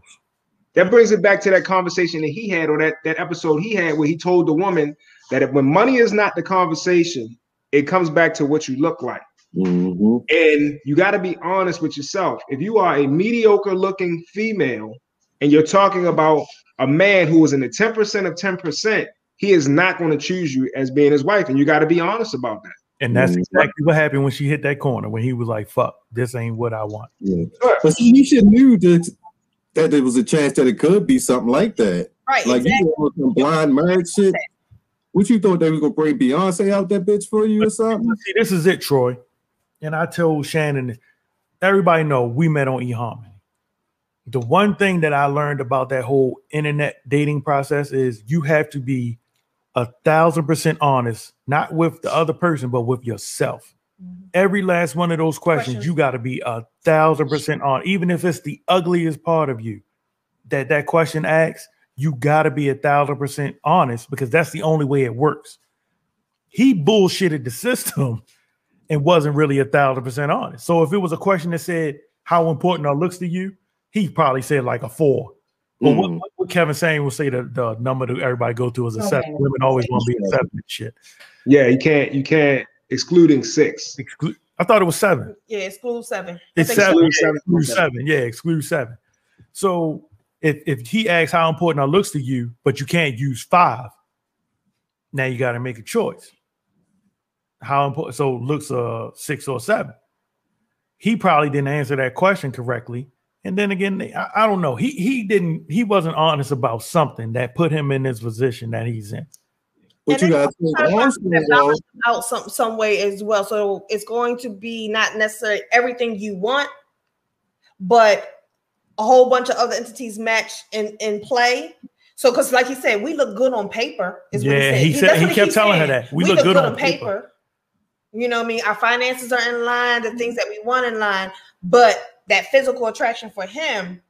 That brings it back to that conversation that he had, or that that episode he had, where he told the woman that if, when money is not the conversation, it comes back to what you look like. Mm-hmm. And you got to be honest with yourself. If you are a mediocre looking female and you're talking about a man who is in the 10% of 10%, he is not going to choose you as being his wife. And you got to be honest about that. And that's Mhm. exactly what happened when she hit that corner when he was like, fuck, this ain't what I want. Yeah. But see, he should knew that that there was a chance that it could be something like that. Right, Like exactly. you know, some blind marriage shit. What you thought they was gonna bring Beyonce out that bitch for you or something? <laughs> See, this is it, Troy. And I told Shannon, everybody know we met on eHarmony. The one thing that I learned about that whole internet dating process is you have to be a thousand percent honest, not with the other person, but with yourself. Every last one of those questions, you got to be a thousand percent on, even if it's the ugliest part of you that that question asks. You got to be a thousand percent honest because that's the only way it works. He bullshitted the system and wasn't really a thousand percent honest. So if it was a question that said, How important are looks to you? He probably said like a four. But what, Mm. what Kevin saying will say the, the number that everybody go through is a seven. Women always want to be a seven and shit. Yeah, you can't, you can't, excluding six. Exclu- I thought it was seven. Yeah, exclude seven. It's seven. so. yeah, Exclude seven. Yeah, exclude seven. So if if he asks how important are looks to you, but you can't use five, now you got to make a choice. How important? So looks uh six or seven. He probably didn't answer that question correctly. And then again, I, I don't know. He he didn't. He wasn't honest about something that put him in this position that he's in. But you gotta think Try to also, find that though, balance out some some way as well. So it's going to be not necessarily everything you want, but a whole bunch of other entities match in in play. So because like he said, we look good on paper. Is what Yeah, he he said. said- That's he kept keeps telling her that. We look good on paper. You know what I mean? Our finances are in line, the things that we want in line, but that physical attraction for him,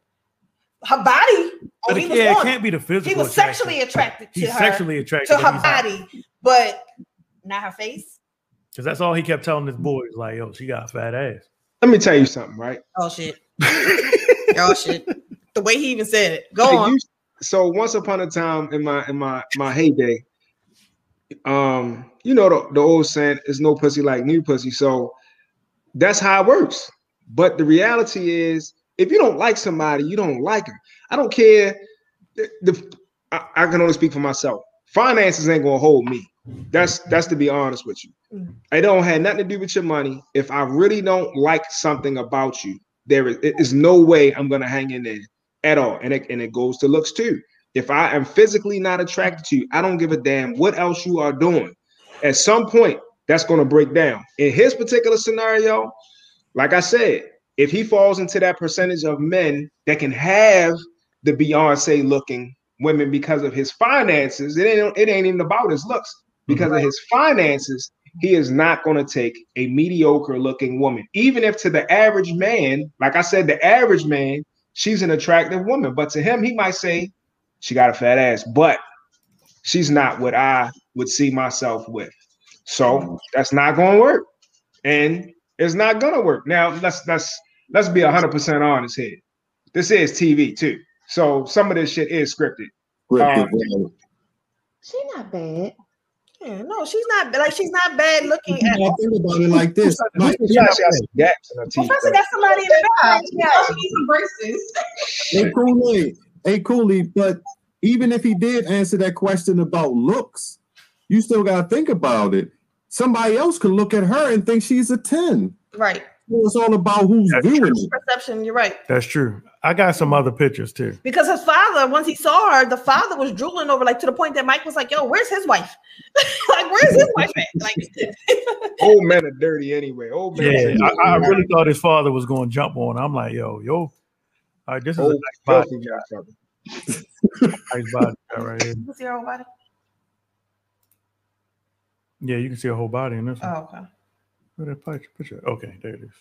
her body. Oh, But he it, yeah, it can't be the physical. he was attraction. sexually attracted to He's her, sexually attracted to to her these- body, but not her face. Because that's all he kept telling his boys, like, yo, she got a fat ass. Let me tell you something, right? Oh shit. <laughs> oh shit. The way he even said it. Go Hey, on. you- so once upon a time in my in my my heyday, um, you know the, the old saying is no pussy like new pussy. So that's how it works. But the reality is, if you don't like somebody, you don't like her. I don't care. The, the I, I can only speak for myself. Finances ain't gonna hold me. That's that's to be honest with you. Mm. It don't have nothing to do with your money. If I really don't like something about you, there is, it is no way I'm gonna hang in there at all. And it, and it goes to looks too. If I am physically not attracted to you, I don't give a damn what else you are doing. At some point, that's gonna break down. In his particular scenario, like I said, if he falls into that percentage of men that can have the Beyonce looking women because of his finances, it ain't it ain't even about his looks. Because of his finances, he is not going to take a mediocre looking woman, even if to the average man, like I said, the average man, she's an attractive woman, but to him, he might say she got a fat ass, but she's not what I would see myself with. So mm-hmm. that's not going to work, and it's not going to work. Now let's let's let's be hundred percent honest here. This is TV too, so some of this shit is scripted. Scripted, Um, yeah. She not bad. Yeah, no, she's not like she's not bad looking You at all. think about it like this. <laughs> Like, She got some gaps in her teeth. Professor got somebody in the back. Yeah, she needs some braces. hey, Cooley, hey, Cooley, but even if he did answer that question about looks, you still got to think about it. Somebody else could look at her and think she's a 10. right. So it's all about who's viewing it. Perception, you're right. That's true. I got some other pictures too. Because his father, once he saw her, the father was drooling over, like to the point that Mike was like, "Yo, where's his wife? <laughs> like, where's his wife at?" Like, <laughs> <laughs> Old men are dirty anyway. Old men. Yeah, are I, I really thought his father was going to jump on. I'm like, yo, yo, all right, this is a nice body, filthy motherfucker. nice body shot right here. you see her whole body? Yeah, you can see a whole body in this one. Oh, okay. Where that picture? picture? Okay, there it is.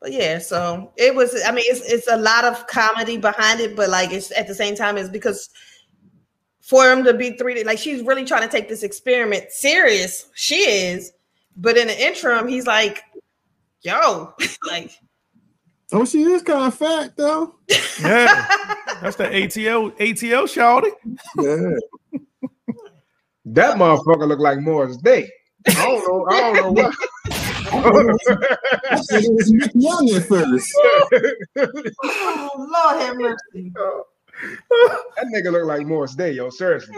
But yeah, so it was. I mean, it's it's a lot of comedy behind it, but like it's at the same time, it's because for him to be three, like she's really trying to take this experiment serious. She is, but in the interim, he's like, "Yo, <laughs> like." Oh, she is kind of fat though. Yeah, that's the ATL ATL shawty. Yeah. <laughs> That motherfucker look like Morris Day. I don't know. I don't know what. I said it was Nick Young at first. Oh Lord have mercy. that nigga look like Morris Day, yo. Seriously.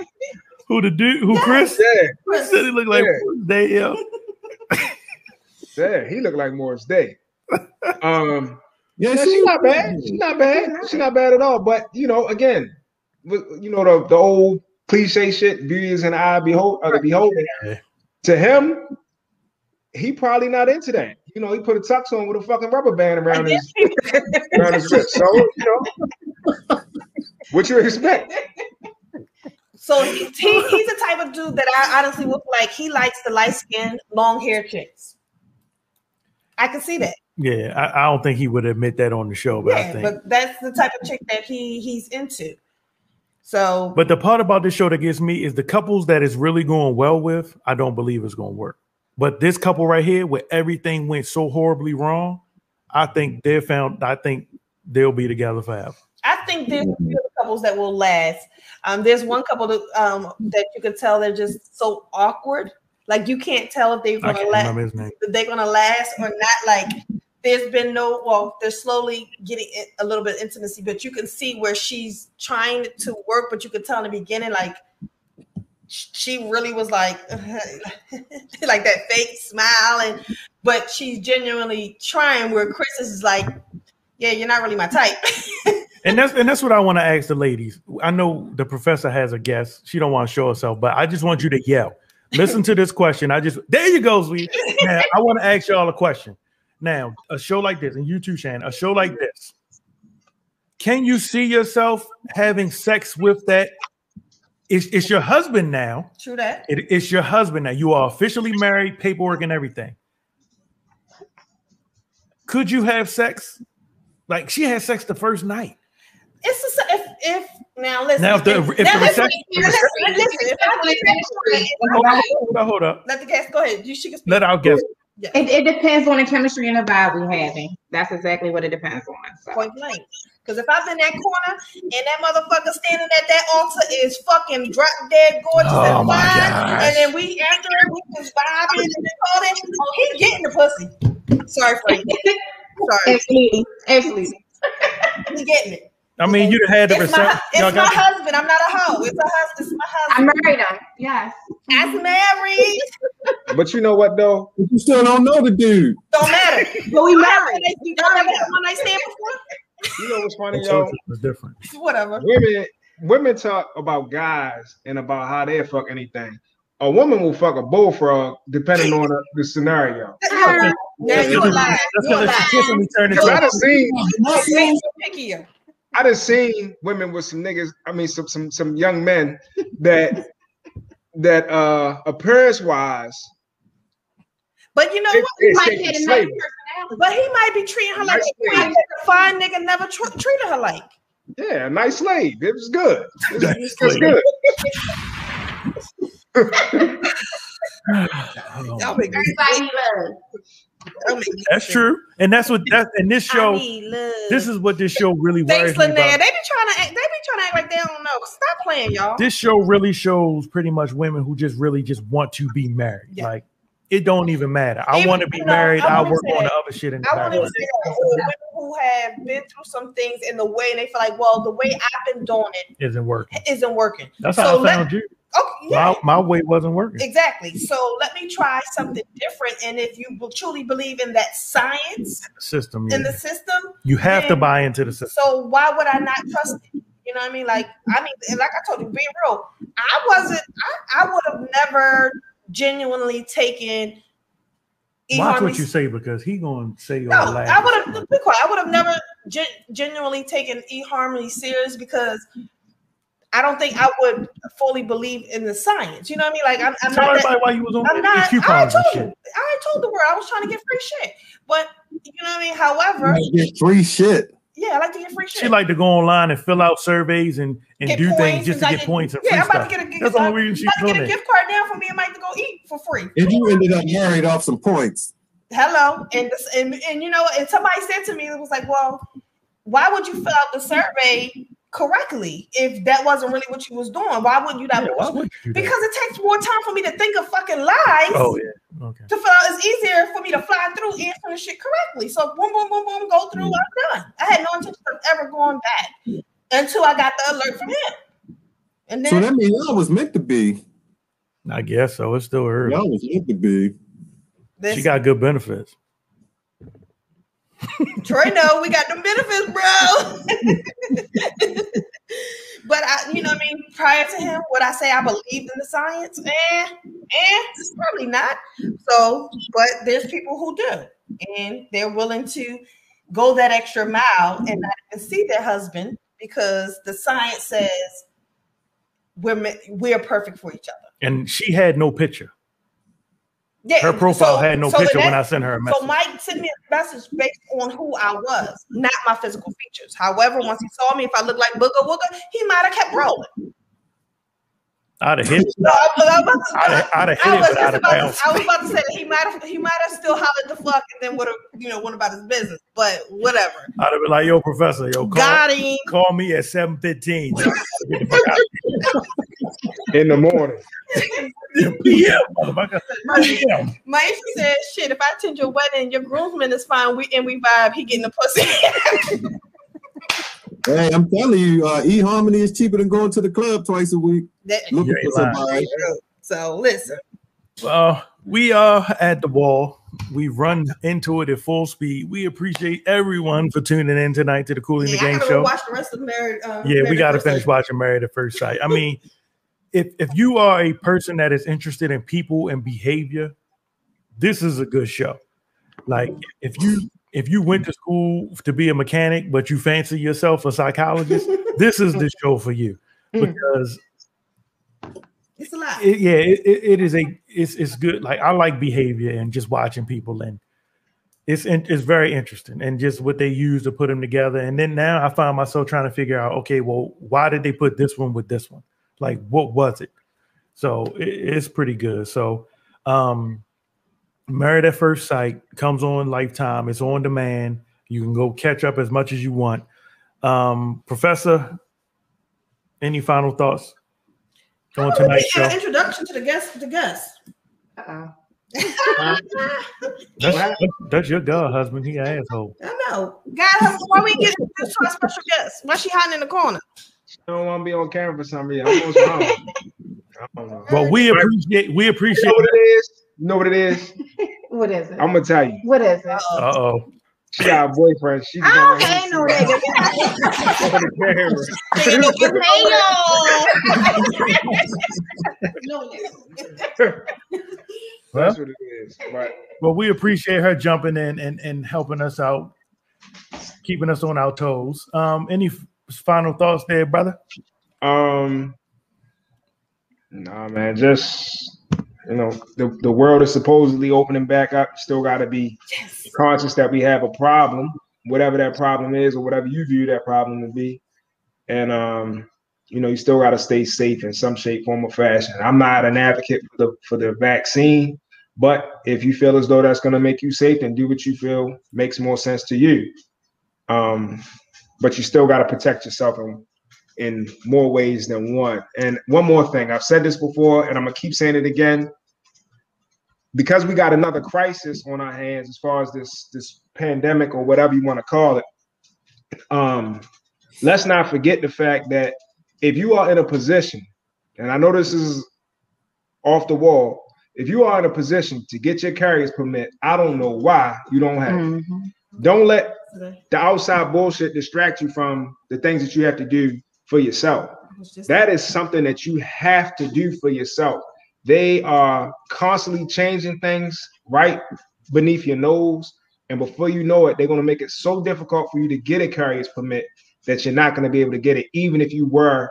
Who the dude? Who Chris? Yeah. Chris said he looked like Yeah. Day. yeah. Yeah, he looked like Morris Day. Um, Yeah, yeah, she- she's not bad. She's not bad. She's not bad at all. But you know, again, you know the, the old cliche shit: beauty is in the eye of behold of the beholder. To him, he probably not into that. You know, he put a tux on with a fucking rubber band around his <laughs> around his wrist. So you know, what you expect? So he, he, he's the type of dude that I honestly look like. He likes the light skinned, long hair chicks. I can see that. Yeah, I, I don't think he would admit that on the show, but I Yeah, think. but that's the type of chick that he he's into. So But the part about this show that gets me is the couples that is really going well with, I don't believe it's going to work. But this couple right here, where everything went so horribly wrong, I think they're found. I think they'll be together forever. I think there's a few couples that will last. Um, there's one couple that um that you can tell they're just so awkward. Like you can't tell if they're gonna last remember his name. if they're gonna last or not. Like there's been no well, they're slowly getting a little bit of intimacy, but you can see where she's trying to work, but you could tell in the beginning, like she really was like <laughs> like that fake smile and but she's genuinely trying where Chris is like, Yeah, you're not really my type. <laughs> And that's and that's what I want to ask the ladies. I know the professor has a guest. She don't want to show herself, but I just want you to yell. Listen to this question. I just there you go, sweet. Now I want to ask y'all a question. Now, a show like this, and you too, Shannon, a show like this, can you see yourself having sex with that? It's, it's your husband now. True that. It- it's your husband now. You are officially married, paperwork and everything. Could you have sex? Like she had sex the first night. It's a, if if now listen. Now, if the- if now the listen, reception- listen, listen, I think Hold up, hold up, hold up. let the guest go ahead. You she can speak. Let our guest. It, it depends on the chemistry and the vibe we're having. That's exactly what it depends on. So. point blank. Because if I'm in that corner and that motherfucker standing at that altar is fucking drop dead gorgeous Oh and fine, gosh. and then we after it we just vibing and recording, oh, he getting the pussy. Sorry, Frank. <laughs> Sorry. Absolutely. Absolutely. You getting it? I mean, you'd have had the It's my, percent. it's y'all my got- husband. I'm not a hoe. It's a husband. It's my husband. I husband. married him. Yes. As married. <laughs> But you know what though? You still don't know the dude. Don't matter. <laughs> But we married. You married. never had one night stand before? You know what's funny, So yo? it's different. Whatever. Women women talk about guys and about how they fuck anything. A woman will fuck a bullfrog depending on the, the scenario. Now you a lie. That's You a gonna lie. you kiss him and turn into Cause I a seen pickier. I done seen women with some niggas, I mean some some some young men that <laughs> that uh appearance wise But you know It- what? He might get a nice personality. But he might be treating her like Nice a fine nigga, never tr- treated her like. Yeah, a nice slave. It was good. <laughs> It's, Nice it's slave. good. <laughs> Y'all make Everybody love. Y'all make me That's true, and that's what that and this <laughs> show. need love. This is what this show really Thanks, worries Linnea. They be trying to act, they be trying to act like they don't know. Stop playing, y'all. This show really shows pretty much women who just really just want to be married. Yeah. Like it don't even matter. I want to be married. I I work say on the other shit in the I want to say women who have been through some things in the way, and they feel like, well, the way I've been doing it Isn't working. isn't working. That's so how I let- you. Okay, yeah, My, my way wasn't working. exactly. So let me try something different. And if you will truly believe in that science System. in yeah. the system, You have to buy into the system. So why would I not trust it? You know what I mean? Like, I mean, like I told you, being real, I wasn't. I, I would have never genuinely taken. Watch eHarmony's- what you say because he gonna say No, all the last. I would have. Be. I would have never gen- genuinely taken eHarmony serious because I don't think I would fully believe in the science. You know what I mean? Like, I'm, I'm Tell not. everybody That, why you was on I'm these not. I told shit. you. I told the world I was trying to get free shit, but you know what I mean. However, get free shit. yeah, I like to get free shit. She like to go online and fill out surveys and, and Get do points things just to I get points and free yeah, I'm about stuff. to get a, That's the I'm only reason she's about to get a gift card now for me and Mike to go eat for free. And you ended up married off some points. Hello, and this, and and you know, and somebody said to me, it was like, well, why would you fill out the survey correctly if that wasn't really what you was doing? Why would you not? Yeah, why would you do that? because it takes more time for me to think of fucking lies. Oh yeah. Okay. To fill out, it's easier for me to fly through answering the shit correctly. So boom, boom, boom, boom, go through. I'm done. I had no intention of ever going back until I got the alert from him. And then So that means y'all was meant to be. I guess so. It's still early. Y'all was meant to be. this, She got good benefits. Troy, no, we got the benefits, bro. <laughs> but I, you know, I mean, prior to him, would I say I believed in the science? Eh, eh, probably not. So, but there's people who do, and they're willing to go that extra mile and not even see their husband because the science says we're we're perfect for each other. And she had no picture. Yeah, Her profile so- had no so picture when I sent her a message. So Mike sent me a message based on who I was, not my physical features. However, once he saw me, if I looked like Booga Wooga, he might have kept rolling. I'd have hit it. <laughs> No, I, was about to- I'd have, I'd have hit it, was I'd about to. I was about to say that he might have he might have still hollered the fuck and then would have you know went about his business. But whatever. I'd have been like, "Yo, professor, yo, call, him. call me at seven fifteen. <laughs> in the morning. yeah, motherfucker. Yeah. Maisha said, "Shit, if I attend your wedding, your groomsman is fine. We and we vibe. He getting the pussy." <laughs> Hey, I'm telling you, uh, eHarmony is cheaper than going to the club twice a week. That- Looking You for somebody. so listen, Uh, we are at the wall. We run into it at full speed. We appreciate everyone for tuning in tonight to the Cool in the yeah, I Game gotta Show. watch the rest of Married. Uh, yeah, we got to finish Sight. watching Married at First Sight. I mean, if if you are a person that is interested in people and behavior, this is a good show. Like if you if you went to school to be a mechanic, but you fancy yourself a psychologist, <laughs> this is the show for you hmm. because It's a lot. it, yeah, it, it, it is a it's it's good. Like I like behavior and just watching people and it's in- it's very interesting and just what they use to put them together. And then now I find myself trying to figure out, okay, well, why did they put this one with this one? Like, what was it? So it, it's pretty good. So, um, Married at First Sight comes on Lifetime. It's on demand. You can go catch up as much as you want. Um, Professor, any final thoughts on tonight's show? Yeah, introduction to the guest. The guest. Uh-oh. That's, <laughs> that's, that's your god husband. He an asshole. I know. God, why are we get this to our special guest? Why she hiding in the corner? I don't want to be on camera for some reason. I don't know. I don't know. Well, we appreciate we You appreciate. know what it is? You know what it is? <laughs> What is it? I'm gonna tell you. What is it? Uh oh. She got a boyfriend. She I don't hate <laughs> no nigga. on the camera. Well, That's what it is. Right. well, we appreciate her jumping in and, and helping us out, keeping us on our toes. Um, any f- final thoughts there, brother? Um, nah, man, just you know, the, the world is supposedly opening back up. Still got to be conscious that we have a problem, whatever that problem is, or whatever you view that problem to be. And um, you know, you still got to stay safe in some shape, form, or fashion. I'm not an advocate for the for the vaccine, but if you feel as though that's going to make you safe, then do what you feel makes more sense to you. Um, but you still got to protect yourself in, in more ways than one. And one more thing, I've said this before, and I'm gonna keep saying it again. Because we got another crisis on our hands as far as this this pandemic or whatever you want to call it. Um, let's not forget the fact that if you are in a position, and I know this is off the wall, if you are in a position to get your carrier's permit, I don't know why you don't have it. Don't let the outside bullshit distracts you from the things that you have to do for yourself. That is something that you have to do for yourself. They are constantly changing things right beneath your nose. And before you know it, they're going to make it so difficult for you to get a carrier's permit that you're not going to be able to get it, even if you were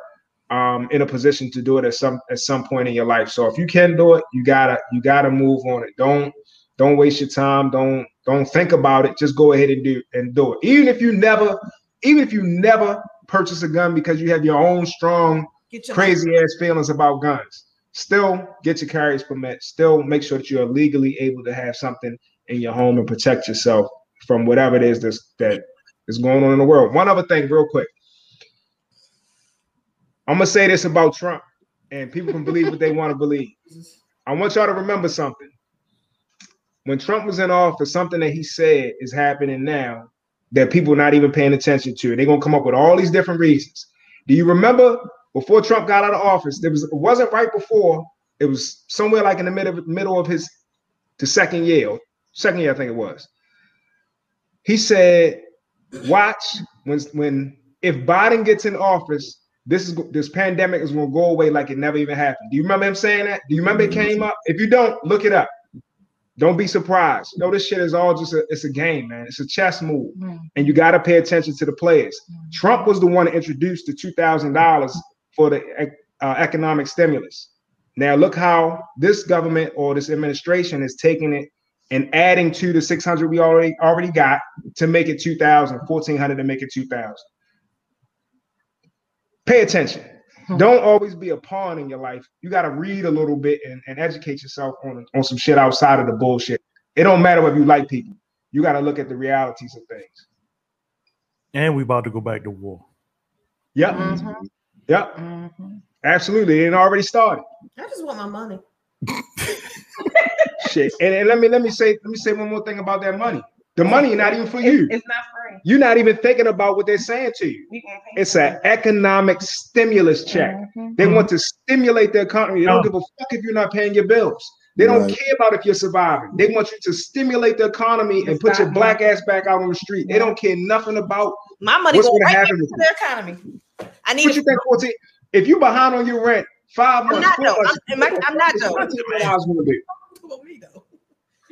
um, in a position to do it at some at some point in your life. So if you can do it, you gotta you gotta move on it. Don't don't waste your time. Don't don't think about it. Just go ahead and do and do it. Even if you never, even if you never purchase a gun because you have your own strong, your crazy ass feelings about guns, still get your carrier's permit. Still make sure that you are legally able to have something in your home and protect yourself from whatever it is that's, that is going on in the world. One other thing, real quick. I'm gonna say this about Trump, and people can believe what they want to believe. I want y'all to remember something. When Trump was in office, something that he said is happening now that people are not even paying attention to. They're gonna come up with all these different reasons. Do you remember before Trump got out of office? There was it wasn't right before. It was somewhere like in the middle middle of his the second year, or second year I think it was. He said, "Watch when when if Biden gets in office, this is this pandemic is going to go away like it never even happened." Do you remember him saying that? Do you remember it mm-hmm. came up? If you don't, look it up. Don't be surprised. No, this shit is all just a it's a game, man. It's a chess move, and you got to pay attention to the players. Trump was the one that introduced the two thousand dollars for the uh, economic stimulus. Now look how this government or this administration is taking it and adding to the 600 we already already got to make it 2000 1400 to make it 2000 pay attention Hmm. don't always be a pawn in your life. You got to read a little bit and, and educate yourself on, on some shit outside of the bullshit. It don't matter if you like people. You got to look at the realities of things. And we about to go back to war. yep. Mm-hmm. Yep. Mm-hmm. Absolutely. It already started. I just want my money. <laughs> shit. And, and let me let me say let me say one more thing about that money the money not even for you It's not free. You're not even thinking about what they're saying to you. We gonna pay It's an economic stimulus check. Mm-hmm. They want to stimulate the economy. They don't give a fuck if you're not paying your bills. They don't Right. care about if you're surviving. They want you to stimulate the economy and put your black ass back out on the street. They don't care nothing about My money what's going going to right back happen to with you. the economy. I need What you think, 14? If you're behind on your rent, five I'm months, not though. months, I'm, am I, I'm not though. what's your $10?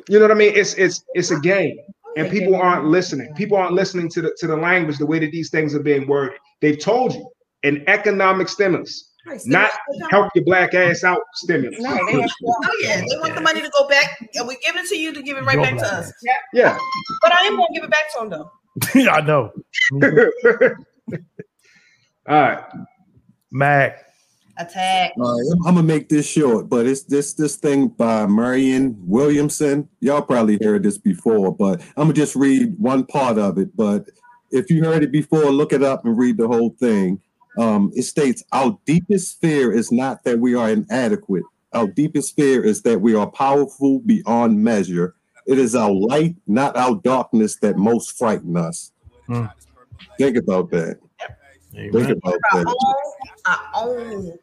You know what I mean? It's it's it's a game, and people aren't listening. People aren't listening to the to the language, the way that these things are being worded. They've told you an economic stimulus, Right, not help your black ass out stimulus. No, they want, <laughs> oh yeah, they want the money to go back. and We give it to you to give it right Your back to black us. Yeah. But I am gonna give it back to them though. <laughs> I know. <laughs> Mm-hmm. All right. Mac. Attack. All right, I'm gonna make this short, but it's this this thing by Marianne Williamson. Y'all probably heard this before, but I'm gonna just read one part of it. But if you heard it before, look it up and read the whole thing. Um, it states our deepest fear is not that we are inadequate, Our deepest fear is that we are powerful beyond measure. It is our light, not our darkness, that most frighten us. Hmm. Think about that. Think about I that. own, I own.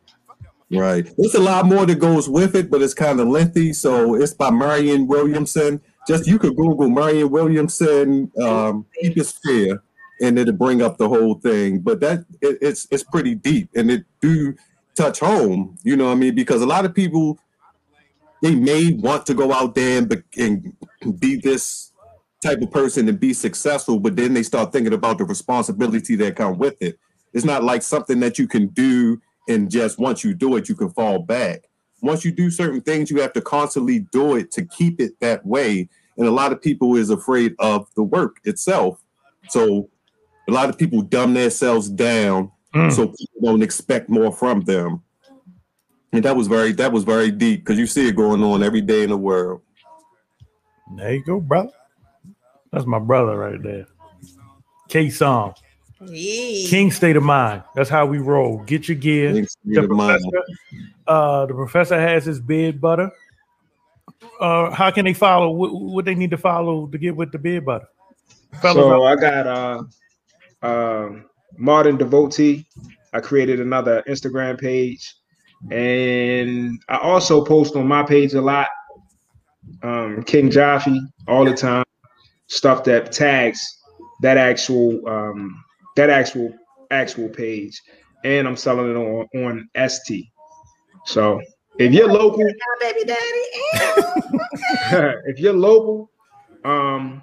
Right. There's a lot more that goes with it, but it's kind of lengthy. So it's by Marianne Williamson. Just you could Google Marianne Williamson um, deepest fear, and it'll bring up the whole thing. But that it, it's it's pretty deep, and it do touch home. You know what I mean? Because a lot of people they may want to go out there and, be, and be this type of person and be successful, but then they start thinking about the responsibility that come with it. It's not like something that you can do and just once you do it, you can fall back. Once you do certain things, you have to constantly do it to keep it that way. And a lot of people is afraid of the work itself. So a lot of people dumb themselves down mm. so people don't expect more from them. And that was very that was very deep because you see it going on every day in the world. There you go, brother. That's my brother right there. K Song. King state of mind. That's how we roll. Get your gear. The professor, uh, the professor has his bed butter. Uh, how can they follow? What, what they need to follow to get with the bed butter? Fellas, So I got uh um modern devotee. I created another Instagram page, and I also post on my page a lot. Um, King Jaffe all the time, stuff that tags that actual um that actual actual page, and I'm selling it on on Etsy. So if you're local, baby daddy. <laughs> if you're local, um,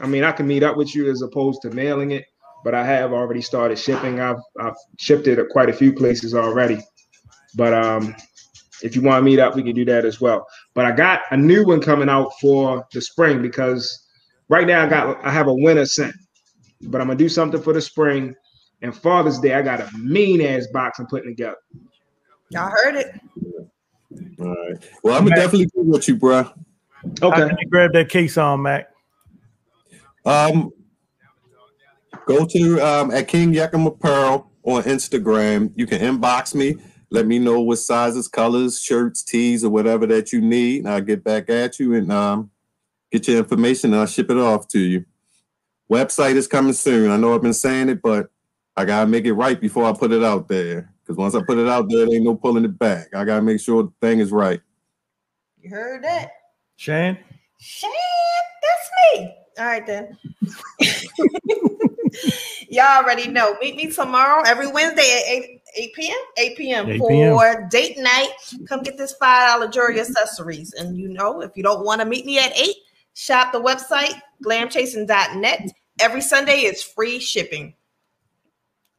I mean, I can meet up with you as opposed to mailing it, but I have already started shipping. I've I've shipped it at quite a few places already. But um, if you want to meet up, we can do that as well. But I got a new one coming out for the spring because right now I got I have a winter scent, but I'm gonna do something for the spring. And Father's Day, I got a mean ass box I'm putting together. Y'all heard it. All right. Well, I'm gonna definitely be with you, bro. How can you grab that case on, Mac? Um, go to um, at King Yakum Pearl on Instagram. You can inbox me. Let me know what sizes, colors, shirts, tees, or whatever that you need. And I'll get back at you and um, get your information and I'll ship it off to you. Website is coming soon. I know I've been saying it, but I gotta make it right before I put it out there. Because once I put it out there, there ain't no pulling it back. I gotta make sure the thing is right. You heard that? Shane? Shit, that's me. All right then. <laughs> Y'all already know. Meet me tomorrow every Wednesday at 8, 8 p.m. 8 p.m. 8 for p.m. date night. Come get this $5 jewelry accessories. And you know, if you don't want to meet me at 8, shop the website glamchasing.net. Every Sunday is free shipping.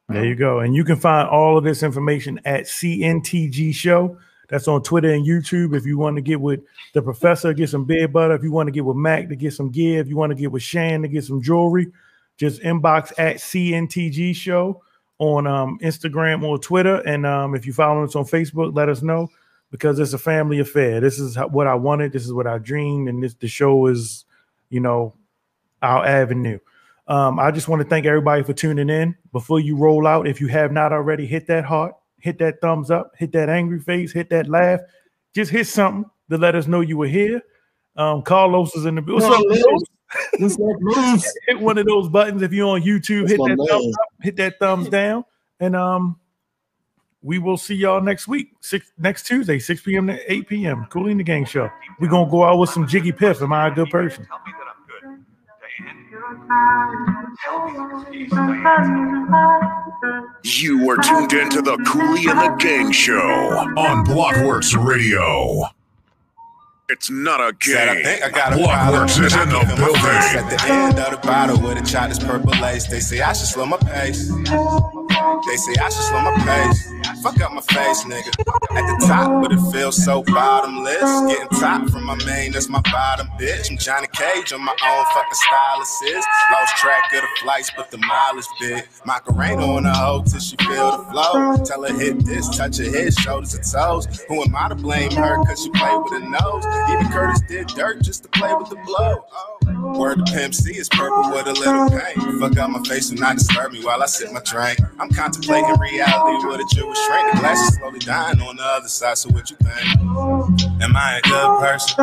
There you go. And you can find all of this information at CNTG Show. That's on Twitter and YouTube. If you want to get with the professor, get some bed butter. If you want to get with Mac to get some gear. If you want to get with Shan to get some jewelry, just inbox at CNTG Show on um, Instagram or Twitter. And um, if you follow us on Facebook, let us know because it's a family affair. This is what I wanted. This is what I dreamed. And this the show is, you know, our avenue. Um, I just want to thank everybody for tuning in. Before you roll out, if you have not already, hit that heart, hit that thumbs up, hit that angry face, hit that laugh. Just hit something to let us know you were here. Um, Carlos is in the What's up, Carlos? hit one of those buttons if you're on YouTube. Hit that man. thumbs up, hit that thumbs down, and um, we will see y'all next week, six next Tuesday, 6 p.m. to 8 p.m. Cooley and the Gang Show. We're gonna go out with some Jiggy Piff. Am I a good person? You are tuned into the Cooley and the Gang Show on Blockworks Radio. It's not a Said I game. think I got a. Blockworks is in the At building. the end of the bottle with a child purple lace. They say I should slow my pace. They say I should slow my pace. Fuck up my face, nigga. At the top, but it feels so bottomless. Getting top from my main, that's my bottom bitch. I'm Johnny Cage on my own fucking style assist. Lost track of the flights, but the mileage big. Macarena on the hoe till she feel the flow. Tell her hit this, touch her head, shoulders and toes. Who am I to blame her? Cause she play with her nose. Even Curtis did dirt just to play with the blow. Word to Pimp C is purple with a little pain. Fuck out my face and not disturb me while I sip my drink. I'm contemplating reality with a Jewish shrink. The glass is slowly dying on the other side, so what you think? Am I a good person?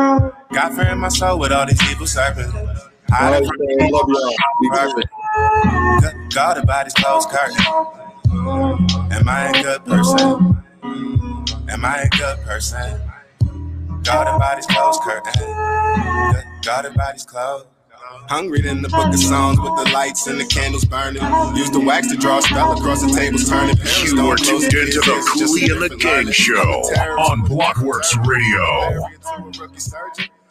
God fear in my soul with all these evil serpents. I All done right, man. Love y'all. Perfect. God about his closed curtain. Am I a good person? Am I a good person? God about his closed curtain. God about his clothes. Hungry than the book of songs with the lights and the candles burning. Use the wax to draw a spell across the tables turning. You are tuned into the Cooley and the Gang. Show on Blockworks Radio.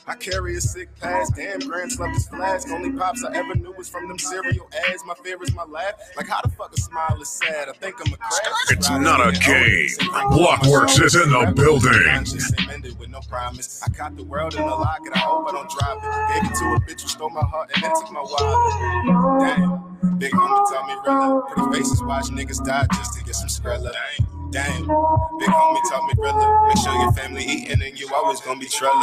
I carry a sick past. Damn, Grand left his flask. Only pops I ever knew was from them cereal ads. My fear is my laugh. Like, how the fuck a smile is sad? I think I'm a crash. It's not a game. Blockworks is in the building. With no promise. I caught the world in the locket. I hope I don't drop it. Gave it to a bitch who stole my heart and then took my wallet. Damn. Big homie told me realer. Pretty faces watch niggas die just to get some Skrilla. Damn. Damn, Big homie told me realer. Make sure your family eating and you always gonna be Trello.